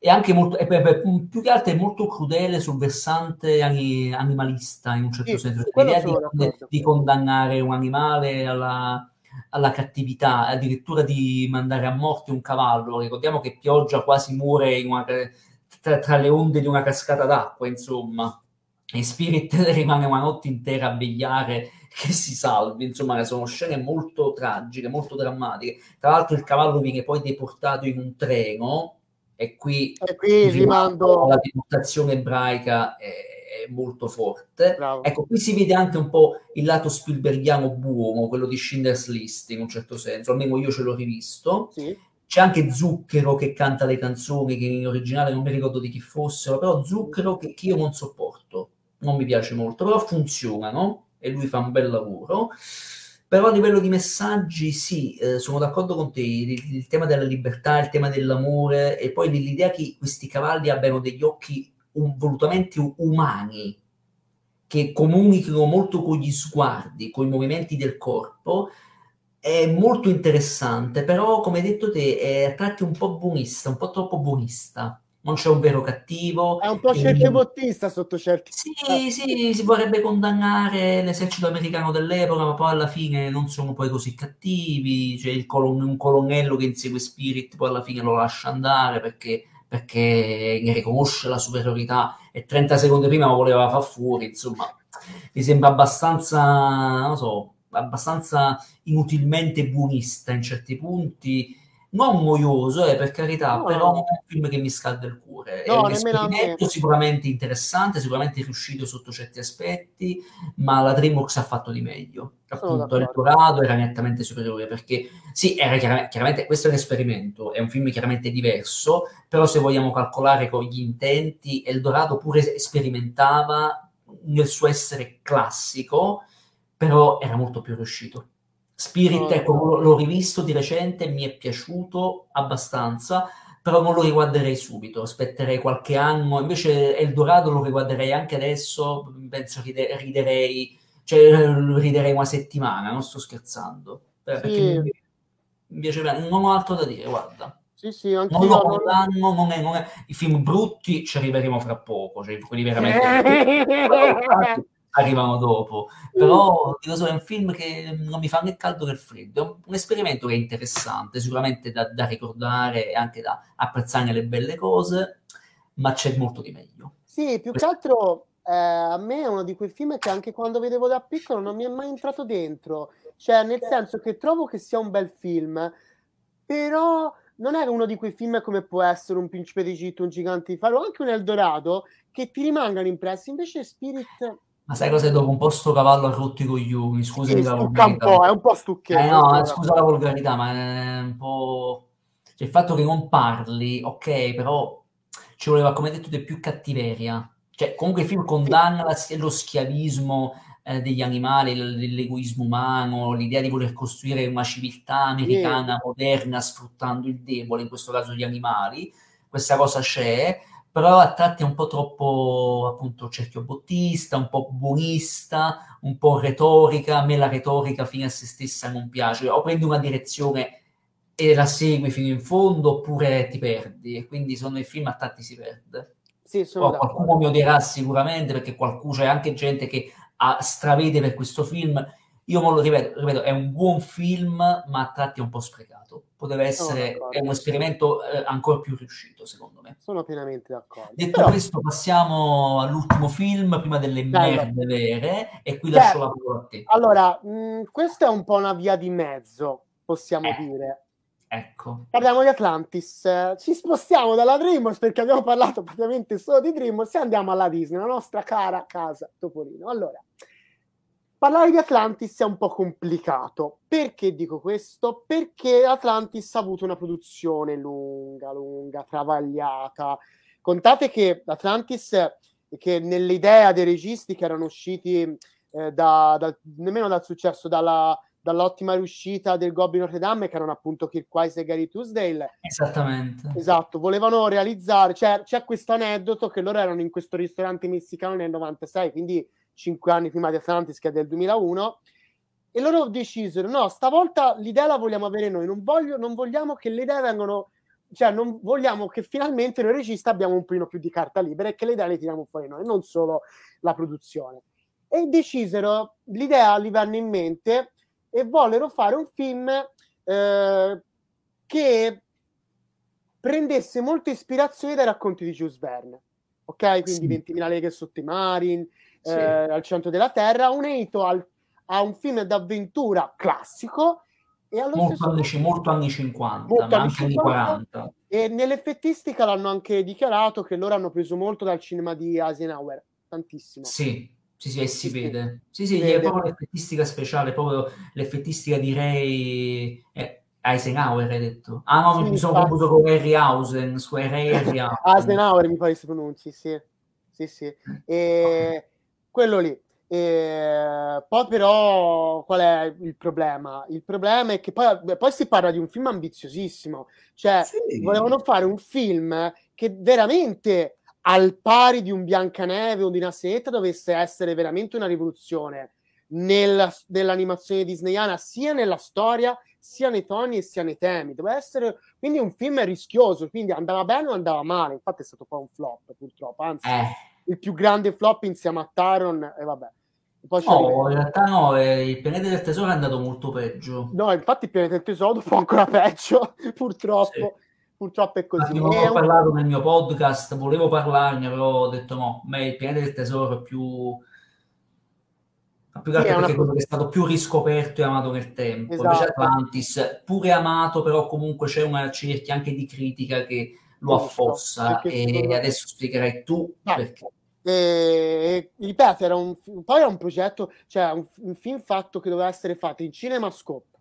Speaker 1: e anche molto, e beh, più che altro è molto crudele sul versante animalista in un certo sì, senso, l'idea di, di, condannare un animale alla, alla, cattività, addirittura di mandare a morte un cavallo. Ricordiamo che Pioggia quasi muore una, tra, tra, le onde di una cascata d'acqua, insomma. E Spirit rimane una notte intera a vegliare che si salvi, insomma, sono scene molto tragiche, molto drammatiche. Tra l'altro il cavallo viene poi deportato in un treno e qui,
Speaker 2: e qui rimando...
Speaker 1: la deportazione ebraica è, è molto forte. Bravo. Ecco, qui si vede anche un po' il lato Spielbergiano buono, quello di Schindler's List in un certo senso, almeno io ce l'ho rivisto.
Speaker 2: Sì.
Speaker 1: C'è anche Zucchero che canta le canzoni che in originale non mi ricordo di chi fossero, però Zucchero che, che io non sopporto, non mi piace molto, però funzionano e lui fa un bel lavoro. Però a livello di messaggi, sì, eh, sono d'accordo con te. Il, il, tema della libertà, il tema dell'amore e poi l'idea che questi cavalli abbiano degli occhi un, volutamente umani, che comunicano molto con gli sguardi, con i movimenti del corpo, è molto interessante, però come hai detto te è a tratti un po' buonista, un po' troppo buonista. Non c'è un vero cattivo.
Speaker 2: È un po' cerchebottista sotto certi.
Speaker 1: Sì, sì, si vorrebbe condannare l'esercito americano dell'epoca, ma poi alla fine non sono poi così cattivi. C'è il colon- un colonnello che insegue Spirit, poi alla fine lo lascia andare perché perché ne riconosce la superiorità e 30 secondi prima lo voleva far fuori, insomma, mi sembra abbastanza, non so, abbastanza inutilmente buonista in certi punti non noioso, eh, per carità, no. però non è un film che mi scalda il cuore. No, è un esperimento sicuramente interessante, sicuramente riuscito sotto certi aspetti, ma la DreamWorks ha fatto di meglio. Appunto, il Dorado era nettamente superiore, perché sì, era chiaramente, chiaramente, questo è un esperimento, è un film chiaramente diverso, però se vogliamo calcolare con gli intenti, Eldorado pure sperimentava nel suo essere classico, però era molto più riuscito. Spirit, ecco, l'ho rivisto di recente, mi è piaciuto abbastanza, però non lo riguarderei subito, aspetterei qualche anno. Invece Eldorado lo riguarderei anche adesso, penso ride- riderei, cioè riderei una settimana, non sto scherzando. Eh, perché sì. mi, mi piace bene, non ho altro da dire, guarda.
Speaker 2: Sì, sì, non
Speaker 1: lo condanno, non è, non è, i film brutti ci arriveremo fra poco, cioè quelli veramente arrivano dopo. Però dico è un film che non mi fa né caldo né freddo. È un, un esperimento che è interessante, sicuramente da, da, ricordare e anche da apprezzare le belle cose, ma c'è molto di meglio.
Speaker 2: Sì, più che altro eh, a me è uno di quei film che anche quando vedevo da piccolo non mi è mai entrato dentro. Cioè, nel senso che trovo che sia un bel film, però non è uno di quei film come può essere un Principe d'Egitto, un Gigante di Faro, anche un Eldorado, che ti rimangano impressi. Invece Spirit
Speaker 1: ma sai cosa è dopo un po' sto cavallo a rotti coglioni? Scusa
Speaker 2: sì, la volgarità. un po', è un po' stucchevole.
Speaker 1: Eh no, scusa la volgarità, ma è un po'... Cioè, il fatto che non parli, ok, però ci voleva, come detto, di più cattiveria. Cioè, comunque il film condanna lo schiavismo eh, degli animali, l'egoismo umano, l'idea di voler costruire una civiltà americana sì. moderna sfruttando il debole, in questo caso gli animali. Questa cosa c'è, però a tratti è un po' troppo appunto cerchio bottista, un po' buonista, un po' retorica. A me la retorica fine a se stessa non piace. O prendi una direzione e la segui fino in fondo, oppure ti perdi. E quindi sono i film a tratti si perde.
Speaker 2: Sì, sono
Speaker 1: qualcuno mi odierà sicuramente perché qualcuno c'è anche gente che ha, stravede per questo film. Io lo ripeto, ripeto, è un buon film, ma a tratti è un po' sprecato poteva essere oh, un esperimento eh, ancora più riuscito, secondo me.
Speaker 2: Sono pienamente d'accordo.
Speaker 1: Detto Però... questo, passiamo all'ultimo film, prima delle merde vere, e qui certo. lascio la parola a te.
Speaker 2: Allora, mh, mm, questa è un po' una via di mezzo, possiamo
Speaker 1: eh.
Speaker 2: dire.
Speaker 1: Ecco.
Speaker 2: Parliamo di Atlantis. Ci spostiamo dalla Dreamworks perché abbiamo parlato praticamente solo di Dreamworks e andiamo alla Disney, la nostra cara casa Topolino. Allora, Parlare di Atlantis è un po' complicato. Perché dico questo? Perché Atlantis ha avuto una produzione lunga, lunga, travagliata. Contate che Atlantis, che nell'idea dei registi che erano usciti eh, da, da, nemmeno dal successo, dalla, dall'ottima riuscita del Goblin Notre Dame, che erano appunto Kirk Wise e Gary Tuesdale.
Speaker 1: Esattamente.
Speaker 2: Esatto, volevano realizzare, cioè, c'è questo aneddoto che loro erano in questo ristorante messicano nel 96, quindi cinque anni prima di Atlantis, che è del 2001, e loro decisero, no, stavolta l'idea la vogliamo avere noi, non, voglio, non vogliamo che le idee vengano, cioè non vogliamo che finalmente noi registi abbiamo un pochino più di carta libera e che le idee le tiriamo fuori noi, non solo la produzione. E decisero, l'idea gli venne in mente e vollero fare un film eh, che prendesse molte ispirazioni dai racconti di Jules Verne, ok? Quindi sì. 20.000 leghe sotto i marin, sì. eh, al centro della Terra, unito al, a un film d'avventura classico.
Speaker 1: E allo molto, anni, tempo, molto anni 50, molto anni, 50, anni 40.
Speaker 2: E nell'effettistica l'hanno anche dichiarato che loro hanno preso molto dal cinema di Eisenhower, tantissimo.
Speaker 1: Sì, sì, sì, si vede. Sì, sì, è proprio l'effettistica speciale, proprio l'effettistica direi... Eh, Eisenhower hai detto? Ah no, sì, mi sono confuso con Harryhausen, su Harry
Speaker 2: Harryhausen. Eisenhower mi pare si pronunci, sì. Sì, sì. E quello lì. E poi però qual è il problema? Il problema è che poi, poi si parla di un film ambiziosissimo, cioè sì. volevano fare un film che veramente al pari di un Biancaneve o di una Seta dovesse essere veramente una rivoluzione nella, nell'animazione disneyana, sia nella storia, sia nei toni e sia nei temi. Doveva essere quindi un film rischioso, quindi andava bene o andava male. Infatti è stato poi un flop, purtroppo. Anzi, eh. Il più grande flop insieme a Taron, e vabbè.
Speaker 1: Poi no, in realtà no, eh, il pianeta del tesoro è andato molto peggio.
Speaker 2: No, infatti il pianeta del tesoro fu ancora peggio, purtroppo. Sì. Purtroppo è così.
Speaker 1: Non ho parlato nel mio podcast, volevo parlarne, però ho detto no, ma il pianeta del tesoro è più più che perché una... è stato più riscoperto e amato nel tempo. Esatto. Invece Atlantis, pure amato, però comunque c'è una cerchia anche di critica che lo affossa. E adesso spiegherai tu no. perché.
Speaker 2: E, ripeto, era un, poi era un progetto, cioè un, un, film fatto che doveva essere fatto in cinema scope.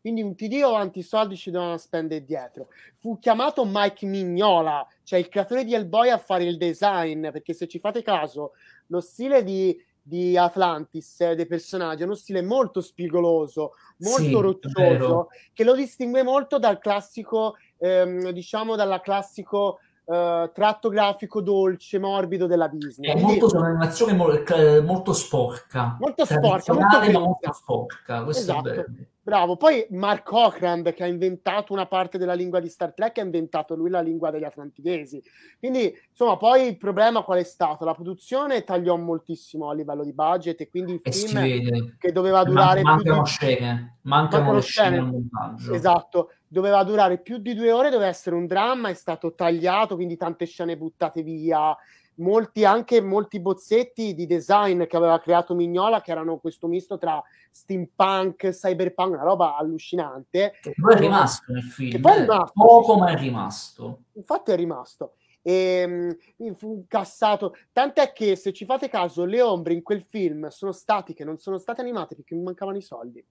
Speaker 2: Quindi un TD quanti soldi ci dovevano spendere dietro. Fu chiamato Mike Mignola, cioè il creatore di Hellboy, a fare il design, perché se ci fate caso, lo stile di, di Atlantis, eh, dei personaggi, ha uno stile molto spigoloso, molto sì, roccioso, che lo distingue molto dal classico, ehm, diciamo, dalla classico Uh, tratto grafico dolce, morbido della Disney.
Speaker 1: È molto, un'animazione molto, molto sporca.
Speaker 2: Molto sporca, molto,
Speaker 1: molto sporca. Esatto. è.
Speaker 2: Bravo, poi Mark Ockrand che ha inventato una parte della lingua di Star Trek ha inventato lui la lingua degli atlantidesi. Quindi, insomma, poi il problema qual è stato? La produzione tagliò moltissimo a livello di budget e quindi il
Speaker 1: e
Speaker 2: film che doveva durare
Speaker 1: Man- mancano di... scene, mancano, mancano scene montaggio.
Speaker 2: Esatto, doveva durare più di due ore, doveva essere un dramma, è stato tagliato, quindi tante scene buttate via, molti anche molti bozzetti di design che aveva creato Mignola che erano questo misto tra steampunk, cyberpunk, una roba allucinante.
Speaker 1: Che poi è rimasto nel film. Che poi è rimasto, poco ma è rimasto.
Speaker 2: Infatti è rimasto. E, um, fu cassato tant'è che se ci fate caso le ombre in quel film sono statiche non sono state animate perché mi mancavano i soldi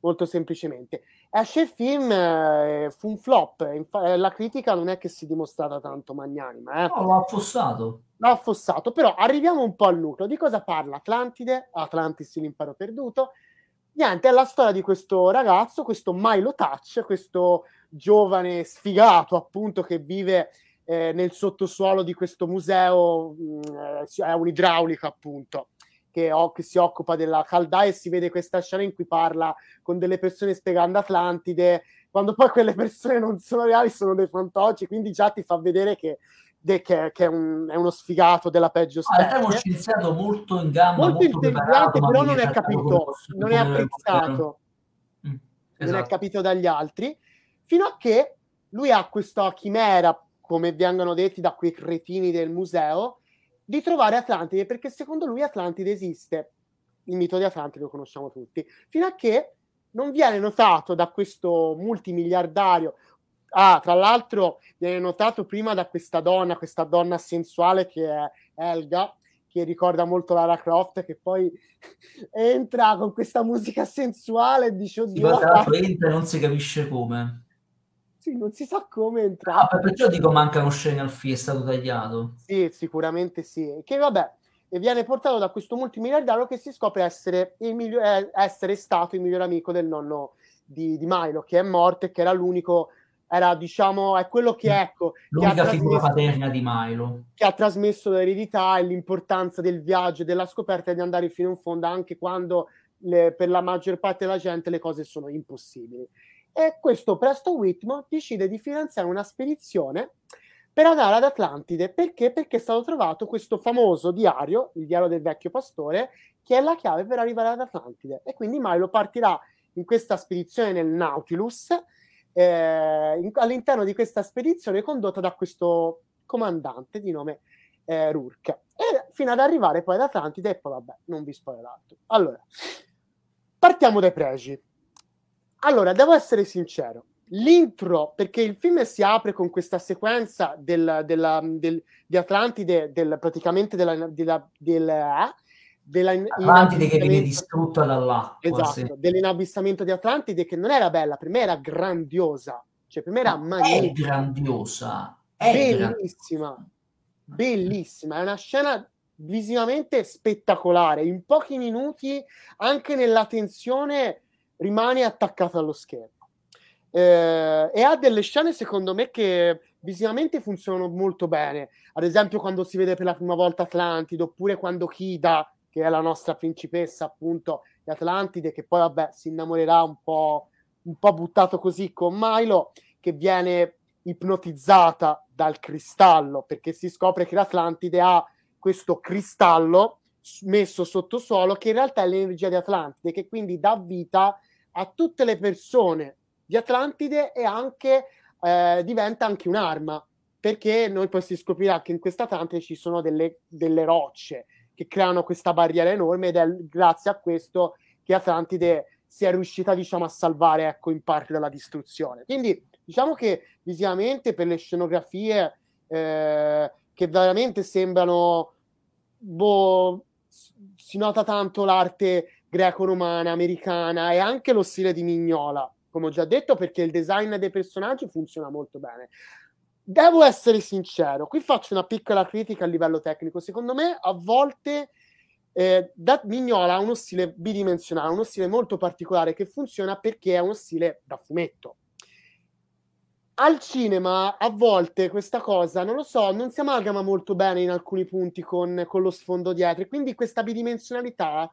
Speaker 2: molto semplicemente. Esce il film, eh, fu un flop, Infa- eh, la critica non è che si è dimostrata tanto magnanima. Eh.
Speaker 1: No, l'ha affossato.
Speaker 2: L'ha affossato, però arriviamo un po' al nucleo. Di cosa parla Atlantide? Atlantis, l'impero perduto. Niente, è la storia di questo ragazzo, questo Milo Touch, questo giovane sfigato appunto che vive eh, nel sottosuolo di questo museo, mh, mm, eh, è un idraulico appunto che, ho, che si occupa della caldaia e si vede questa scena in cui parla con delle persone spiegando Atlantide, quando poi quelle persone non sono reali, sono dei fantocci, quindi già ti fa vedere che, de, che, che è, un, è, uno sfigato della peggio
Speaker 1: specie. Ah, è uno scienziato molto in gamba, molto, molto
Speaker 2: intelligente, però non è capito, non è apprezzato, mm, esatto. non è capito dagli altri, fino a che lui ha questa chimera, come vengono detti da quei cretini del museo, di trovare Atlantide, perché secondo lui Atlantide esiste. Il mito di Atlantide lo conosciamo tutti, fino a che non viene notato da questo multimiliardario. Ah, tra l'altro viene notato prima da questa donna, questa donna sensuale che è Elga, che ricorda molto Lara Croft, che poi entra con questa musica sensuale e dice
Speaker 1: oddio. Sì, tra entra e non si capisce come.
Speaker 2: Sì, non si sa come entrare.
Speaker 1: Ah, perciò dico mancano scene al film, è stato tagliato.
Speaker 2: Sì, sicuramente sì. Che vabbè, viene portato da questo multimiliardario che si scopre essere, il miglior, eh, essere stato il miglior amico del nonno di, di Milo, che è morto e che era l'unico era diciamo è quello che ecco
Speaker 1: l'unica che figura paterna di Milo
Speaker 2: che ha trasmesso l'eredità e l'importanza del viaggio e della scoperta di andare fino in fondo anche quando le, per la maggior parte della gente le cose sono impossibili e questo Presto Whitmore decide di finanziare una spedizione per andare ad Atlantide. Perché? Perché è stato trovato questo famoso diario, il diario del vecchio pastore, che è la chiave per arrivare ad Atlantide. E quindi Milo partirà in questa spedizione nel Nautilus, eh, in, all'interno di questa spedizione condotta da questo comandante di nome eh, Rourke. E fino ad arrivare poi ad Atlantide e poi vabbè, non vi spoilerò. Allora, partiamo dai pregi. Allora, devo essere sincero. L'intro, perché il film si apre con questa sequenza del, della, del, di Atlantide, del, praticamente della, della, della,
Speaker 1: della Atlantide che viene distrutta dall'acqua.
Speaker 2: Esatto, sì. dell'inabissamento di Atlantide che non era bella, per me era grandiosa. Cioè, per me era magnifica.
Speaker 1: È grandiosa. È
Speaker 2: bellissima. Grandiosa. Bellissima. È una scena visivamente spettacolare. In pochi minuti, anche nella tensione rimane attaccato allo schermo. Eh, e ha delle scene, secondo me, che visivamente funzionano molto bene. Ad esempio, quando si vede per la prima volta Atlantide, oppure quando Kida, che è la nostra principessa appunto di Atlantide, che poi vabbè si innamorerà un po', un po' buttato così con Milo, che viene ipnotizzata dal cristallo, perché si scopre che l'Atlantide ha questo cristallo messo sotto suolo che in realtà è l'energia di Atlantide, che quindi dà vita tutte le persone di Atlantide e anche eh, diventa anche un'arma, perché noi poi si scoprirà che in questa Atlantide ci sono delle, delle rocce che creano questa barriera enorme ed è grazie a questo che Atlantide si è riuscita diciamo a salvare ecco in parte dalla distruzione. Quindi diciamo che visivamente per le scenografie eh, che veramente sembrano boh, si nota tanto l'arte greco-romana, americana e anche lo stile di Mignola, come ho già detto, perché il design dei personaggi funziona molto bene. Devo essere sincero, qui faccio una piccola critica a livello tecnico. Secondo me, a volte eh, da Mignola ha uno stile bidimensionale, uno stile molto particolare che funziona perché è uno stile da fumetto al cinema a volte questa cosa, non lo so, non si amalgama molto bene in alcuni punti con, con lo sfondo dietro, quindi questa bidimensionalità,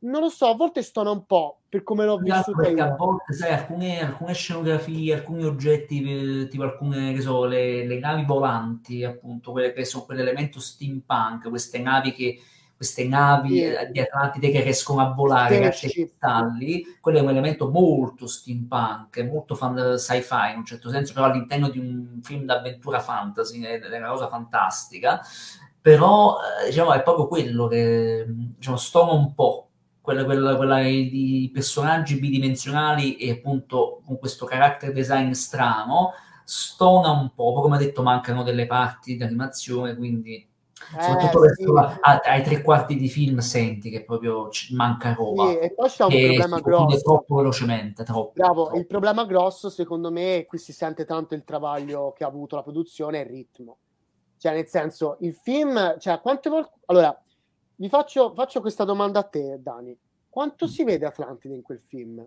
Speaker 2: non lo so, a volte stona un po' per come l'ho esatto, vissuta io.
Speaker 1: A volte, sai, alcune, alcune, scenografie, alcuni oggetti, eh, tipo alcune, che so, le, le navi volanti, appunto, quelle che sono quell'elemento steampunk, queste navi che queste navi sì. di Atlantide che riescono a volare grazie ai cristalli, quello è un elemento molto steampunk, molto fan, sci-fi in un certo senso, però all'interno di un film d'avventura fantasy, è una cosa fantastica, però eh, diciamo, è proprio quello che diciamo, stona un po', quella, quella, quella di personaggi bidimensionali e appunto con questo character design strano, stona un po', come ha detto mancano delle parti di animazione, quindi soprattutto eh, sì. a, ai tre quarti di film senti che proprio manca roba
Speaker 2: sì, e poi c'è un problema grosso
Speaker 1: troppo velocemente troppo,
Speaker 2: bravo
Speaker 1: troppo.
Speaker 2: il problema grosso secondo me qui si sente tanto il travaglio che ha avuto la produzione e il ritmo cioè nel senso il film cioè quante volte allora vi faccio, faccio questa domanda a te Dani quanto mm. si vede Atlantide in quel film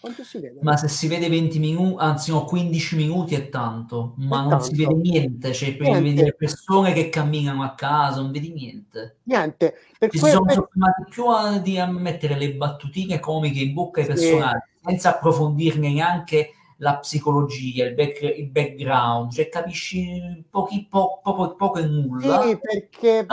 Speaker 2: quanto si vede?
Speaker 1: Ma se si vede 20 minuti, anzi no, 15 minuti è tanto, ma è non tanto. si vede niente, cioè niente. vedi le persone che camminano a casa, non vedi niente.
Speaker 2: Niente.
Speaker 1: Per Ci que- sono per... soffermati più a, di, a mettere le battutine comiche in bocca ai personaggi, sì. senza approfondirne neanche la psicologia, il, back, il background, cioè capisci pochi, po, po, poco e nulla.
Speaker 2: Sì, perché...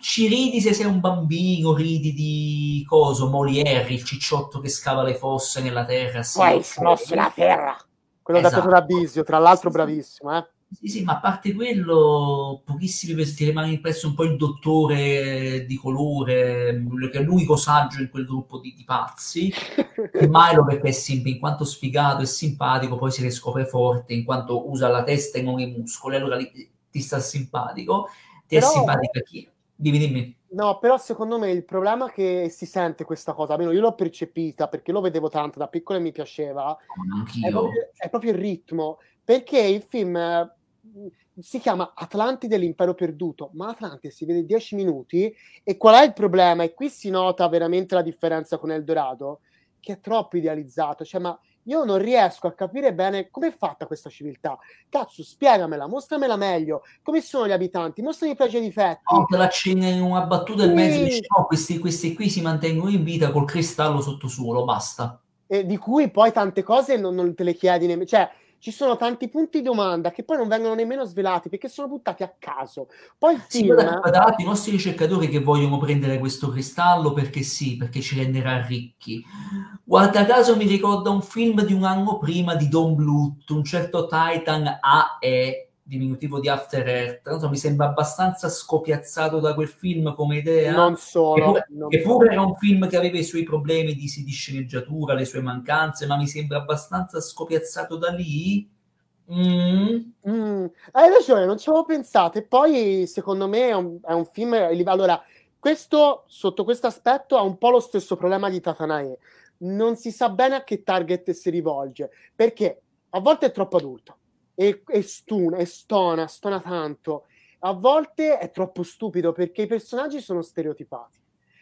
Speaker 1: Ci ridi se sei un bambino, ridi di coso, Molière, il cicciotto che scava le fosse nella terra.
Speaker 2: Sì, Poi smosse la terra. Quello esatto. da Pietro Abisio, tra l'altro bravissimo, eh?
Speaker 1: Sì, sì, ma a parte quello, pochissimi pezzi ti rimane impresso un po' il dottore di colore, che è l'unico saggio in quel gruppo di, di pazzi, e Milo perché è simp- in quanto sfigato e simpatico, poi si riscopre forte in quanto usa la testa e non i muscoli, allora lì, ti sta simpatico, ti Però... è simpatica chi? Dimmi, dimmi.
Speaker 2: No, però secondo me il problema è che si sente questa cosa, almeno io l'ho percepita perché lo vedevo tanto da piccolo e mi piaceva, è proprio, è proprio il ritmo, perché il film si chiama Atlantide l'impero perduto, ma Atlantide si vede 10 minuti e qual è il problema? E qui si nota veramente la differenza con Eldorado, che è troppo idealizzato, cioè ma io non riesco a capire bene come è fatta questa civiltà. Cazzo, spiegamela, mostramela meglio. Come sono gli abitanti? Mostrami i pregi e i difetti.
Speaker 1: No, te la accenna in una battuta e mezzo dici, no, questi, questi qui si mantengono in vita col cristallo sotto suolo, basta.
Speaker 2: E di cui poi tante cose non, non te le chiedi nemmeno. Cioè, ci sono tanti punti di domanda che poi non vengono nemmeno svelati perché sono buttati a caso. Poi il
Speaker 1: sì, film... i nostri ricercatori che vogliono prendere questo cristallo perché sì, perché ci renderà ricchi. Guarda caso mi ricorda un film di un anno prima di Don Bluth, un certo Titan AE diminutivo di After Earth, non so, mi sembra abbastanza scopiazzato da quel film come idea.
Speaker 2: Non solo. Che
Speaker 1: pure, non che pure era un film che aveva i suoi problemi di, di, sceneggiatura, le sue mancanze, ma mi sembra abbastanza scopiazzato da lì.
Speaker 2: Mm. Mm. Hai ragione, non ci avevo pensato. E poi, secondo me, è un, è un film. Allora, questo, sotto questo aspetto, ha un po' lo stesso problema di Tatanae. Non si sa bene a che target si rivolge, perché a volte è troppo adulto e, e stuna, e stona, stona tanto. A volte è troppo stupido perché i personaggi sono stereotipati.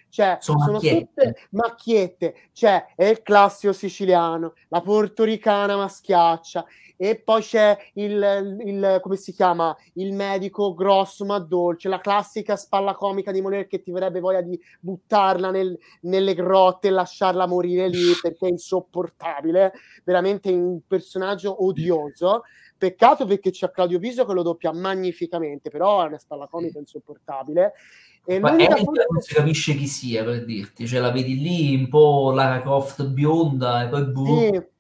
Speaker 2: Cioè, sono, sono macchiette. tutte macchiette. Cioè, è il classico siciliano, la portoricana maschiaccia, e poi c'è il, il, come si chiama? Il medico grosso ma dolce la classica spalla comica di Moner che ti verrebbe voglia di buttarla nel, nelle grotte e lasciarla morire lì perché è insopportabile veramente un personaggio odioso. Peccato perché c'è Claudio Viso che lo doppia magnificamente però è una spalla comica insopportabile.
Speaker 1: E Ma è cosa... non si capisce chi sia per dirti, cioè la vedi lì un po' Lara Croft bionda e poi boh. Sì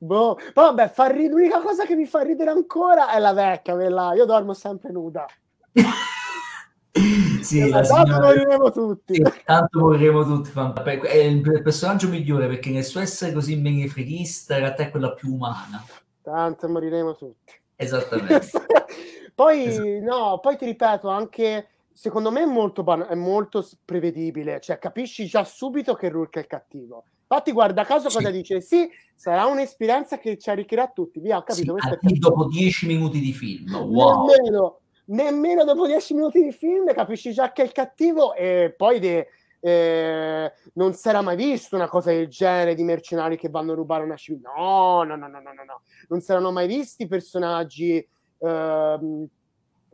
Speaker 2: Boh, vabbè, fa ridere. L'unica cosa che mi fa ridere ancora è la vecchia, quella. Io dormo sempre nuda.
Speaker 1: sì, la tanto moriremo tutti. Sì, tanto moriremo tutti. È il personaggio migliore perché nel suo essere così menefreghista, in realtà è quella più umana.
Speaker 2: Tanto moriremo tutti.
Speaker 1: Esattamente.
Speaker 2: poi, esatto. no, poi ti ripeto, anche secondo me è molto, ban- è molto prevedibile. Cioè, capisci già subito che Rourke è il cattivo Infatti, guarda caso cosa dice? Sì, sarà un'esperienza che ci arricchirà tutti. Via, ho capito.
Speaker 1: Sì, dopo dieci minuti di film, wow.
Speaker 2: Nemmeno, nemmeno dopo dieci minuti di film capisci già che è il cattivo e poi de, eh, non si era mai visto una cosa del genere di mercenari che vanno a rubare una civiltà. No, no, no, no, no, no, Non si erano mai visti personaggi eh,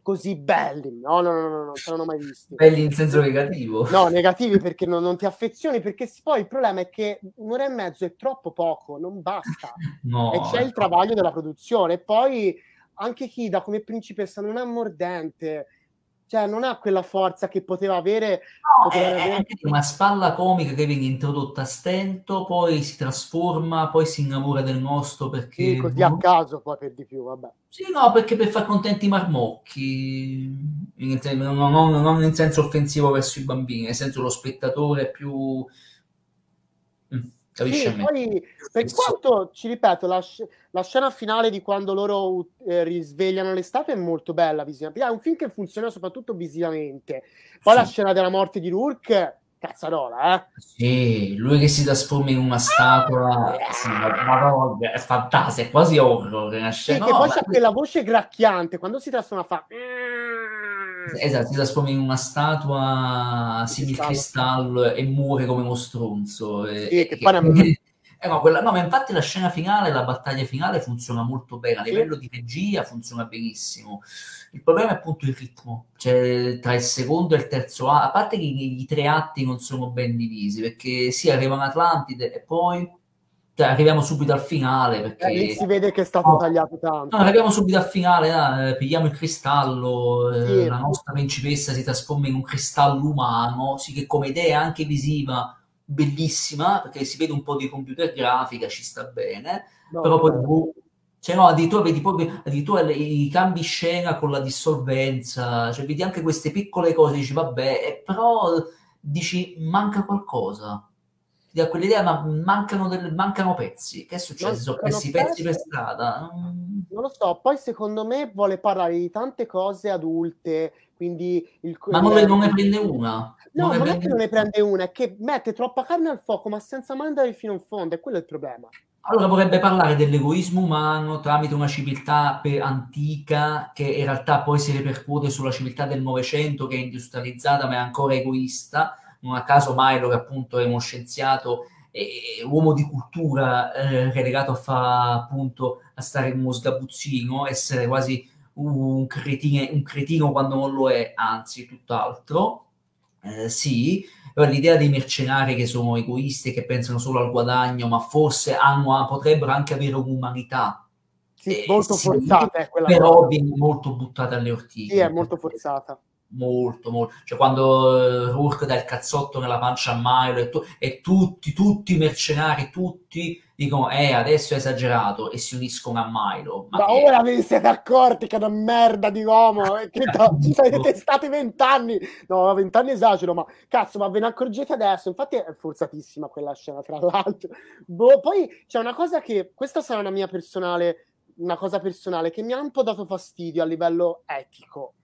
Speaker 2: così belli. No, no, no, no, non saranno mai visti.
Speaker 1: Belli in senso negativo.
Speaker 2: No, negativi perché non, non, ti affezioni, perché poi il problema è che un'ora e mezzo è troppo poco, non basta. No, e c'è il ecco. travaglio della produzione. E poi anche Kida come principessa non è mordente cioè non ha quella forza che poteva avere,
Speaker 1: no, poteva è, avere... una spalla comica che viene introdotta a stento poi si trasforma poi si innamora del nostro perché
Speaker 2: sì, così a caso poi per di più vabbè.
Speaker 1: Sì no perché per far contenti i marmocchi in, non, non, non in senso offensivo verso i bambini nel senso lo spettatore più
Speaker 2: Capisci sì, poi, per quanto, ci ripeto, la, la, scena finale di quando loro eh, risvegliano l'estate è molto bella visivamente. È un film che funziona soprattutto visivamente. Poi sì. la scena della morte di Rourke, cazzarola, eh?
Speaker 1: Sì, lui che si trasforma in una statua, ah, sì, ma, ma, è fantastica, è quasi horror.
Speaker 2: Sì, no, che poi ma... c'è quella voce gracchiante, quando si trasforma fa...
Speaker 1: Esatto, si trasforma in una statua simile cristallo e muore come uno stronzo. E, sì, che è... Eh no, quella, no, ma infatti la scena finale, la battaglia finale funziona molto bene, a livello di regia funziona benissimo. Il problema è appunto il ritmo, cioè tra il secondo e il terzo atto, a parte che i, i tre atti non sono ben divisi, perché sì, arrivano Atlantide e poi cioè, arriviamo subito al finale perché
Speaker 2: eh, si vede che è stato no, tagliato tanto.
Speaker 1: No, arriviamo subito al finale, eh, pigliamo il cristallo, eh, sì. la nostra principessa si trasforma in un cristallo umano, sì che come idea anche visiva bellissima perché si vede un po' di computer grafica, ci sta bene, no, però poi boh, cioè no, addirittura vedi proprio addirittura le, i cambi scena con la dissolvenza, cioè vedi anche queste piccole cose, dici vabbè, però dici manca qualcosa ti dà quell'idea, ma mancano, delle, mancano pezzi. Che è successo? Sono persi pezzi per strada?
Speaker 2: Non... lo so. Poi secondo me vuole parlare di tante cose adulte, quindi il,
Speaker 1: ma non, le, non ne prende una.
Speaker 2: No, non, non è che non ne prende una, è che mette troppa carne al fuoco, ma senza mai andare fino in fondo, e quello è il problema.
Speaker 1: Allora vorrebbe parlare dell'egoismo umano tramite una civiltà antica che in realtà poi si ripercuote sulla civiltà del Novecento che è industrializzata ma è ancora egoista non a caso Milo, che appunto è uno scienziato e uomo di cultura eh, relegato a fa appunto a stare in uno sgabuzzino, essere quasi un, cretine, un cretino quando non lo è, anzi tutt'altro. Eh, sì, però l'idea dei mercenari che sono egoisti che pensano solo al guadagno, ma forse hanno, potrebbero anche avere un'umanità.
Speaker 2: Sì, eh, molto sì, forzata, quella
Speaker 1: però viene molto buttata alle ortiche.
Speaker 2: Sì, è molto forzata
Speaker 1: molto, molto. Cioè, quando Rourke dà il cazzotto nella pancia a Milo e, tu, e, tutti, tutti i mercenari, tutti dicono, eh, adesso è esagerato e si uniscono a Milo.
Speaker 2: Ma, Ma è... ora vi siete accorti che è una merda di uomo, eh, che ci siete stati vent'anni. No, vent'anni esagero, ma cazzo, ma ve ne accorgete adesso? Infatti è forzatissima quella scena, tra l'altro. Boh, poi c'è una cosa che, questa sarà una mia personale, una cosa personale, che mi ha un po' dato fastidio a livello etico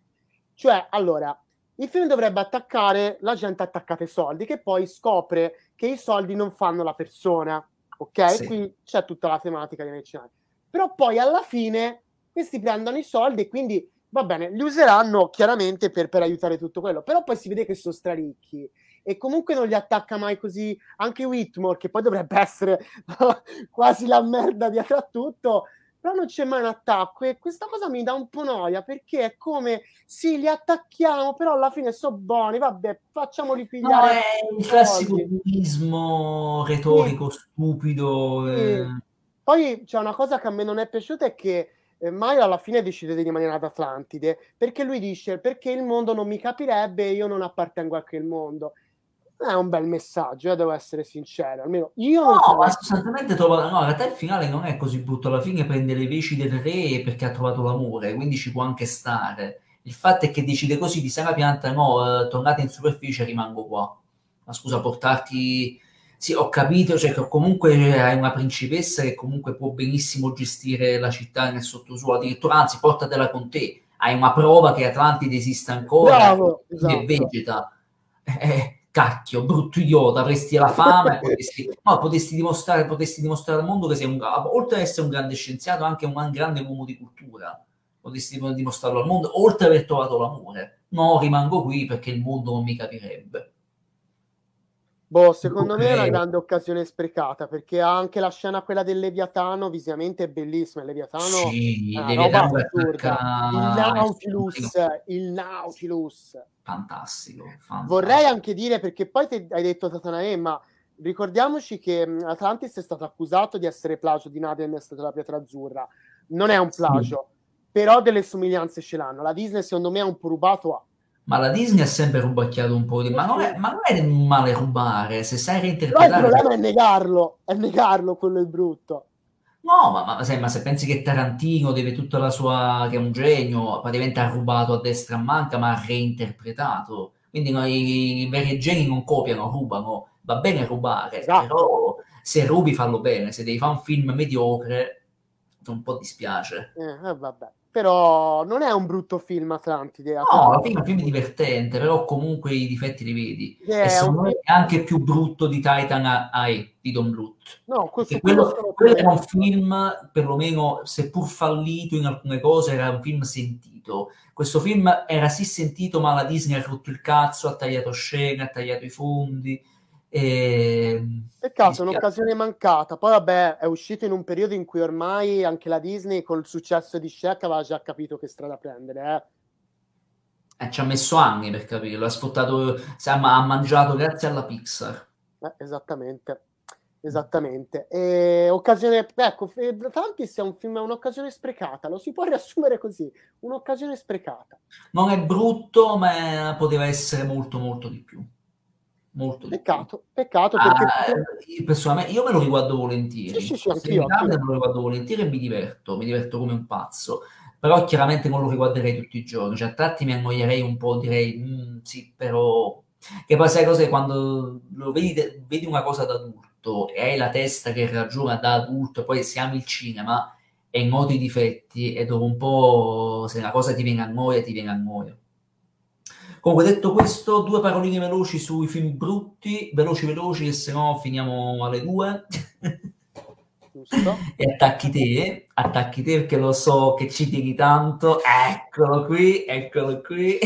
Speaker 2: cioè, allora, il film dovrebbe attaccare la gente attaccata ai soldi, che poi scopre che i soldi non fanno la persona, ok? Sì. Quindi c'è tutta la tematica dei medicinali. Però poi alla fine questi prendono i soldi e quindi va bene, li useranno chiaramente per, per aiutare tutto quello, però poi si vede che sono straricchi e comunque non li attacca mai così. Anche Whitmore, che poi dovrebbe essere quasi la merda dietro a tutto, però non c'è mai un attacco e questa cosa mi dà un po' noia perché è come sì li attacchiamo però alla fine sono buoni vabbè facciamoli pigliare
Speaker 1: no, è un classico populismo retorico sì. stupido sì.
Speaker 2: Eh. poi c'è una cosa che a me non è piaciuta è che eh, Maio alla fine decide di rimanere ad Atlantide perché lui dice perché il mondo non mi capirebbe e io non appartengo a quel mondo è un bel messaggio, eh, devo essere sincero. Almeno io
Speaker 1: no, non ma sostanzialmente trova, no, in realtà il finale non è così brutto. Alla fine prende le veci del re perché ha trovato l'amore, quindi ci può anche stare. Il fatto è che decide così di Sara Pianta: no, eh, tornate in superficie, rimango qua. Ma scusa, portarti. Sì, ho capito, cioè che comunque hai una principessa che comunque può benissimo gestire la città nel sottosuolo, addirittura anzi portatela con te, hai una prova che Atlantide esiste ancora
Speaker 2: Bravo, esatto.
Speaker 1: e vegeta. Eh, cacchio, brutto idiota, avresti la fama e potresti, no, potresti, dimostrare, potresti dimostrare al mondo che sei un, oltre ad essere un grande scienziato, anche un grande uomo di cultura. Potresti dimostrarlo al mondo, oltre ad aver trovato l'amore. No, rimango qui perché il mondo non mi capirebbe.
Speaker 2: Boh, secondo me è una grande occasione sprecata perché anche la scena quella del Leviatano visivamente è bellissima. Il Leviatano
Speaker 1: sì, è una roba assurda.
Speaker 2: Il Nautilus, il Nautilus
Speaker 1: fantastico, fantastico.
Speaker 2: Vorrei anche dire, perché poi hai detto Tatanae, ma ricordiamoci che Atlantis è stato accusato di essere plagio di Naden è stata la pietra azzurra. Non è un plagio, sì. però delle somiglianze ce l'hanno. La Disney, secondo me, ha un po' rubato a.
Speaker 1: Ma la Disney ha sempre rubacchiato un po' di... Ma non, è, ma non è male rubare, se sai reinterpretare...
Speaker 2: Però il problema è negarlo, è negarlo, quello è brutto.
Speaker 1: No, ma, ma, sai, ma, se pensi che Tarantino deve tutta la sua, che è un genio, praticamente ha rubato a destra a manca, ma ha reinterpretato. Quindi no, i, i, veri geni non copiano, rubano. Va bene rubare, esatto. però se rubi fallo bene. Se devi fare un film mediocre, un po' dispiace.
Speaker 2: Eh, vabbè però non è un brutto film Atlantide.
Speaker 1: No, alla fine è un film divertente, però comunque i difetti li vedi. Yeah, e secondo me è anche più brutto di Titan AI di Don Bluth.
Speaker 2: No, questo
Speaker 1: quello, quello era un film, perlomeno seppur fallito in alcune cose, era un film sentito. Questo film era sì sentito, ma la Disney ha rotto il cazzo, ha tagliato scene, ha tagliato i fondi e...
Speaker 2: Peccato, è un'occasione mancata. Poi, vabbè, è uscito in un periodo in cui ormai anche la Disney, col successo di Shaq, aveva già capito che strada prendere.
Speaker 1: Eh. Eh, ci ha messo anni per capirlo. Ha sfruttato, insomma, ha mangiato grazie alla Pixar.
Speaker 2: Eh, esattamente. Esattamente. E, occasione, ecco, Atlantis è un film, è un'occasione sprecata, lo si può riassumere così, un'occasione sprecata.
Speaker 1: Non è brutto, ma poteva essere molto, molto di più molto
Speaker 2: peccato, peccato perché
Speaker 1: ah, personalmente io me lo riguardo volentieri. Sì, sì, sì, anch'io, anch'io. me lo riguardo volentieri e mi diverto mi diverto come un pazzo. Però chiaramente non lo riguarderei tutti i giorni cioè a tratti mi annoierei un po' direi mm, sì però che poi sai cos'è? Quando lo vedi, vedi una cosa da adulto e hai la testa che ragiona da adulto e poi si ama il cinema e noti i difetti e dopo un po' se una cosa ti viene a noia ti viene a noia Comunque, detto questo, due paroline veloci sui film brutti, veloci veloci, che se no finiamo alle due. Giusto. e attacchi te, attacchi te perché lo so che ci tieni tanto. Eccolo qui, eccolo qui.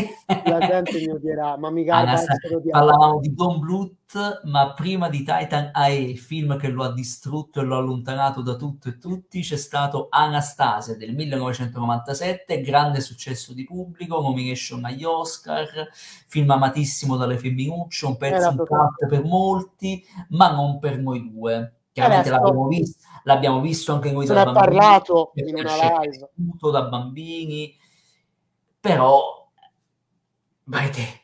Speaker 2: La gente mi odierà, ma mi guarda.
Speaker 1: Parlavamo di Don Bluth, ma prima di Titan AE, il film che lo ha distrutto e lo ha allontanato da tutto e tutti, c'è stato Anastasia del 1997, grande successo di pubblico, nomination agli Oscar, film amatissimo dalle femminucce, un pezzo in per molti, ma non per noi due. Chiaramente l'abbiamo visto l'abbiamo visto anche noi
Speaker 2: Se da bambini, parlato in una live.
Speaker 1: da bambini, però vai te.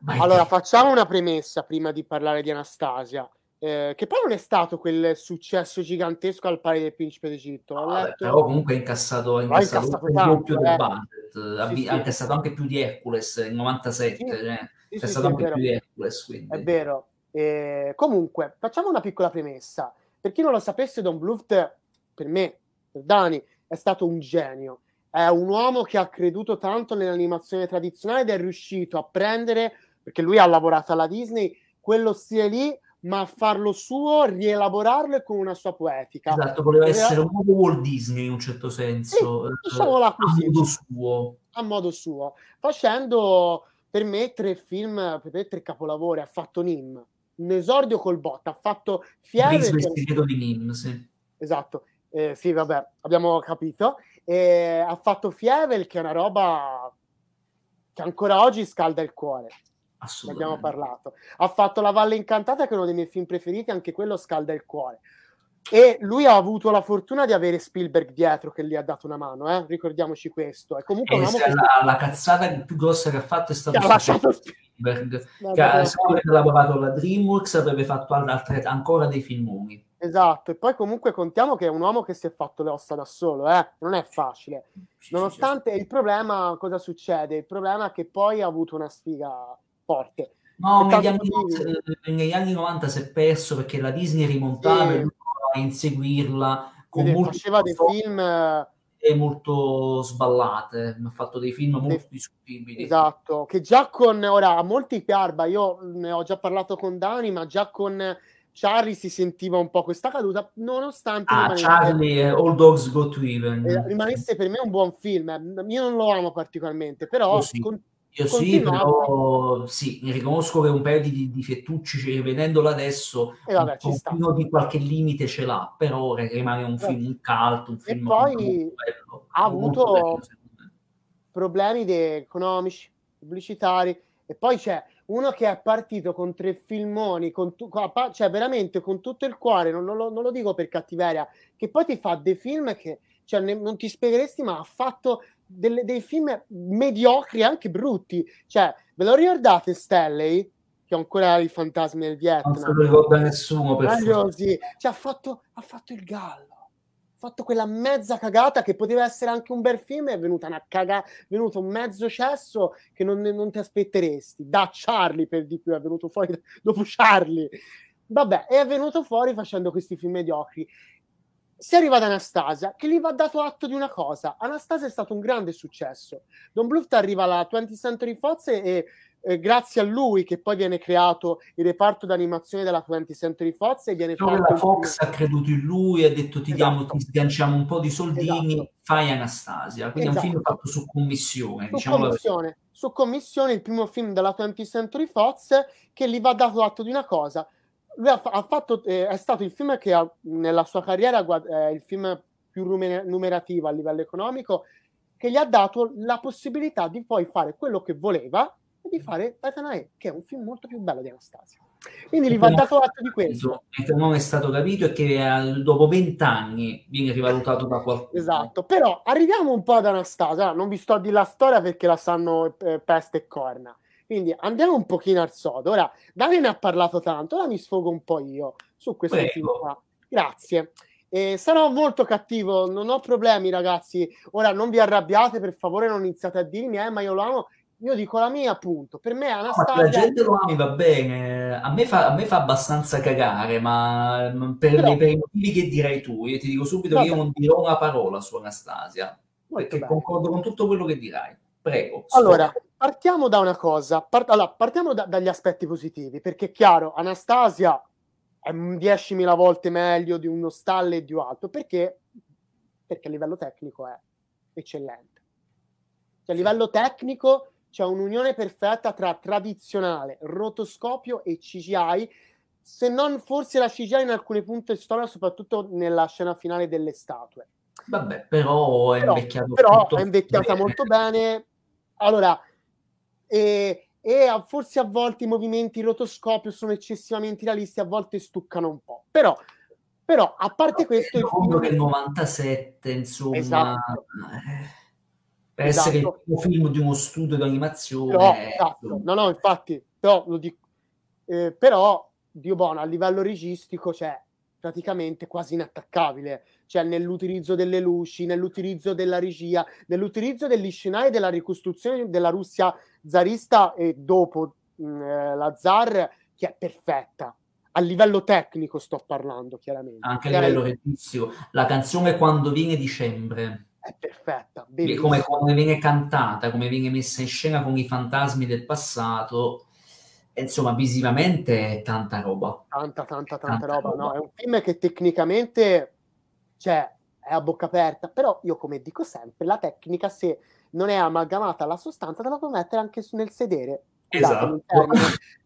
Speaker 2: Vai allora, te. facciamo una premessa prima di parlare di Anastasia. Eh, che poi non è stato quel successo gigantesco al pari del principe d'Egitto.
Speaker 1: No, vabbè, però comunque ha incassato, ha incassato, il doppio del budget, sì, ha, sì. incassato anche più di Hercules nel 97, sì, cioè, ha incassato anche più di Hercules. Quindi.
Speaker 2: È vero. Eh, comunque, facciamo una piccola premessa. Per chi non lo sapesse, Don Bluth, per me, per Dani, è stato un genio. È un uomo che ha creduto tanto nell'animazione tradizionale ed è riuscito a prendere, perché lui ha lavorato alla Disney, quello stile lì, ma a farlo suo, rielaborarlo con una sua poetica.
Speaker 1: Esatto, voleva Era... essere un po' Walt Disney in un certo senso,
Speaker 2: sì, diciamola così,
Speaker 1: a modo suo.
Speaker 2: A modo suo, facendo per me tre film, per me tre capolavori, ha fatto Nim, un esordio col bot, ha fatto
Speaker 1: Fiere... Il segreto di Nim, sì.
Speaker 2: Esatto, eh, sì, vabbè, abbiamo capito. E ha fatto Fievel, che è una roba che ancora oggi scalda il cuore. Abbiamo parlato. Ha fatto La Valle Incantata, che è uno dei miei film preferiti, anche quello scalda il cuore. E lui ha avuto la fortuna di avere Spielberg dietro che gli ha dato una mano, eh? ricordiamoci questo. È comunque
Speaker 1: un uomo che... la, la, cazzata più grossa che ha fatto è stata lasciato Spielberg, no, che ha, se avrebbe lavorato alla DreamWorks avrebbe fatto altre, ancora dei filmoni.
Speaker 2: Esatto, e poi comunque contiamo che è un uomo che si è fatto le ossa da solo, eh? non è facile. Nonostante il problema, cosa succede? Il problema è che poi ha avuto una sfiga forte.
Speaker 1: No, negli anni, negli anni, 90 si è perso perché la Disney rimontava sì. A inseguirla con
Speaker 2: Vede, faceva dei film
Speaker 1: molto sballate, ha fatto dei film molto discutibili.
Speaker 2: Esatto, che già con ora a molti Piarba, io ne ho già parlato con Dani, ma già con Charlie si sentiva un po' questa caduta, nonostante
Speaker 1: ah, Charlie e All Dogs Go to Even
Speaker 2: eh, rimanesse per me un buon film. Io non lo amo particolarmente, però
Speaker 1: io sì, con, io sì però sì, riconosco che un paio di difettucci, cioè, vedendolo adesso,
Speaker 2: e vabbè,
Speaker 1: un pochino di qualche limite ce l'ha, però rimane un film un cult, un film e poi
Speaker 2: bello, ha avuto bello, problemi economici, pubblicitari, e poi c'è uno che è partito con tre filmoni, con tu, cioè veramente con tutto il cuore, non, non, lo, non, lo, dico per cattiveria, che poi ti fa dei film che cioè, ne, non ti spiegheresti, ma ha fatto delle, dei film mediocri, anche brutti. Cioè, ve lo ricordate Stanley? Che ha ancora i fantasmi del Vietnam. Non
Speaker 1: se lo ricorda nessuno. Per
Speaker 2: sì. cioè, ha, fatto, ha fatto il gallo fatto quella mezza cagata che poteva essere anche un bel film, è venuta una cagata, è venuto un mezzo cesso che non, non, ti aspetteresti. Da Charlie per di più, è venuto fuori dopo Charlie. Vabbè, è venuto fuori facendo questi film mediocri. Si arriva ad Anastasia, che gli va dato atto di una cosa. Anastasia è stato un grande successo. Don Bluth arriva alla 20th Century Fox e eh, grazie a lui che poi viene creato il reparto d'animazione della 20th Century Fox e viene
Speaker 1: Però fatto la Fox ha creduto in lui ha detto ti esatto. diamo ti sganciamo un po' di soldini esatto. fai Anastasia quindi esatto. è un film esatto. fatto su commissione
Speaker 2: su, diciamo commissione, su commissione il primo film della 20th Century Fox che gli va dato atto di una cosa lui ha, ha fatto, eh, è stato il film che ha, nella sua carriera eh, il film più numerativo a livello economico che gli ha dato la possibilità di poi fare quello che voleva di fare Tatanae, che è un film molto più bello di Anastasia. Quindi gli va dato atto di questo.
Speaker 1: che non è stato capito è che dopo vent'anni viene rivalutato da qualcuno.
Speaker 2: Esatto, però arriviamo un po' ad Anastasia, non vi sto a dire la storia perché la sanno eh, peste e corna. Quindi andiamo un pochino al sodo. Ora, Dani ne ha parlato tanto, ora mi sfogo un po' io su questo film qua. Grazie. Eh, sarò molto cattivo, non ho problemi ragazzi. Ora non vi arrabbiate, per favore non iniziate a dirmi, eh, ma io lo amo io dico la mia, appunto. Per me Anastasia...
Speaker 1: No, la gente lo ami, va bene. A me fa, a me fa abbastanza cagare, ma per, Però... per, i motivi che direi tu, io ti dico subito Vabbè. che io non dirò una parola su Anastasia, Molto perché bene. concordo con tutto quello che dirai. Prego.
Speaker 2: Allora, partiamo da una cosa. Part- allora, partiamo da, dagli aspetti positivi, perché è chiaro, Anastasia è 10.000 volte meglio di uno Stalle e di un altro, perché? Perché a livello tecnico è eccellente. Cioè, a livello tecnico c'è un'unione perfetta tra tradizionale, rotoscopio e CGI, se non forse la CGI in alcune punti di storia, soprattutto nella scena finale delle statue.
Speaker 1: Vabbè, però è invecchiato
Speaker 2: però, è invecchiata bene. molto bene. Allora, e, e forse a volte i movimenti rotoscopio sono eccessivamente realisti, a volte stuccano un po'. Però, però a parte no, questo...
Speaker 1: Il film del 97, insomma... Esatto. Eh per esatto. essere il primo film di uno studio di animazione.
Speaker 2: Però, esatto. No, no, infatti, però, lo dico, eh, però Dio buono, a livello registico c'è cioè, praticamente quasi inattaccabile, cioè nell'utilizzo delle luci, nell'utilizzo della regia, nell'utilizzo degli scenari della ricostruzione della Russia zarista e dopo mh, mm, eh, la zar, che è perfetta. A livello tecnico sto parlando, chiaramente.
Speaker 1: Anche a livello registico. La canzone Quando viene dicembre
Speaker 2: è perfetta.
Speaker 1: Come, come, viene cantata, come viene messa in scena con i fantasmi del passato. Insomma, visivamente è tanta roba.
Speaker 2: Tanta, tanta, tanta, tanta roba. roba. No, è un film che tecnicamente cioè, è a bocca aperta, però io come dico sempre, la tecnica se non è amalgamata alla sostanza, te la puoi mettere anche nel sedere.
Speaker 1: Esatto.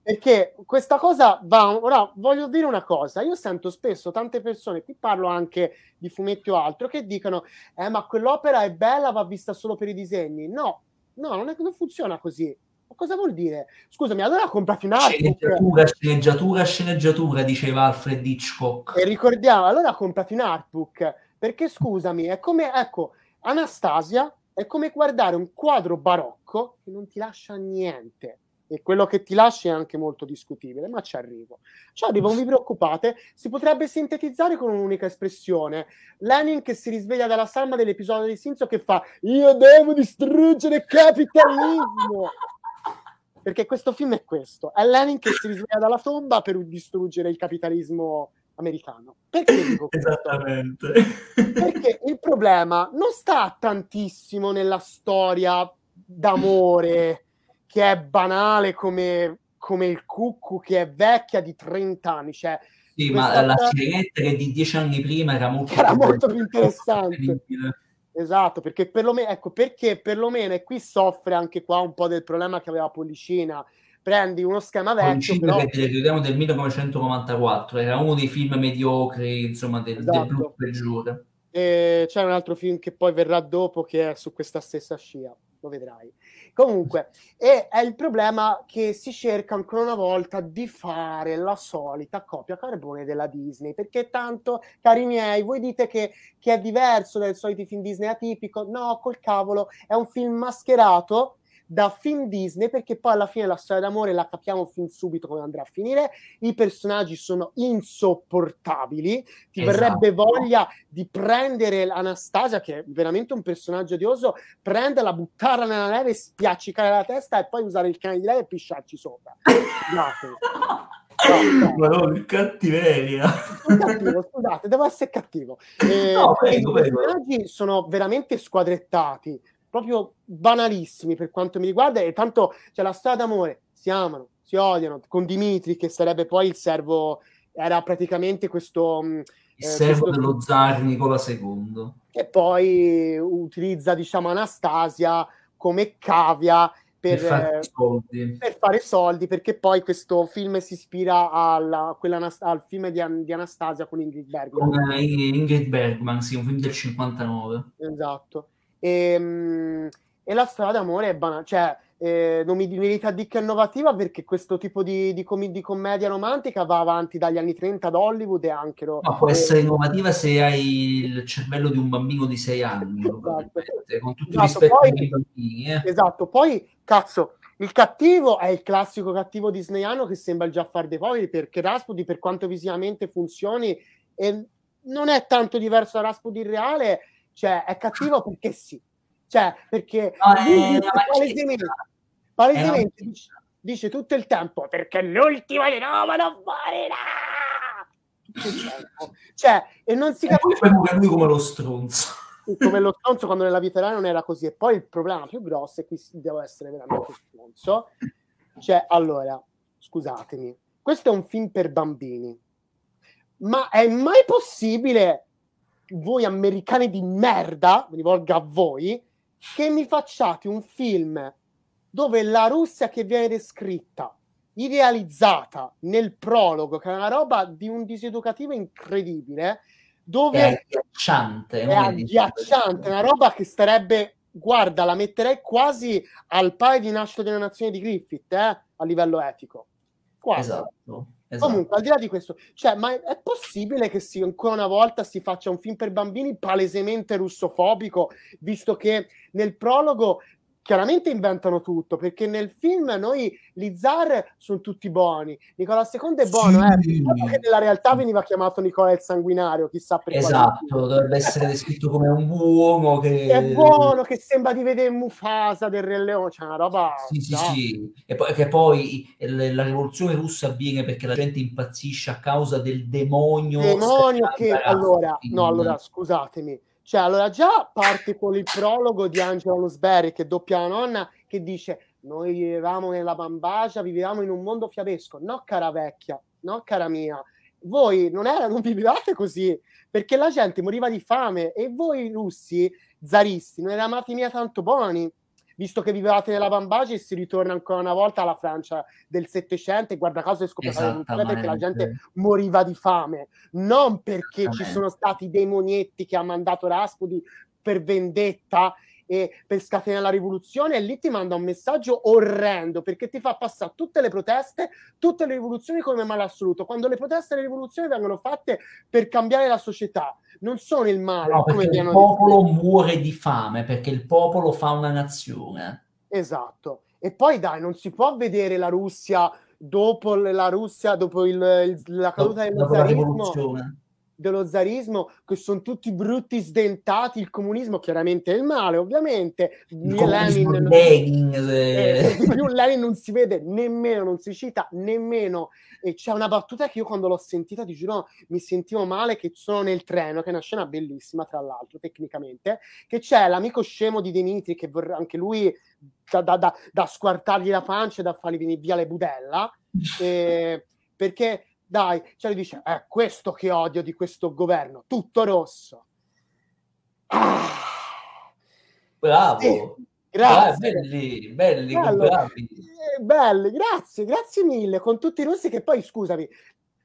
Speaker 2: Perché questa cosa va. Ora voglio dire una cosa: io sento spesso tante persone, qui parlo anche di fumetti o altro, che dicono: Eh, ma quell'opera è bella, va vista solo per i disegni. No, no, non, è, non funziona così. Cosa vuol dire? Scusami, allora comprati un artbook.
Speaker 1: Sceneggiatura, sceneggiatura, sceneggiatura, diceva Alfred Hitchcock.
Speaker 2: E ricordiamo, allora comprati un artbook, perché scusami, è come, ecco, Anastasia è come guardare un quadro barocco che non ti lascia niente e quello che ti lasci è anche molto discutibile, ma ci arrivo. Ci arrivo, non vi preoccupate, si potrebbe sintetizzare con un'unica espressione. Lenin che si risveglia dalla salma dell'episodio di Sinzo che fa io devo distruggere il capitalismo. Perché questo film è questo, è Lenin che si risveglia dalla tomba per distruggere il capitalismo americano. Perché dico
Speaker 1: questo? Esattamente.
Speaker 2: Perché il problema non sta tantissimo nella storia d'amore, che è banale come, come il cuccu, che è vecchia di 30 anni. Cioè,
Speaker 1: sì, ma la sirenetta che di dieci anni prima era molto,
Speaker 2: era più, molto più interessante. Esatto, perché perlomeno, ecco, perché perlomeno, e qui soffre anche qua un po' del problema che aveva Pollicina, prendi uno schema vecchio
Speaker 1: però... ricordiamo del 1994 era uno dei film mediocri insomma del, esatto. del blu peggiore.
Speaker 2: E c'è un altro film che poi verrà dopo che è su questa stessa scia lo vedrai Comunque, e è il problema che si cerca ancora una volta di fare la solita copia carbone della Disney, perché tanto, cari miei, voi dite che, che è diverso dai soliti film Disney atipico, no, col cavolo, è un film mascherato da film Disney perché poi alla fine la storia d'amore la capiamo fin subito come andrà a finire i personaggi sono insopportabili ti esatto. verrebbe voglia di prendere Anastasia che è veramente un personaggio odioso prenderla, buttarla nella neve spiaccicare la testa e poi usare il cane di lei e pisciarci sopra
Speaker 1: No, ma no, che cattiveria.
Speaker 2: Cattivo, scusate, devo essere cattivo. Eh, no, prego, I personaggi sono veramente squadrettati proprio banalissimi per quanto mi riguarda e tanto c'è cioè, la storia d'amore, si amano, si odiano, con Dimitri che sarebbe poi il servo, era praticamente questo...
Speaker 1: Mm, il eh, servo questo, dello zar Nicola II.
Speaker 2: Che poi utilizza, diciamo, Anastasia come cavia per, per, fare eh, per, fare soldi, perché poi questo film si ispira alla, al film di, di, Anastasia con Ingrid Bergman.
Speaker 1: Con uh, Ingrid Bergman, sì, un film del 59.
Speaker 2: Esatto. E, ehm, e la storia d'amore è banale, cioè eh, non mi merita di che innovativa perché questo tipo di, di, com- di, commedia romantica va avanti dagli anni 30 ad Hollywood e anche... Lo,
Speaker 1: Ma può eh, essere innovativa se hai il cervello di un bambino di 6 anni, esatto. con tutto esatto, rispetto poi, bambini. Eh.
Speaker 2: Esatto, poi cazzo, il cattivo è il classico cattivo disneyano che sembra il Jaffar dei poveri perché Rasputin per quanto visivamente funzioni e non è tanto diverso da Rasputin reale cioè, è cattivo perché sì. Cioè, perché no, lui dice palesemente, palesemente dice, dice, tutto il tempo perché l'ultimo di Roma non morirà. Cioè, e non si
Speaker 1: capisce. E lui come lo stronzo.
Speaker 2: Come lo stronzo quando nella vita reale non era così. E poi il problema più grosso, e qui devo essere veramente stronzo, cioè, allora, scusatemi, questo è un film per bambini. Ma è mai possibile voi americani di merda, mi rivolgo a voi, che mi facciate un film dove la Russia che viene descritta, idealizzata nel prologo, che è una roba di un diseducativo incredibile, dove
Speaker 1: è agghiacciante,
Speaker 2: è agghiacciante, una roba che starebbe, guarda, la metterei quasi al pari di Nascita delle Nazioni di Griffith, eh, a livello etico. Quasi.
Speaker 1: Esatto.
Speaker 2: Esatto. Comunque, al di là di questo, cioè, ma è possibile che si, ancora una volta si faccia un film per bambini palesemente russofobico, visto che nel prologo chiaramente inventano tutto perché nel film noi gli zar sono tutti buoni. Nicola II è buono eh, sì. eh, che nella realtà veniva chiamato Nicola il sanguinario chissà perché
Speaker 1: esatto dovrebbe essere descritto come un uomo che...
Speaker 2: che... è buono che sembra di vedere Mufasa del Re Leone c'è una roba
Speaker 1: sì sì sì. E poi, che poi la rivoluzione russa avviene perché la gente impazzisce a causa del demonio
Speaker 2: demonio che allora no allora scusatemi cioè, allora già parte con il prologo di Angela Losberry che doppia la nonna che dice noi vivevamo nella bambagia, vivevamo in un mondo fiabesco. No, cara vecchia, no, cara mia. voi non, era, non vivevate così, perché la gente moriva di fame e voi russi, zaristi, non eravate mica tanto buoni visto che vivevate nella Bambagia e si ritorna ancora una volta alla Francia del Settecento e guarda caso è scoperta perché la gente moriva di fame, non perché ci sono stati dei monietti che ha mandato Raspudi per vendetta e per scatenare la rivoluzione e lì ti manda un messaggio orrendo perché ti fa passare tutte le proteste, tutte le rivoluzioni come male assoluto, quando le proteste e le rivoluzioni vengono fatte per cambiare la società, non sono il male.
Speaker 1: No, perché il popolo detto. muore di fame, perché il popolo fa una nazione.
Speaker 2: Esatto. E poi dai, non si può vedere la Russia dopo la Russia, dopo il, il, la caduta del zarismo dello zarismo, che sono tutti brutti sdentati, il comunismo chiaramente è il male, ovviamente. Lenin, Lenin, eh, più Lenin non si vede nemmeno, non si cita nemmeno. E c'è una battuta che io quando l'ho sentita, ti giuro, mi sentivo male, che sono nel treno, che è una scena bellissima, tra l'altro, tecnicamente, che c'è l'amico scemo di Dimitri, che vorrà anche lui da, da, da, da squartargli la pancia e da fargli venire via le budella, eh, perché dai, cioè lui dice, è questo che odio di questo governo, tutto rosso.
Speaker 1: Ah, Bravo. Sì, grazie. Ah, belli, belli, Bello. bravi.
Speaker 2: Eh, belli, grazie, grazie mille. Con tutti i russi che poi, scusami,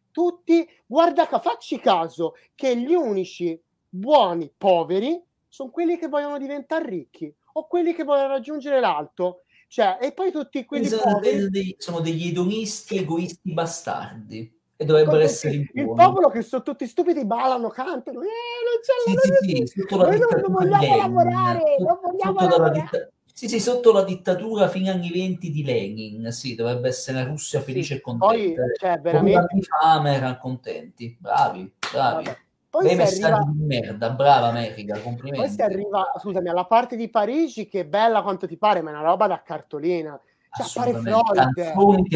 Speaker 2: tutti, guarda, facci caso che gli unici buoni poveri sono quelli che vogliono diventare ricchi o quelli che vogliono raggiungere l'alto. Cioè, e poi tutti quelli
Speaker 1: sono, poveri... dei, sono degli edonisti egoisti bastardi e dovrebbero essere
Speaker 2: il, il popolo che sono tutti stupidi ballano cantano eh, non c'è sì, sì, sì, noi non vogliamo Lenin, lavorare non vogliamo lavorare
Speaker 1: ditta- sì, sì, sotto la dittatura fino agli anni 20 di Lenin, sì, dovrebbe essere una Russia felice e contenta. Poi,
Speaker 2: cioè, veramente...
Speaker 1: di fame erano contenti, bravi, bravi. Vabbè. Poi Dei messaggi arriva... di merda, brava America, complimenti.
Speaker 2: Poi si arriva, scusami, alla parte di Parigi che è bella quanto ti pare, ma è una roba da cartolina. Cioè,
Speaker 1: canzoni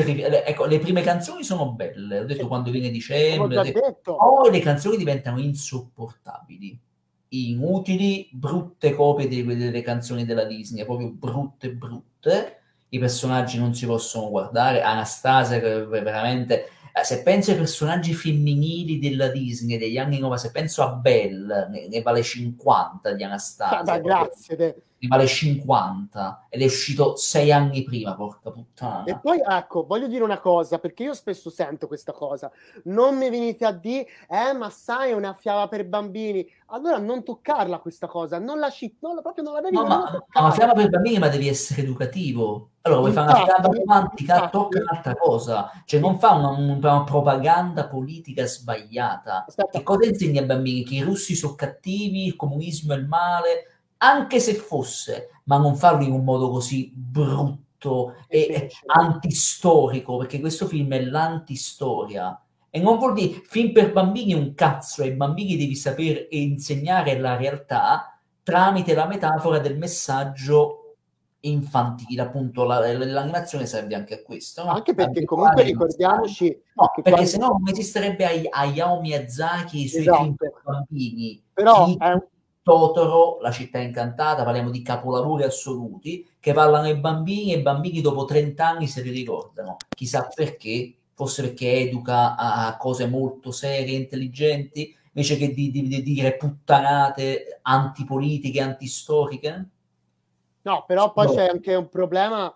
Speaker 1: ecco, le prime canzoni sono belle, ho detto sì. quando viene dicembre, poi le canzoni diventano insopportabili, inutili, brutte copie delle, delle canzoni della Disney, proprio brutte, brutte. I personaggi non si possono guardare. Anastasia, che veramente eh, se penso ai personaggi femminili della Disney degli anni 90, se penso a Belle, ne, ne vale 50 di Anastasia.
Speaker 2: Ah, grazie. Te.
Speaker 1: Ne vale 50 ed è uscito sei anni prima, porca puttana.
Speaker 2: E poi ecco, voglio dire una cosa, perché io spesso sento questa cosa. Non mi venite a dire, eh, ma sai, è una fiaba per bambini allora non toccarla questa cosa, non la ci, non, proprio non la devi
Speaker 1: no, ma, ma fiaba per bambini, ma devi essere educativo. Allora, vuoi fare una fiaba romantica, tocca un'altra cosa, cioè non fa una, una propaganda politica sbagliata. Aspetta. Che cosa insegni ai bambini? Che i russi sono cattivi, il comunismo è il male, anche se fosse, ma non farlo in un modo così brutto e antistorico, perché questo film è l'antistoria e non vuol dire film per bambini un cazzo, ai bambini devi saper insegnare la realtà tramite la metafora del messaggio infantile, appunto la, l'animazione serve anche a questo. No?
Speaker 2: Anche perché anche comunque ricordiamoci...
Speaker 1: No, perché quando... se no non esisterebbe Hayao Miyazaki sui esatto. film per bambini.
Speaker 2: Però Chi... è un...
Speaker 1: Totoro, La città incantata, parliamo di capolavori assoluti che parlano ai bambini e i bambini dopo 30 anni se li ricordano. Chissà perché, forse perché educa a cose molto serie, intelligenti, invece che di, di, di dire puttanate antipolitiche, antistoriche?
Speaker 2: No, però poi no. c'è anche un problema,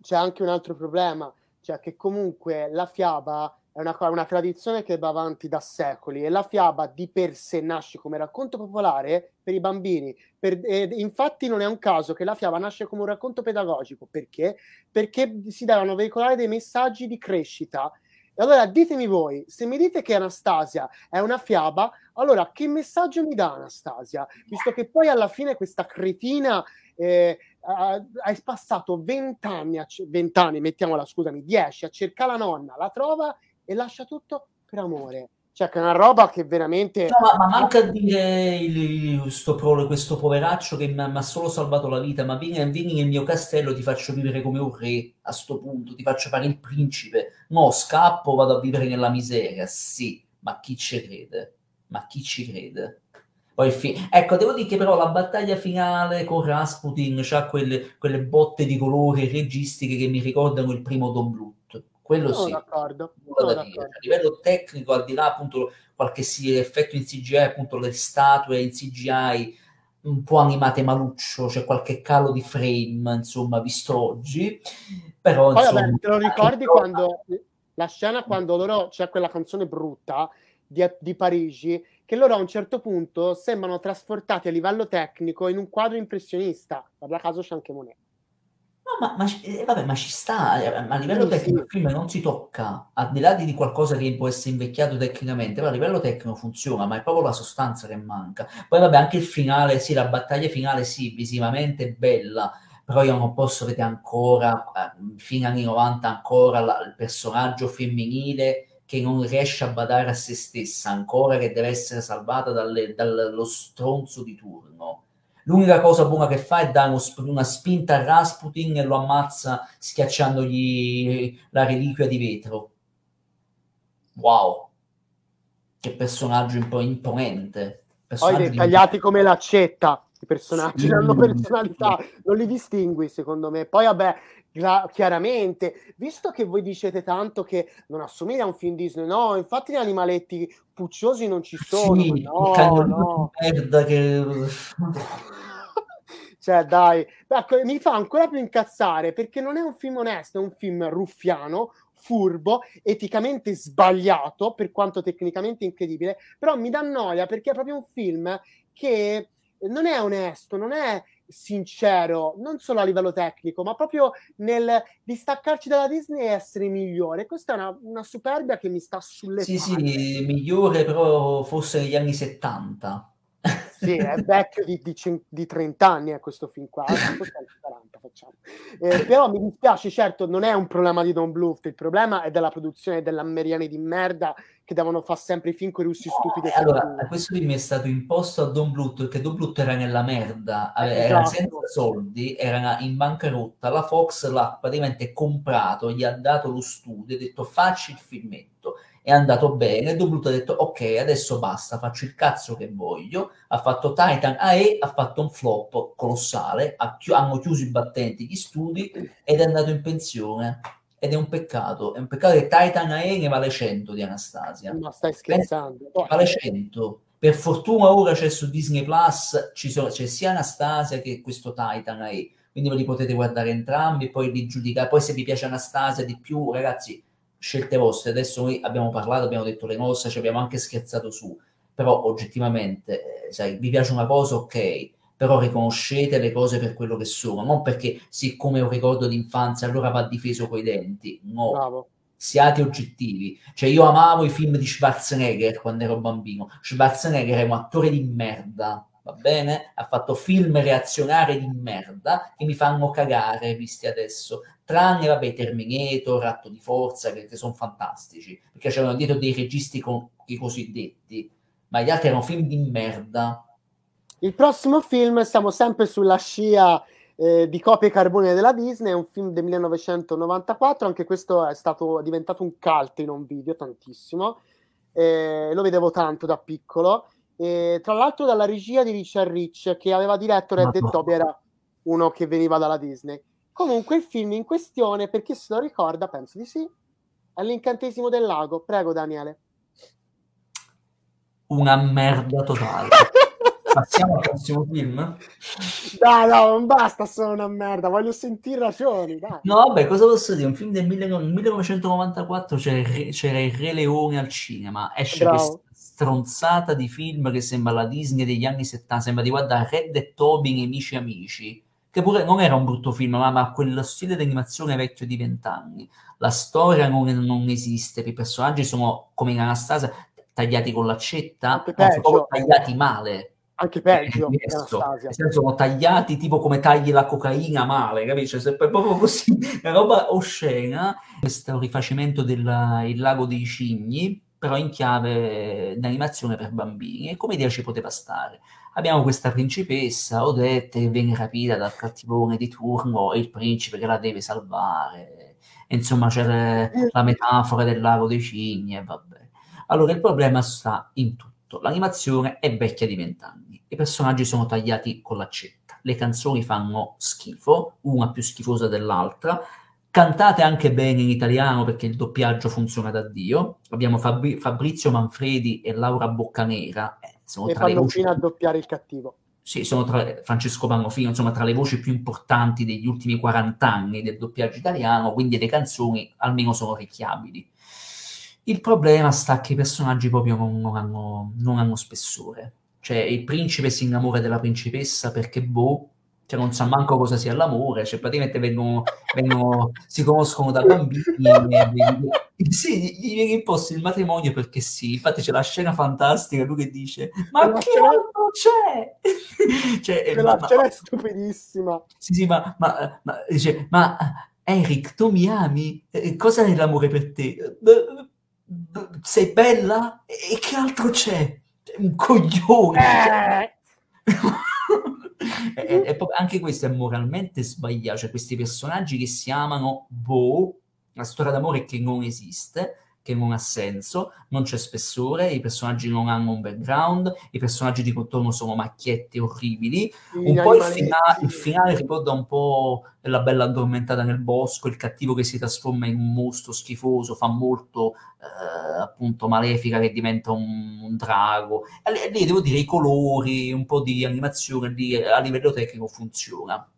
Speaker 2: c'è anche un altro problema, cioè che comunque la fiaba è una, una, tradizione che va avanti da secoli e la fiaba di per sé nasce come racconto popolare per i bambini. Per, eh, infatti non è un caso che la fiaba nasce come un racconto pedagogico. Perché? Perché si devono veicolare dei messaggi di crescita. E allora ditemi voi, se mi dite che Anastasia è una fiaba, allora che messaggio mi dà Anastasia? Visto che poi alla fine questa cretina eh, hai passato vent'anni, vent'anni, mettiamola, scusami, dieci a cercare la nonna, la trova e lascia tutto per amore. Cioè, che è una roba che veramente.
Speaker 1: No, ma, ma manca dire il, questo, questo poveraccio che mi ha solo salvato la vita. Ma vieni, vieni, nel mio castello, ti faccio vivere come un re a sto punto, ti faccio fare il principe. No, scappo, vado a vivere nella miseria. Sì, ma chi ci crede? Ma chi ci crede? Poi fi- ecco, devo dire che però la battaglia finale con Rasputin ha quelle, quelle botte di colore registiche che mi ricordano il primo Don Bluth quello sono sì. D'accordo. Sono d'accordo. A livello tecnico, al di là appunto qualche effetto in CGI, appunto le statue in CGI un po' animate maluccio, c'è qualche calo di frame, insomma, visto oggi. Però,
Speaker 2: Poi,
Speaker 1: insomma,
Speaker 2: vabbè, te lo ricordi quando la scena quando loro c'è quella canzone brutta di, di, Parigi, che loro a un certo punto sembrano trasportati a livello tecnico in un quadro impressionista. Guarda caso c'è anche Monet.
Speaker 1: No, ma, ma, eh, vabbè, ma ci sta, eh, a livello sì, tecnico il film non si tocca, al di là di qualcosa che può essere invecchiato tecnicamente, però a livello tecnico funziona, ma è proprio la sostanza che manca. Poi vabbè, anche il finale, sì, la battaglia finale, sì, visivamente è bella, però io non posso vedere ancora, eh, fino agli anni 90, ancora la, il personaggio femminile che non riesce a badare a se stessa, ancora che deve essere salvata dalle, dallo stronzo di turno L'unica cosa buona che fa è dare una spinta a Rasputin e lo ammazza schiacciandogli la reliquia di vetro. Wow, che personaggio un po' imponente.
Speaker 2: Poi dettagliati come l'accetta, i personaggi sì. hanno personalità, non li distingui secondo me. Poi vabbè, chiaramente, visto che voi dicete tanto che non assomiglia a un film Disney, no, infatti gli animaletti pucciosi non ci sono, sì, no, no. merda che... cioè dai, ecco, mi fa ancora più incazzare perché non è un film onesto, è un film ruffiano, furbo, eticamente sbagliato, per quanto tecnicamente incredibile, però mi dà noia perché è proprio un film che non è onesto, non è sincero, non solo a livello tecnico, ma proprio nel distaccarci dalla Disney e essere migliore. Questa è una, una superbia che mi sta sulle
Speaker 1: sì, spalle. Sì, migliore però forse negli anni 70.
Speaker 2: Sì, è vecchio di, di, di 30 anni eh, questo film qua, 40 facciamo. Eh, però mi dispiace, certo, non è un problema di Don Bluth, il problema è della produzione dell'ammeriani di merda che devono fare sempre i film con i russi stupidi.
Speaker 1: allora, questo film è stato imposto a Don Bluth perché Don Bluth era nella merda, era esatto. senza soldi, era in bancarotta, la Fox l'ha praticamente comprato, gli ha dato lo studio, ha detto facci il filmetto è andato bene, Doblut ha detto ok, adesso basta, faccio il cazzo che voglio, ha fatto Titan AE, ha fatto un flop colossale, ha chi- hanno chiuso i battenti gli studi ed è andato in pensione. Ed è un peccato, è un peccato che Titan AE ne vale 100 di Anastasia.
Speaker 2: Ma stai scherzando?
Speaker 1: Eh, vale 100. Per fortuna ora c'è su Disney Plus, sono, c'è sia Anastasia che questo Titan AE, quindi ve li potete guardare entrambi poi li giudicare. Poi se vi piace Anastasia di più, ragazzi, scelte vostre. Adesso noi abbiamo parlato, abbiamo detto le nostre, ci abbiamo anche scherzato su, però oggettivamente, eh, sai, vi piace una cosa, ok, però riconoscete le cose per quello che sono, non perché siccome è un ricordo d'infanzia allora va difeso coi denti, no. Bravo. Siate oggettivi. Cioè, io amavo i film di Schwarzenegger quando ero bambino. Schwarzenegger è un attore di merda, va bene? Ha fatto film reazionari di merda che mi fanno cagare, visti adesso tranne vabbè Terminator, Ratto di Forza, che, che sono fantastici, perché c'erano dietro dei registi con i cosiddetti, ma gli altri erano film di merda.
Speaker 2: Il prossimo film, siamo sempre sulla scia eh, di copie carbone della Disney, è un film del 1994, anche questo è stato è diventato un cult in un video, tantissimo, eh, lo vedevo tanto da piccolo, e, tra l'altro dalla regia di Richard Rich, che aveva diretto Red Dead Toby, era uno che veniva dalla Disney. Comunque il film in questione, per chi se lo ricorda, penso di sì, è l'incantesimo del lago. Prego Daniele.
Speaker 1: Una merda totale. Passiamo al prossimo film?
Speaker 2: Dai, no, non basta solo una merda, voglio sentire ragioni. Dai.
Speaker 1: No, vabbè, cosa posso dire? Un film del 1994 c'era, c'era il Re Leone al cinema. Esce Bravo. questa stronzata di film che sembra la Disney degli anni 70, sembra di guardare Red e Toby, Nemici Amici che pure non era un brutto film, ma, ma quello stile di animazione vecchio di vent'anni. La storia non, non, esiste, i personaggi sono come in Anastasia tagliati con l'accetta, sono tagliati male.
Speaker 2: Anche peggio, nel
Speaker 1: senso, sono tagliati tipo come tagli la cocaina male, capisci? Se è proprio così, una roba oscena. Questo rifacimento del Il lago dei cigni, però in chiave d'animazione per bambini, e come idea ci poteva stare abbiamo questa principessa Odette che viene rapita dal cattivone di turno e il principe che la deve salvare. E, insomma, c'è la metafora del lago dei cigni e vabbè. Allora, il problema sta in tutto. L'animazione è vecchia di vent'anni, i personaggi sono tagliati con l'accetta, le canzoni fanno schifo, una più schifosa dell'altra, cantate anche bene in italiano perché il doppiaggio funziona da Dio. Abbiamo Fabri- Fabrizio Manfredi e Laura Boccanera.
Speaker 2: Eh, sono e fanno voci... a doppiare il cattivo.
Speaker 1: Sì, sono tra Francesco Pannofino, insomma, tra le voci più importanti degli ultimi 40 anni del doppiaggio italiano, quindi le canzoni almeno sono orecchiabili. Il problema sta che i personaggi proprio non, non, hanno, non hanno spessore. Cioè, il principe si innamora della principessa perché, boh, cioè non sa manco cosa sia l'amore, cioè praticamente vengono, vengono si conoscono da bambini, e, sì, gli viene imposto il matrimonio perché sì, infatti c'è la scena fantastica, lui che dice, ma che altro c'è?
Speaker 2: cioè, Quella ma, scena è stupidissima.
Speaker 1: Sì, sì, ma, ma, ma, dice, ma Eric, tu mi ami? Cosa è l'amore per te? Sei bella? E che altro c'è? Un coglione! Eh. e, e, anche questo è moralmente sbagliato, cioè questi personaggi che si amano, boh, la storia d'amore che non esiste, che non ha senso, non c'è spessore, i personaggi non hanno un background, i personaggi di contorno sono macchiette orribili. un po' il, fina- il, finale ricorda un po' la bella addormentata nel bosco, il cattivo che si trasforma in un mostro schifoso, fa molto eh, appunto malefica che diventa un, un drago. E lì devo dire i colori, un po' di animazione lì, a livello tecnico funziona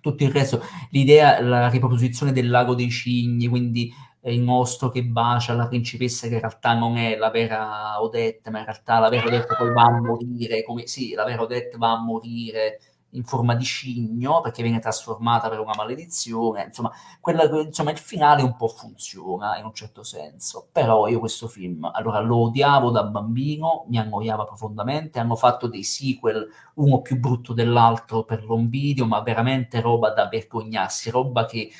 Speaker 1: tutto il resto, l'idea, la riproposizione del lago dei cigni, quindi il mostro che bacia la principessa che in realtà non è la vera Odette, ma in realtà la vera Odette poi va a morire, come sì, la vera Odette va a morire in forma di cigno perché viene trasformata per una maledizione, insomma, quella, insomma il finale un po' funziona in un certo senso, però io questo film, allora lo odiavo da bambino, mi annoiava profondamente, hanno fatto dei sequel, uno più brutto dell'altro per l'home video, ma veramente roba da vergognarsi, roba che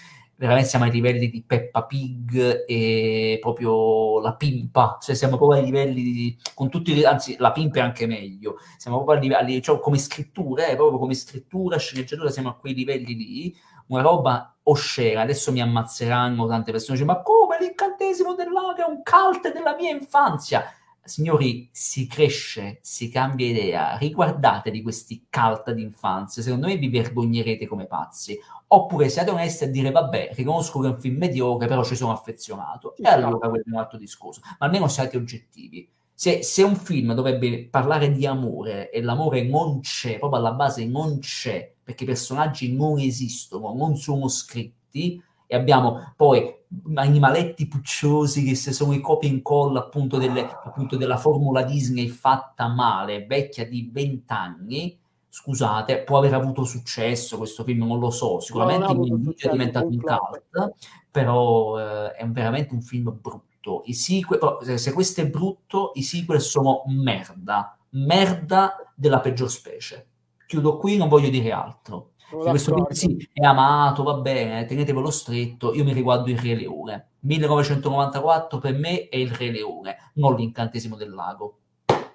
Speaker 1: veramente siamo ai livelli di Peppa Pig e proprio la pimpa, cioè siamo proprio ai livelli di, con tutti, anzi la pimpa è anche meglio, siamo proprio a livelli, cioè come scrittura, eh, proprio come scrittura, sceneggiatura, siamo a quei livelli lì, una roba oscena, adesso mi ammazzeranno tante persone, dice, ma come l'incantesimo dell'aria è un cult della mia infanzia? Signori, si cresce, si cambia idea, riguardate di questi cult d'infanzia, secondo me vi vergognerete come pazzi oppure siate onesti a dire vabbè, riconosco che è un film mediocre, però ci sono affezionato. E allora quello è un altro discorso. Ma almeno siate oggettivi. Se, se, un film dovrebbe parlare di amore e l'amore non c'è, proprio alla base non c'è, perché i personaggi non esistono, non sono scritti, e abbiamo poi animaletti pucciosi che se sono i copia e incolla appunto, delle, appunto della formula Disney fatta male, vecchia di vent'anni, scusate, può aver avuto successo questo film, non lo so, sicuramente in video è diventato un cult, però eh, è veramente un film brutto. I sequel, se questo è brutto, i sequel sono merda, merda della peggior specie. Chiudo qui, non voglio dire altro. Questo sì, è amato, va bene, tenetevelo stretto, io mi riguardo il Re Leone. 1994 per me è il Re Leone, non l'incantesimo del lago.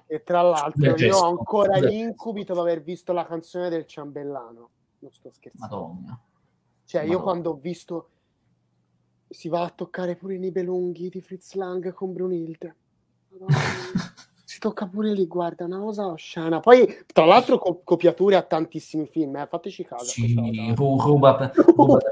Speaker 2: E tra l'altro io ho ancora gli incubi dopo aver visto la canzone del ciambellano. Non sto scherzando.
Speaker 1: Madonna.
Speaker 2: Cioè, Madonna. io quando ho visto si va a toccare pure i nibelunghi di Fritz Lang con Brunilde. si tocca pure lì, guarda, una cosa oscena. Poi, tra l'altro, co- copiature a tantissimi film, eh. fateci caso.
Speaker 1: Sì, ruba, ruba,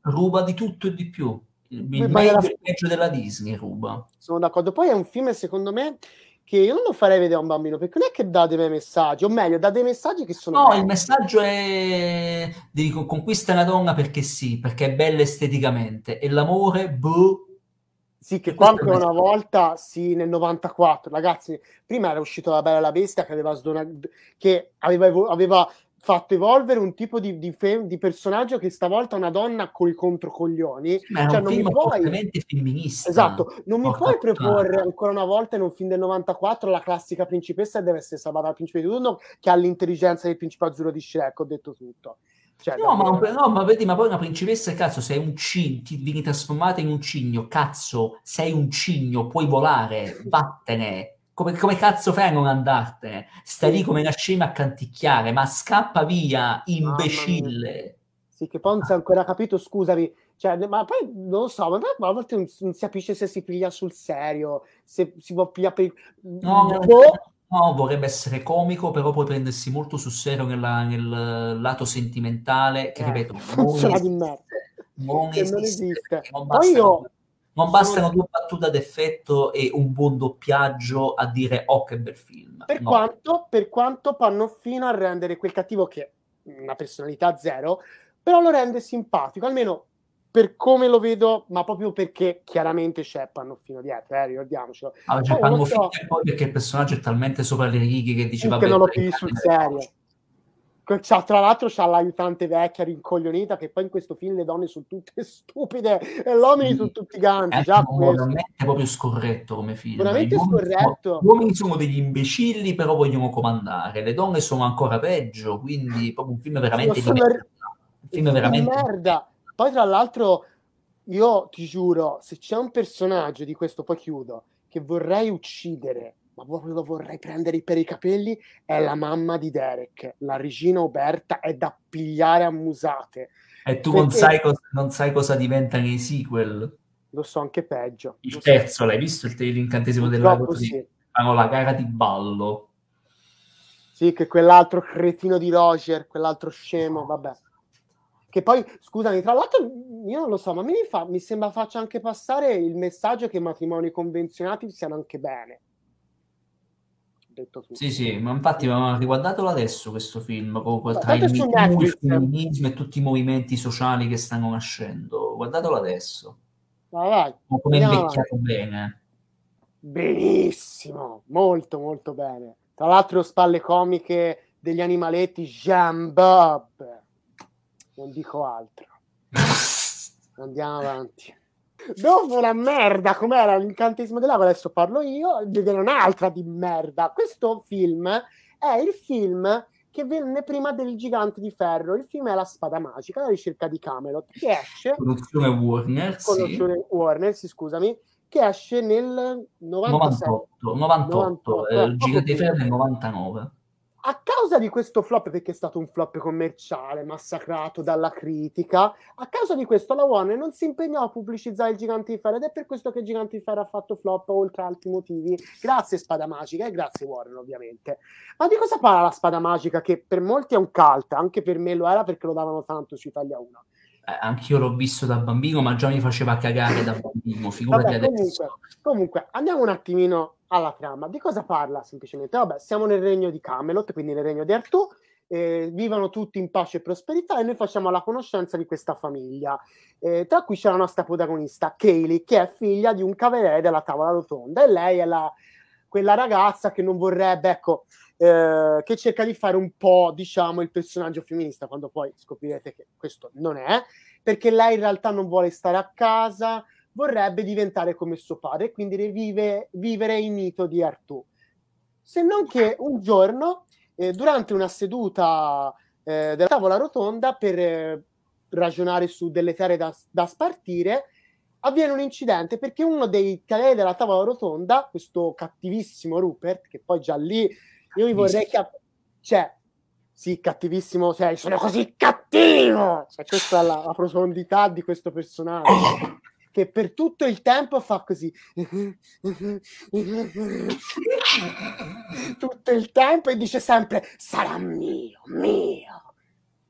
Speaker 1: ruba, di tutto e di più. Il, il meglio, il peggio della Disney ruba.
Speaker 2: Sono d'accordo. Poi è un film, secondo me, che io non lo farei vedere a un bambino perché non è che dà dei messaggi, o meglio, dà dei messaggi che sono.
Speaker 1: No, belli. il messaggio è devi conquista una donna perché sì, perché è bella esteticamente e l'amore, boh.
Speaker 2: Sì, che qua ancora una volta, sì, nel 94, ragazzi, prima era uscito La Bella e la Bestia che aveva, che aveva, aveva fatto evolvere un tipo di, di, fe- di, personaggio che stavolta è una donna con i controcoglioni.
Speaker 1: Ma cioè, non mi puoi... femminista.
Speaker 2: Esatto, non mi puoi proporre ancora una volta in un film del 94 la classica principessa e deve essere salvata dal principe di turno che ha l'intelligenza del principe azzurro di Shrek, ho detto tutto.
Speaker 1: Cioè, no, ma, no, ma, vedi, ma poi una principessa, cazzo, sei un cigno, ti vieni trasformata in un cigno, cazzo, sei un cigno, puoi volare, vattene come, come, cazzo fai a non andartene? Stai lì come una scema a canticchiare, ma scappa via, imbecille.
Speaker 2: Sì, che poi non si è ancora capito, scusami, cioè, ma poi non lo so, ma a volte non, non, si capisce se si piglia sul serio, se si può pigliare per...
Speaker 1: No, boh. No, vorrebbe essere comico, però puoi prendersi molto sul serio nella, nel lato sentimentale, che eh, ripeto,
Speaker 2: funziona di merda
Speaker 1: non, esiste, non esiste. Non bastano, io, non bastano due battute d'effetto e un buon doppiaggio a dire oh che bel film.
Speaker 2: Per, no. quanto, per quanto fanno fino a rendere quel cattivo che una personalità zero, però lo rende simpatico, almeno per come lo vedo, ma proprio perché chiaramente c'è Pannoffino dietro, eh, ricordiamocelo.
Speaker 1: Ah, c'è Pannoffino so... poi perché il personaggio è talmente sopra le righe che dice
Speaker 2: vabbè... non lo pigli sul serio. C'ha, tra l'altro c'ha l'aiutante vecchia rincoglionita che poi in questo film le donne sono tutte stupide e gli uomini sì. sono tutti ganti. Già
Speaker 1: è proprio scorretto come film.
Speaker 2: Veramente scorretto.
Speaker 1: Gli uomini sono degli imbecilli però vogliono comandare, le donne sono ancora peggio, quindi proprio un film veramente di merda. Un film veramente
Speaker 2: merda. Poi tra l'altro io ti giuro, se c'è un personaggio di questo, poi chiudo, che vorrei uccidere ma proprio lo vorrei prendere per i capelli, è la mamma di Derek, la regina Oberta, è da pigliare a musate.
Speaker 1: E tu Perché... non, sai cosa, non sai cosa diventa nei sequel?
Speaker 2: Lo so anche peggio.
Speaker 1: Il terzo, so. l'hai visto il, l'incantesimo dell'ago? Sì. Fanno la gara di ballo.
Speaker 2: Sì, che quell'altro cretino di Roger, quell'altro scemo, vabbè. Che poi, scusami, tra l'altro, io non lo so, ma mi, fa, mi sembra faccia anche passare il messaggio che i matrimoni convenzionati siano anche bene
Speaker 1: detto tutto. Sì, sì, ma infatti ma riguardatelo adesso questo film, proprio tra il, il femminismo e tutti i movimenti sociali che stanno nascendo. Guardatelo adesso.
Speaker 2: Vai, vai.
Speaker 1: Come invecchiato bene.
Speaker 2: Benissimo, molto molto bene. Tra l'altro spalle comiche degli animaletti Jean Bob. Non dico altro. Andiamo avanti. Dopo una merda com'era l'incantesimo dell'acqua, adesso parlo io, vedere un'altra di merda. Questo film è il film che venne prima del Gigante di Ferro. Il film è La Spada Magica, la ricerca di Camelot, che esce...
Speaker 1: Produzione Warner,
Speaker 2: Produzione sì. Warner, sì, scusami, che esce nel 97.
Speaker 1: 98, 98, 98 eh, il Gigante di Ferro nel 99
Speaker 2: a causa di questo flop, perché è stato un flop commerciale, massacrato dalla critica, a causa di questo la Warner non si impegnò a pubblicizzare il Gigante di Ferro ed è per questo che il Gigante di Ferro ha fatto flop, oltre ad altri motivi. Grazie Spada Magica e grazie Warner ovviamente. Ma di cosa parla la Spada Magica? Che per molti è un cult, anche per me lo era perché lo davano tanto su Italia 1.
Speaker 1: Eh, anch'io l'ho visto da bambino, ma già mi faceva cagare da bambino, figurati
Speaker 2: Vabbè, comunque, comunque, andiamo un attimino alla trama. Di cosa parla semplicemente? Vabbè, siamo nel regno di Camelot, quindi nel regno di Artù, eh, vivono tutti in pace e prosperità e noi facciamo la conoscenza di questa famiglia. Eh, tra cui c'è la nostra protagonista, Kaylee, che è figlia di un cavaliere della tavola rotonda e lei è la, quella ragazza che non vorrebbe, ecco, eh, che cerca di fare un po', diciamo, il personaggio femminista, quando poi scoprirete che questo non è, perché lei in realtà non vuole stare a casa, vorrebbe diventare come suo padre, quindi vive, vivere il mito di Artù. Se non che un giorno, eh, durante una seduta eh, della tavola rotonda per eh, ragionare su delle terre da, da, spartire, avviene un incidente perché uno dei cavalieri della tavola rotonda, questo cattivissimo Rupert, che poi già lì io mi vorrei che... Cioè, sì, cattivissimo, cioè, sono così cattivo! Cioè, questa è la, la profondità di questo personaggio che per tutto il tempo fa così tutto il tempo e dice sempre sarà mio, mio.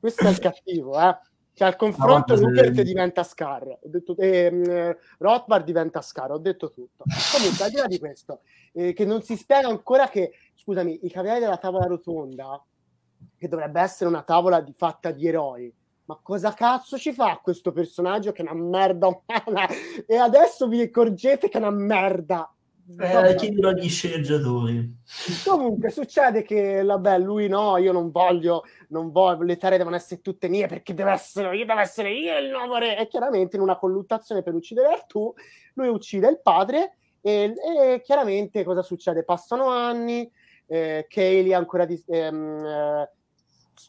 Speaker 2: Questo è il cattivo, eh? Cioè, al confronto no, Rupert diventa Scar, ho detto, eh, Rothbard diventa Scar, ho detto tutto. Comunque, al di là di questo, eh, che non si spiega ancora che, scusami, i cavalieri della tavola rotonda, che dovrebbe essere una tavola di, fatta di eroi, ma cosa cazzo ci fa questo personaggio che è una merda umana? E adesso vi accorgete che è una merda.
Speaker 1: Eh, chiedilo agli sceneggiatori.
Speaker 2: Comunque succede che, vabbè, lui no, io non voglio, non voglio, le terre devono essere tutte mie perché deve essere io, deve essere io il nuovo re. E chiaramente in una colluttazione per uccidere Artù, lui uccide il padre e, e chiaramente cosa succede? Passano anni, eh, Kaylee ancora di, ehm, eh,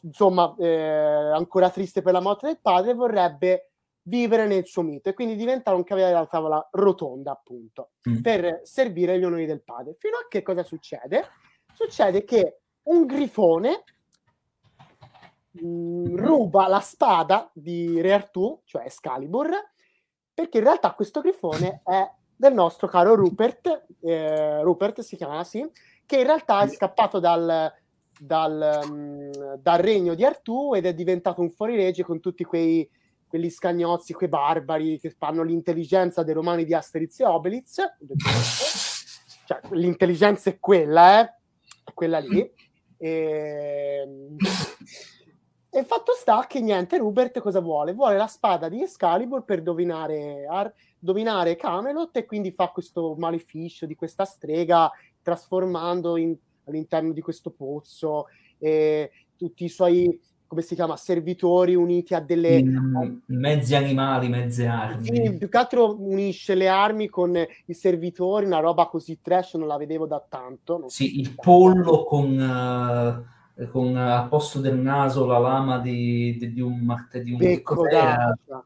Speaker 2: insomma, eh, ancora triste per la morte del padre, vorrebbe vivere nel suo mito e quindi diventare un cavaliere della tavola rotonda, appunto, mm. per servire gli onori del padre. Fino a che cosa succede? Succede che un grifone mh, mm, ruba la spada di Re Artù, cioè Excalibur, perché in realtà questo grifone è del nostro caro Rupert, eh, Rupert si chiama così, che in realtà è scappato dal, dal, um, dal regno di Artù ed è diventato un fuorilegge con tutti quei quelli scagnozzi, quei barbari che fanno l'intelligenza dei romani di Asterix e Obelix. Cioè, l'intelligenza è quella, eh? È quella lì. E... e fatto sta che niente, Rupert cosa vuole? Vuole la spada di Excalibur per dominare, Ar- dominare Camelot e quindi fa questo maleficio di questa strega trasformando in, all'interno di questo pozzo eh, tutti i suoi come si chiama, servitori uniti a delle...
Speaker 1: Mezzi animali, mezze armi.
Speaker 2: Sì, più che altro unisce le armi con i servitori, una roba così trash non la vedevo da tanto.
Speaker 1: Sì, il pollo con, uh, con uh, al posto del naso la lama di, di, di un martedì.
Speaker 2: Becco d'ascia.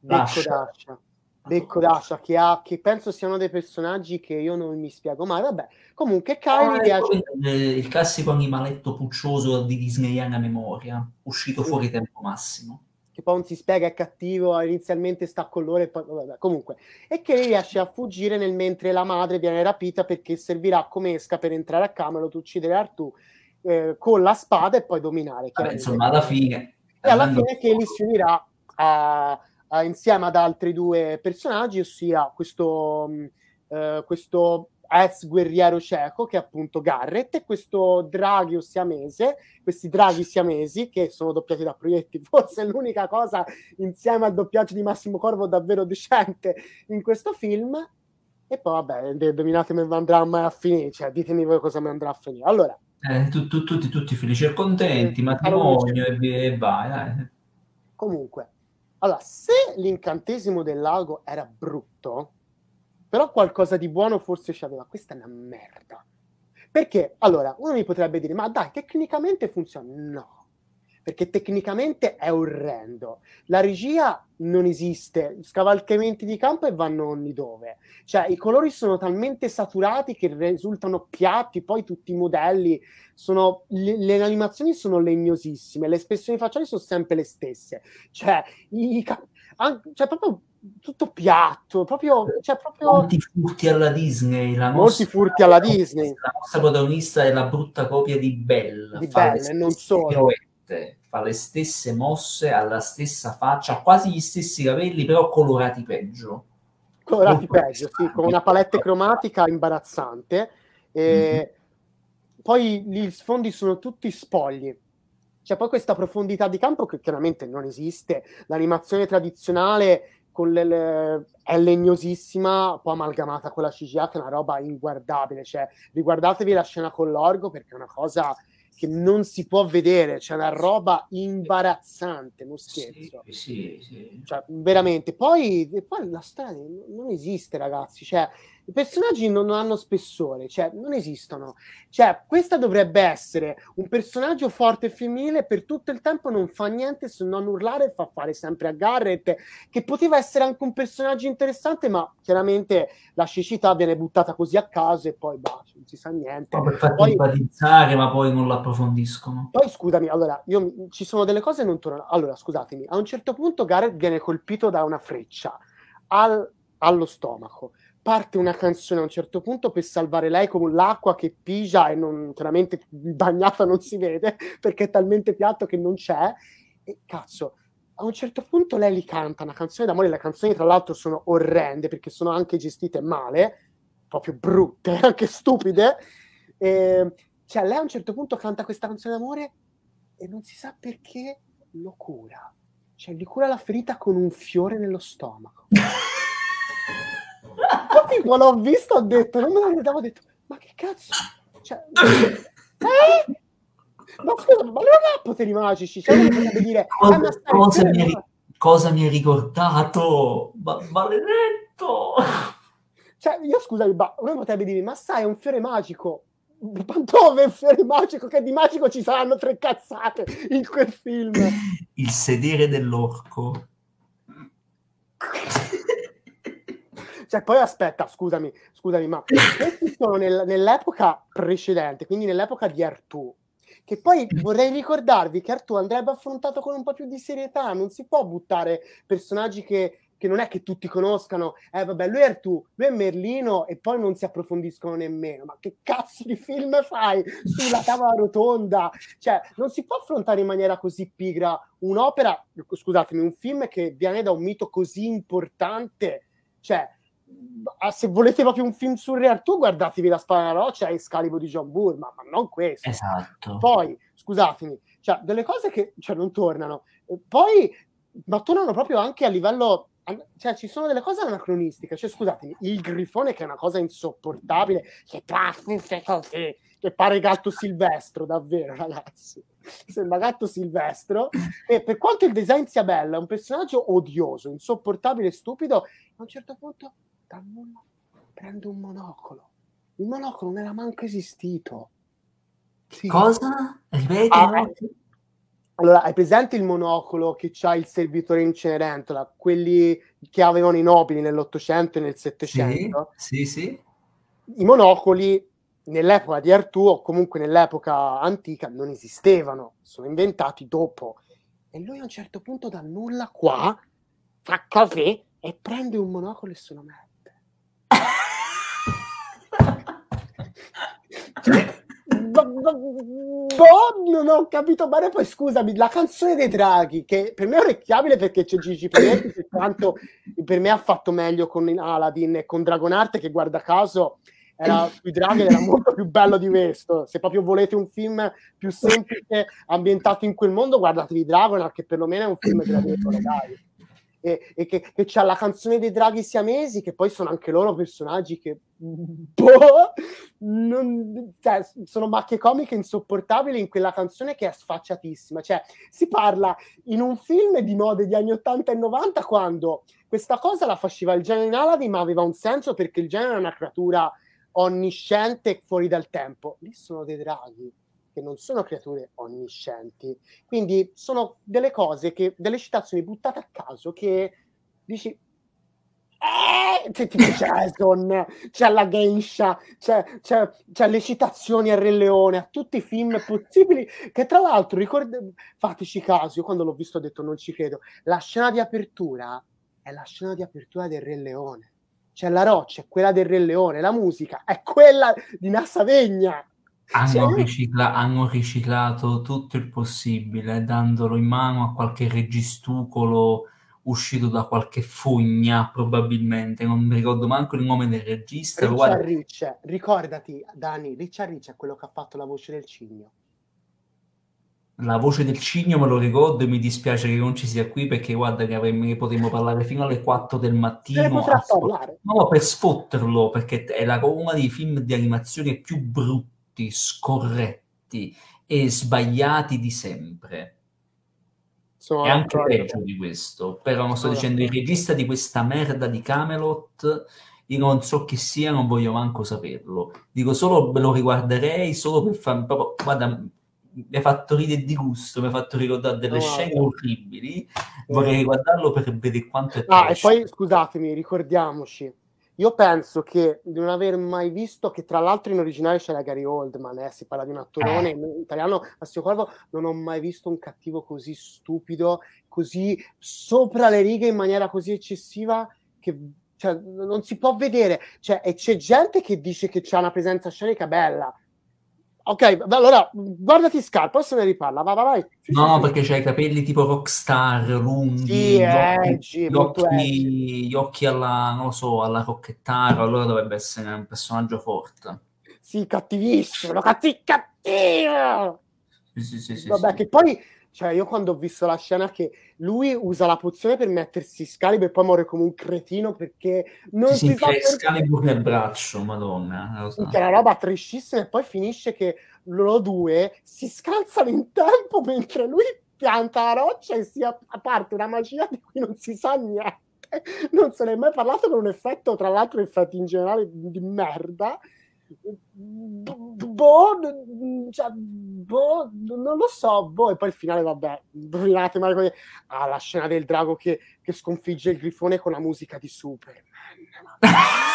Speaker 2: Becco d'ascia. Becco d'Ascia che, ha, che penso siano dei personaggi che io non mi spiego mai. Vabbè, comunque Kylie ah, riesce...
Speaker 1: il, il classico animaletto puccioso di Disneyana memoria, uscito sì. fuori tempo massimo.
Speaker 2: Che poi non si spiega, è cattivo, inizialmente sta con loro e poi... Vabbè, comunque. E che riesce a fuggire nel mentre la madre viene rapita perché servirà come esca per entrare a Camelot, uccidere Artù eh, con la spada e poi dominare.
Speaker 1: Vabbè, insomma, alla fine...
Speaker 2: E alla fine Kelly si unirà a uh, insieme ad altri due personaggi, ossia questo, uh, questo ex guerriero cieco che è appunto Garrett e questo draghi siamese, questi draghi siamesi che sono doppiati da proietti, forse è l'unica cosa insieme al doppiaggio di Massimo Corvo davvero decente in questo film. E poi vabbè, indovinatemi come andrà mai a finire, cioè ditemi voi cosa mi andrà a finire. Allora,
Speaker 1: eh, tu, tu, tutti, tutti felici e contenti, eh, matrimonio e, e vai. Dai.
Speaker 2: Comunque, allora, se l'incantesimo del lago era brutto, però qualcosa di buono forse c'aveva. Questa è una merda. Perché, allora, uno mi potrebbe dire, ma dai, tecnicamente funziona. No, perché tecnicamente è orrendo. La regia non esiste, scavalcamenti di campo e vanno ogni dove. Cioè, i colori sono talmente saturati che risultano piatti, poi tutti i modelli sono le, le animazioni sono legnosissime, le espressioni facciali sono sempre le stesse. Cioè, i, anche, cioè proprio tutto piatto, proprio, cioè proprio...
Speaker 1: Molti furti alla Disney. La
Speaker 2: Molti furti alla Disney.
Speaker 1: La nostra protagonista è la brutta copia di Belle.
Speaker 2: Di Belle, e non solo. Pirouette
Speaker 1: esattamente, fa le stesse mosse, ha la stessa faccia, ha quasi gli stessi capelli, però colorati peggio.
Speaker 2: Colorati Molto peggio, sì, con una palette cromatica imbarazzante. E mm-hmm. Poi gli sfondi sono tutti spogli. C'è poi questa profondità di campo che chiaramente non esiste. L'animazione tradizionale con le, le, è legnosissima, poi amalgamata con la CGA, che è una roba inguardabile. Cioè, riguardatevi la scena con l'orgo perché è una cosa che non si può vedere, c'è una roba imbarazzante, non scherzo.
Speaker 1: Sì, sì, sì.
Speaker 2: Cioè, veramente. Poi, poi la storia non esiste, ragazzi. Cioè, i personaggi non hanno spessore, cioè non esistono. Cioè, questa dovrebbe essere un personaggio forte e femminile, per tutto il tempo non fa niente se non urlare e fa fare sempre a Garrett, che poteva essere anche un personaggio interessante, ma chiaramente la cecità viene buttata così a caso e poi bah, non si sa niente.
Speaker 1: Ma per farti empatizzare, ma poi non l'approfondiscono.
Speaker 2: Poi scusami, allora, io, ci sono delle cose che non tornano. Allora, scusatemi, a un certo punto Garrett viene colpito da una freccia al, allo stomaco parte una canzone a un certo punto per salvare lei con l'acqua che pigia e non, chiaramente bagnata non si vede perché è talmente piatto che non c'è. E cazzo a un certo punto lei li canta una canzone d'amore le canzoni tra l'altro sono orrende perché sono anche gestite male proprio brutte anche stupide. E, cioè lei a un certo punto canta questa canzone d'amore e non si sa perché lo cura. Cioè gli cura la ferita con un fiore nello stomaco Quando l'ho visto ho detto, non me l'aspettavo, ho detto, ma che cazzo? Cioè, eh? Ma scusa, ma non ha poteri magici, cioè potrebbe dire,
Speaker 1: cosa, eh, cosa, mi ri- cosa, mi hai ricordato? Ma, maledetto!
Speaker 2: Cioè, io scusami, ma uno potrebbe dire, ma sai, è un fiore magico. Ma dove è un fiore magico? Che di magico ci saranno tre cazzate in quel film.
Speaker 1: Il sedere dell'orco.
Speaker 2: Cioè, poi aspetta, scusami, scusami, ma questi sono nel, nell'epoca precedente, quindi nell'epoca di Artù. Che poi vorrei ricordarvi che Artù andrebbe affrontato con un po' più di serietà, non si può buttare personaggi che che non è che tutti conoscano, eh vabbè, lui è Artù, lui è Merlino e poi non si approfondiscono nemmeno. Ma che cazzo di film fai sulla tavola rotonda? Cioè, non si può affrontare in maniera così pigra un'opera, scusatemi, un film che viene da un mito così importante. Cioè, se volete proprio un film su Re Artù, guardatevi La alla Roccia e Scalibo di John Burman, ma non questo.
Speaker 1: Esatto.
Speaker 2: Poi, scusatemi, cioè, delle cose che cioè, non tornano. Poi, ma tornano proprio anche a livello cioè ci sono delle cose anacronistiche, cioè scusatemi, il grifone che è una cosa insopportabile, che così, che pare gatto silvestro, davvero ragazzi, sembra gatto silvestro, e per quanto il design sia bello, è un personaggio odioso, insopportabile, stupido, a un certo punto da nulla prende un monocolo, il monocolo non era manco esistito.
Speaker 1: Sì. Cosa? Ripeti? Ah,
Speaker 2: allora, hai presente il monocolo che c'ha il servitore in Cenerentola, quelli che avevano i nobili nell'Ottocento e nel Settecento?
Speaker 1: Sì, sì, sì.
Speaker 2: I monocoli nell'epoca di Artù o comunque nell'epoca antica non esistevano, sono inventati dopo. E lui a un certo punto dal nulla qua fa così e prende un monocolo e se lo mette. cioè, boh, non ho capito bene. Poi scusami, la canzone dei draghi, che per me è orecchiabile perché c'è Gigi Pinetti, che quanto per me ha fatto meglio con Aladdin e con Dragonarte, che guarda caso era sui draghi era molto più bello di questo. Se proprio volete un film più semplice, ambientato in quel mondo, guardatevi Dragon, che perlomeno è un film gradevole, dai e, e che, che c'ha la canzone dei draghi siamesi, che poi sono anche loro personaggi che boh, non, cioè, sono macchie comiche insopportabili in quella canzone che è sfacciatissima. Cioè, si parla in un film di mode degli anni 80 e 90 quando questa cosa la faceva il genio in Aladdin, ma aveva un senso perché il genio era una creatura onnisciente fuori dal tempo. Lì sono dei draghi che non sono creature onniscienti. Quindi sono delle cose che, delle citazioni buttate a caso che dici, eh, c'è Jason, c'è la Geisha, c'è, c'è, c'è, le citazioni a Re Leone, a tutti i film possibili, che tra l'altro, ricord- fateci caso, io quando l'ho visto ho detto non ci credo, la scena di apertura è la scena di apertura del Re Leone. C'è la roccia, è quella del Re Leone, la musica è quella di Nassavegna.
Speaker 1: Hanno, ricicla- hanno riciclato tutto il possibile, dandolo in mano a qualche registucolo uscito da qualche fogna, probabilmente. Non mi ricordo manco il nome del regista.
Speaker 2: Richard guarda... Ricordati, Dani, Richard Rich è quello che ha fatto la voce del cigno.
Speaker 1: La voce del cigno me lo ricordo e mi dispiace che non ci sia qui perché guarda che avremmo, potremmo parlare fino alle 4 del mattino.
Speaker 2: Sfot-
Speaker 1: no, per sfotterlo perché è la, uno dei film di animazione più brutti scorretti e sbagliati di sempre. Sono è anche peggio di questo, però non sto Sono dicendo il regista di questa merda di Camelot, io non so chi sia, non voglio manco saperlo. Dico solo, me lo riguarderei solo per fare proprio, guarda, mi ha fatto ridere di gusto, mi ha fatto ricordare delle no, scene no. orribili, vorrei riguardarlo per vedere quanto è
Speaker 2: Ah, e poi scusatemi, ricordiamoci, io penso che di non aver mai visto, che tra l'altro in originale c'era Gary Oldman, eh, si parla di un attorone, eh. in italiano Massimo Corvo, non ho mai visto un cattivo così stupido, così sopra le righe in maniera così eccessiva che cioè, non si può vedere. Cioè, e c'è gente che dice che c'è una presenza scenica bella, Ok, allora guardati Scar, poi se ne riparla. Va, va, vai.
Speaker 1: No, perché c'hai i capelli tipo rockstar, lunghi,
Speaker 2: sì, gli,
Speaker 1: occhi, gli, occhi, gli occhi alla, non lo so, alla rocchettara, allora dovrebbe essere un personaggio forte.
Speaker 2: Sì, cattivissimo, cattivo,
Speaker 1: sì, sì, sì,
Speaker 2: Vabbè, che poi cioè, io quando ho visto la scena che lui usa la pozione per mettersi Scalibur e poi muore come un cretino perché non
Speaker 1: si,
Speaker 2: si
Speaker 1: sa perché... Scalibur nel braccio, madonna.
Speaker 2: So. Che è una roba triscissima e poi finisce che loro due si scalzano in tempo mentre lui pianta la roccia e si a parte una magia di cui non si sa niente. Non se ne è mai parlato con un effetto, tra l'altro effetti in generale di merda boh, cioè, boh, non lo so, boh, e poi il finale, vabbè, male con... ah, la scena del drago che, che, sconfigge il grifone con la musica di Superman.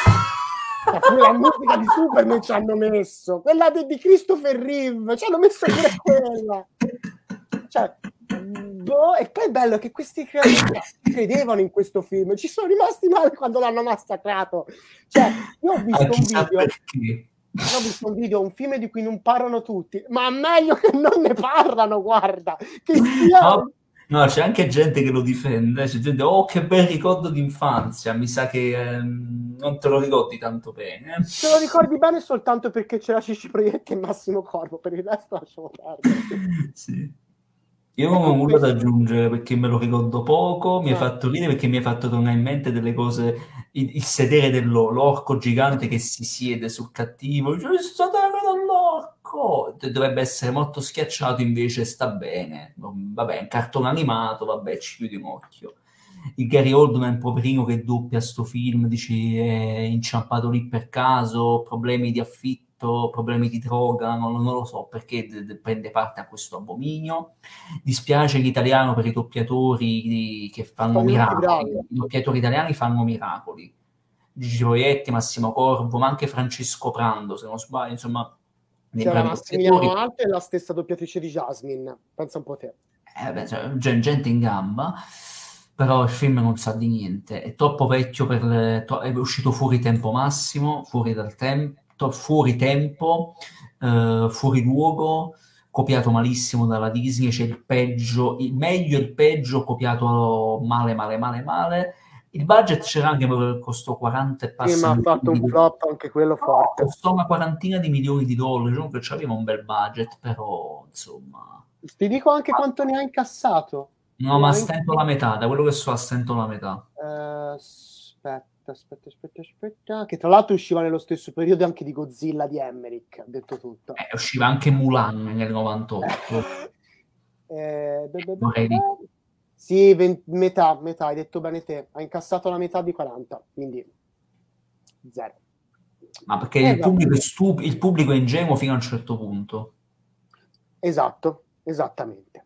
Speaker 2: Cioè, la musica di Superman ci hanno messo, quella di, di Christopher Reeve, ci hanno messo pure quella. Cioè, boh, e poi è bello che questi creatori credevano in questo film, ci sono rimasti male quando l'hanno massacrato. Cioè, io ho visto un video... Perché? ho visto un video, un film di cui non parlano tutti, ma meglio che non ne parlano, guarda, che sia...
Speaker 1: No, no c'è anche gente che lo difende, c'è gente, oh che bel ricordo d'infanzia, mi sa che ehm, non te lo ricordi tanto bene.
Speaker 2: Te lo ricordi bene soltanto perché c'era Cici Proietti e Massimo Corvo, per il resto lasciamo perdere.
Speaker 1: sì. Io non ho nulla da aggiungere perché me lo ricordo poco, mi ha ah. fatto ridere perché mi ha fatto tornare in mente delle cose, il, il sedere dell'orco gigante che si siede sul cattivo, il sedere dell'orco, dovrebbe essere molto schiacciato, invece sta bene, vabbè, un cartone animato, vabbè, ci chiudi un occhio. Il Gary Oldman, poverino che doppia sto film, dici è inciampato lì per caso, problemi di affitto avuto problemi di droga, non, non lo so perché d- d- prende parte a questo abominio. Dispiace l'italiano per i doppiatori di, che fanno Fammi miracoli. I doppiatori italiani fanno miracoli. Gigi Proietti, Massimo Corvo, ma anche Francesco Prando, se non sbaglio, insomma...
Speaker 2: C'era Massimiliano Alto e la stessa doppiatrice di Jasmine, pensa un po' te.
Speaker 1: Eh, beh, cioè, gente in gamba però il film non sa di niente, è troppo vecchio per le, è uscito fuori tempo massimo, fuori dal tempo, fuori tempo, eh, fuori luogo, copiato malissimo dalla Disney, c'è il peggio, il meglio e il peggio copiato male, male, male, male. Il budget c'era anche perché costò 40 e
Speaker 2: passa. Sì, ma ha fatto un flop anche quello forte.
Speaker 1: Costò una quarantina di milioni di dollari, comunque c'aveva un bel budget, però insomma...
Speaker 2: Ti dico anche ah. quanto ne ha incassato.
Speaker 1: No, ma stento la metà, da quello che so, stento la metà.
Speaker 2: Uh, aspetta aspetta, aspetta, aspetta, che tra l'altro usciva nello stesso periodo anche di Godzilla di Emmerich, detto tutto.
Speaker 1: Eh, usciva anche Mulan nel 98.
Speaker 2: eh, be, be, be, sì, ven- metà, metà, hai detto bene te, ha incassato la metà di 40, quindi zero.
Speaker 1: Ma perché eh, il, pubblico è stup- il pubblico è ingenuo fino a un certo punto.
Speaker 2: Esatto, esattamente.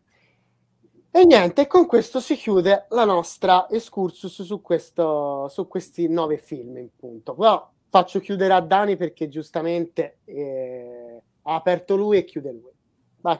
Speaker 2: E niente, con questo si chiude la nostra excursus su, questo, su questi nove film, in punto. Però faccio chiudere a Dani perché giustamente eh, ha aperto lui e chiude lui. Vai.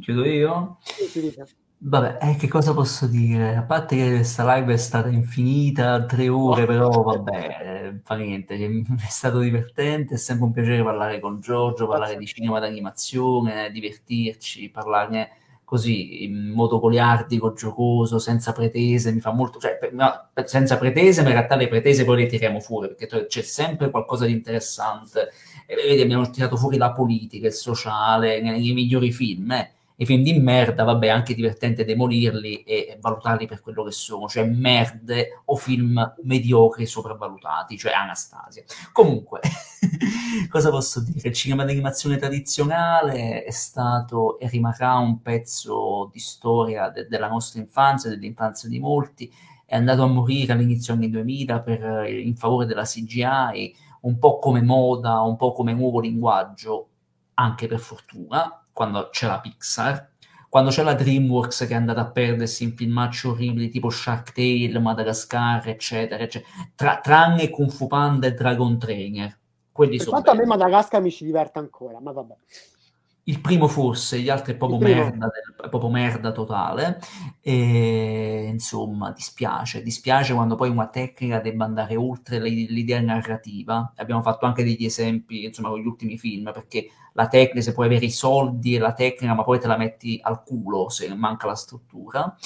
Speaker 1: Chiudo io? Sì, Vabbè, eh, che cosa posso dire? A parte che questa live è stata infinita, tre ore, però vabbè, eh, fa niente, è stato divertente, è sempre un piacere parlare con Giorgio, parlare di cinema d'animazione, divertirci, parlarne così in modo goliardico, giocoso, senza pretese, mi fa molto, cioè no, senza pretese, ma in realtà le pretese poi le tiriamo fuori, perché c'è sempre qualcosa di interessante. E vedi, abbiamo tirato fuori la politica, il sociale, nei, nei migliori film, eh i film di merda, vabbè, è anche divertente demolirli e valutarli per quello che sono, cioè merde o film mediocri sopravvalutati, cioè Anastasia. Comunque, cosa posso dire? Il cinema d'animazione tradizionale è stato e rimarrà un pezzo di storia de- della nostra infanzia, dell'infanzia di molti, è andato a morire all'inizio anni 2000 per, in favore della CGI, un po' come moda, un po' come nuovo linguaggio, anche per fortuna, quando c'è la Pixar, quando c'è la DreamWorks che è andata a perdersi in filmacci orribili tipo Shark Tale, Madagascar, eccetera, eccetera. Tra, tranne Kung Fu Panda e Dragon Trainer. Quelli per
Speaker 2: quanto belli. a me Madagascar mi ci diverte ancora, ma vabbè.
Speaker 1: Il primo forse, gli altri è proprio, merda, è proprio merda totale. E, insomma, dispiace. Dispiace quando poi una tecnica debba andare oltre l'idea narrativa. Abbiamo fatto anche degli esempi, insomma, con gli ultimi film, perché la tecnica, se puoi avere i soldi e la tecnica, ma poi te la metti al culo se manca la struttura.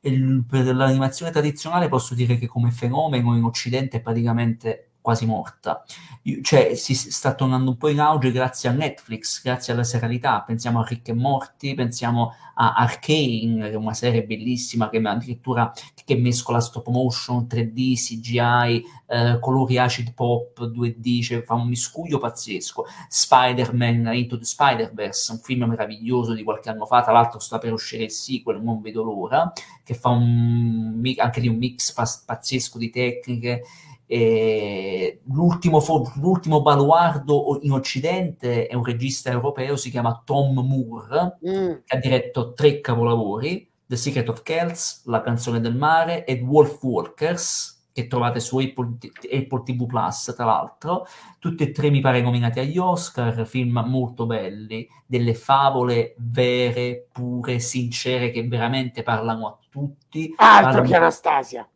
Speaker 1: E per l'animazione tradizionale posso dire che come fenomeno in Occidente è praticamente quasi morta. Cioè, si sta tornando un po' in auge grazie a Netflix, grazie alla serialità. Pensiamo a Rick e Morty, pensiamo a Arcane, che è una serie bellissima che addirittura che mescola stop motion, 3D, CGI, eh, colori acid pop, 2D, cioè fa un miscuglio pazzesco. Spider-Man Into the Spider-Verse, un film meraviglioso di qualche anno fa, tra l'altro sta per uscire il sequel, non vedo l'ora, che fa un, anche lì un mix pazzesco di tecniche eh, l'ultimo, l'ultimo, baluardo in Occidente è un regista europeo, si chiama Tom Moore, mm. che ha diretto tre capolavori, The Secret of Kells, La canzone del mare e Wolf Walkers, che trovate su Apple, Apple TV Plus, tra l'altro. Tutti e tre mi pare nominati agli Oscar, film molto belli, delle favole vere, pure, sincere, che veramente parlano a tutti.
Speaker 2: Altro parlano... che Anastasia!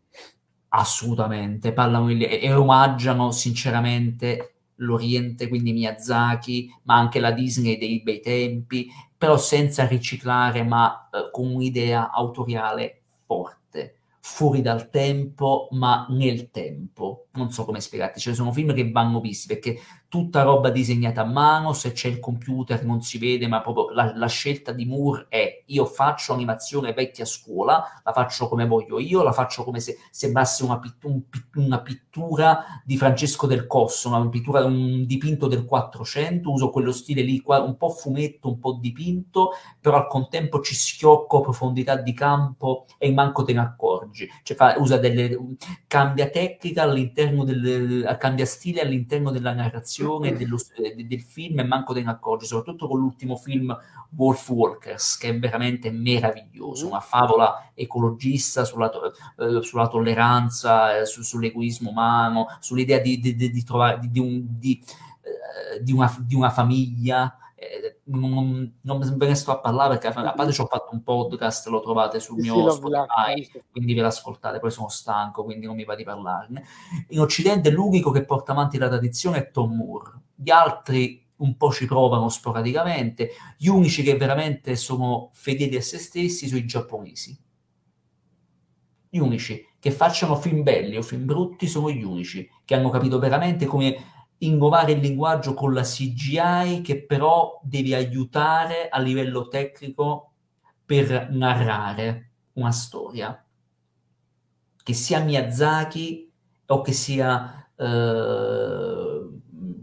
Speaker 1: Assolutamente, parlano e, e omaggiano sinceramente l'Oriente, quindi Miyazaki, ma anche la Disney dei bei tempi, però senza riciclare, ma eh, con un'idea autoriale forte fuori dal tempo, ma nel tempo. Non so come spiegarti, ce ne sono film che vanno visti perché tutta roba disegnata a mano, se c'è il computer non si vede, ma proprio la, la, scelta di Moore è io faccio animazione vecchia scuola, la faccio come voglio io, la faccio come se sembrasse una, pitt- un, una pittura di Francesco del Cosso, una pittura, un dipinto del 400, uso quello stile lì, un po' fumetto, un po' dipinto, però al contempo ci schiocco profondità di campo e manco te ne accorgi. Cioè fa, usa delle, cambia tecnica all'interno del, cambia stile all'interno della narrazione narrazione dello, del film e manco te ne accorgi, soprattutto con l'ultimo film Wolf Walkers, che è veramente meraviglioso, una favola ecologista sulla, eh, sulla tolleranza, eh, su, sull'egoismo umano, sull'idea di, di, di, di trovare di, un, di, eh, di, una, di una famiglia eh, non, non ve ne sto a parlare perché a parte ci ho fatto un podcast, lo trovate sul sì, mio Spotify, quindi ve l'ascoltate, poi sono stanco, quindi non mi va di parlarne. In Occidente l'unico che porta avanti la tradizione è Tom Moore, gli altri un po' ci provano sporadicamente, gli unici che veramente sono fedeli a se stessi sono i giapponesi. Gli unici che facciano film belli o film brutti sono gli unici che hanno capito veramente come innovare il linguaggio con la CGI che però devi aiutare a livello tecnico per narrare una storia. Che sia Miyazaki o che sia, eh,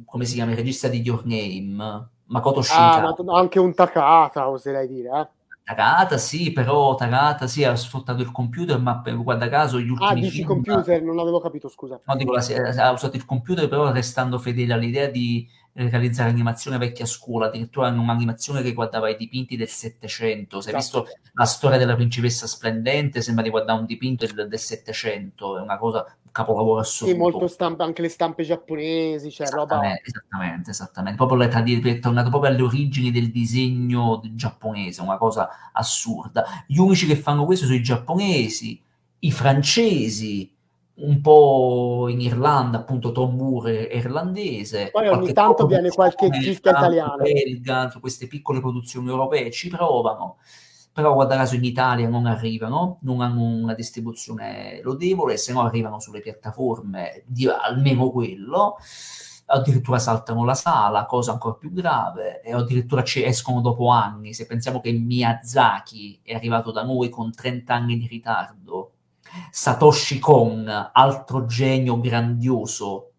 Speaker 1: come si chiama, il regista di Your Name, Makoto Shinkai.
Speaker 2: Ah, ma anche un Takata, oserei dire, eh?
Speaker 1: Tagata sì, però Tagata sì, ha sfruttato il computer, ma guarda caso gli ultimi
Speaker 2: Ah, dici film, computer, non avevo capito, scusa.
Speaker 1: No, dico, ha usato il computer, però restando fedele all'idea di realizzare animazione vecchia scuola, addirittura un'animazione che guardava i dipinti del Settecento. Se hai esatto. visto la storia della principessa splendente, sembra di guardare un dipinto del Settecento, è una cosa capolavoro assoluto.
Speaker 2: Sì, molto stampa, anche le stampe giapponesi, cioè
Speaker 1: esattamente,
Speaker 2: roba...
Speaker 1: Esattamente, esattamente. Proprio le è tornato proprio alle origini del disegno giapponese, una cosa assurda. Gli unici che fanno questo sono i giapponesi, i francesi, un po' in Irlanda, appunto Tom Moore è irlandese.
Speaker 2: Poi ogni tanto viene qualche chicca italiana.
Speaker 1: Belga, queste piccole produzioni europee ci provano però guarda caso in Italia non arrivano, non hanno una distribuzione lodevole, se no arrivano sulle piattaforme di almeno quello, addirittura saltano la sala, cosa ancora più grave, e addirittura ci escono dopo anni, se pensiamo che Miyazaki è arrivato da noi con 30 anni di ritardo, Satoshi Kon, altro genio grandioso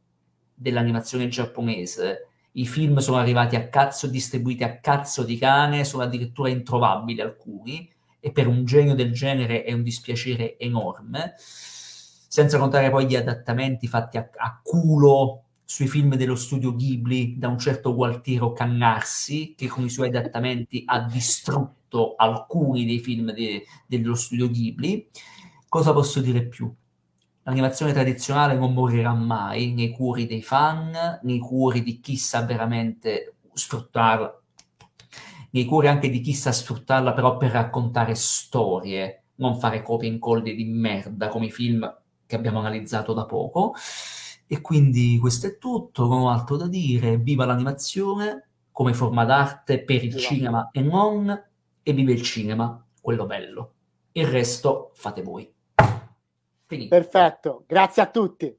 Speaker 1: dell'animazione giapponese, i film sono arrivati a cazzo, distribuiti a cazzo di cane, sono addirittura introvabili alcuni, e per un genio del genere è un dispiacere enorme, senza contare poi gli adattamenti fatti a, a culo sui film dello studio Ghibli da un certo Gualtiero Cannarsi, che con i suoi adattamenti ha distrutto alcuni dei film de, dello studio Ghibli. Cosa posso dire più? L'animazione tradizionale non morirà mai nei cuori dei fan, nei cuori di chi sa veramente sfruttarla, nei cuori anche di chi sa sfruttarla però per raccontare storie, non fare copie e incolle di merda come i film che abbiamo analizzato da poco. E quindi questo è tutto, non ho altro da dire. Viva l'animazione come forma d'arte per il cinema e non, e vive il cinema, quello bello. Il resto fate voi.
Speaker 2: Finito. Perfetto, grazie a tutti.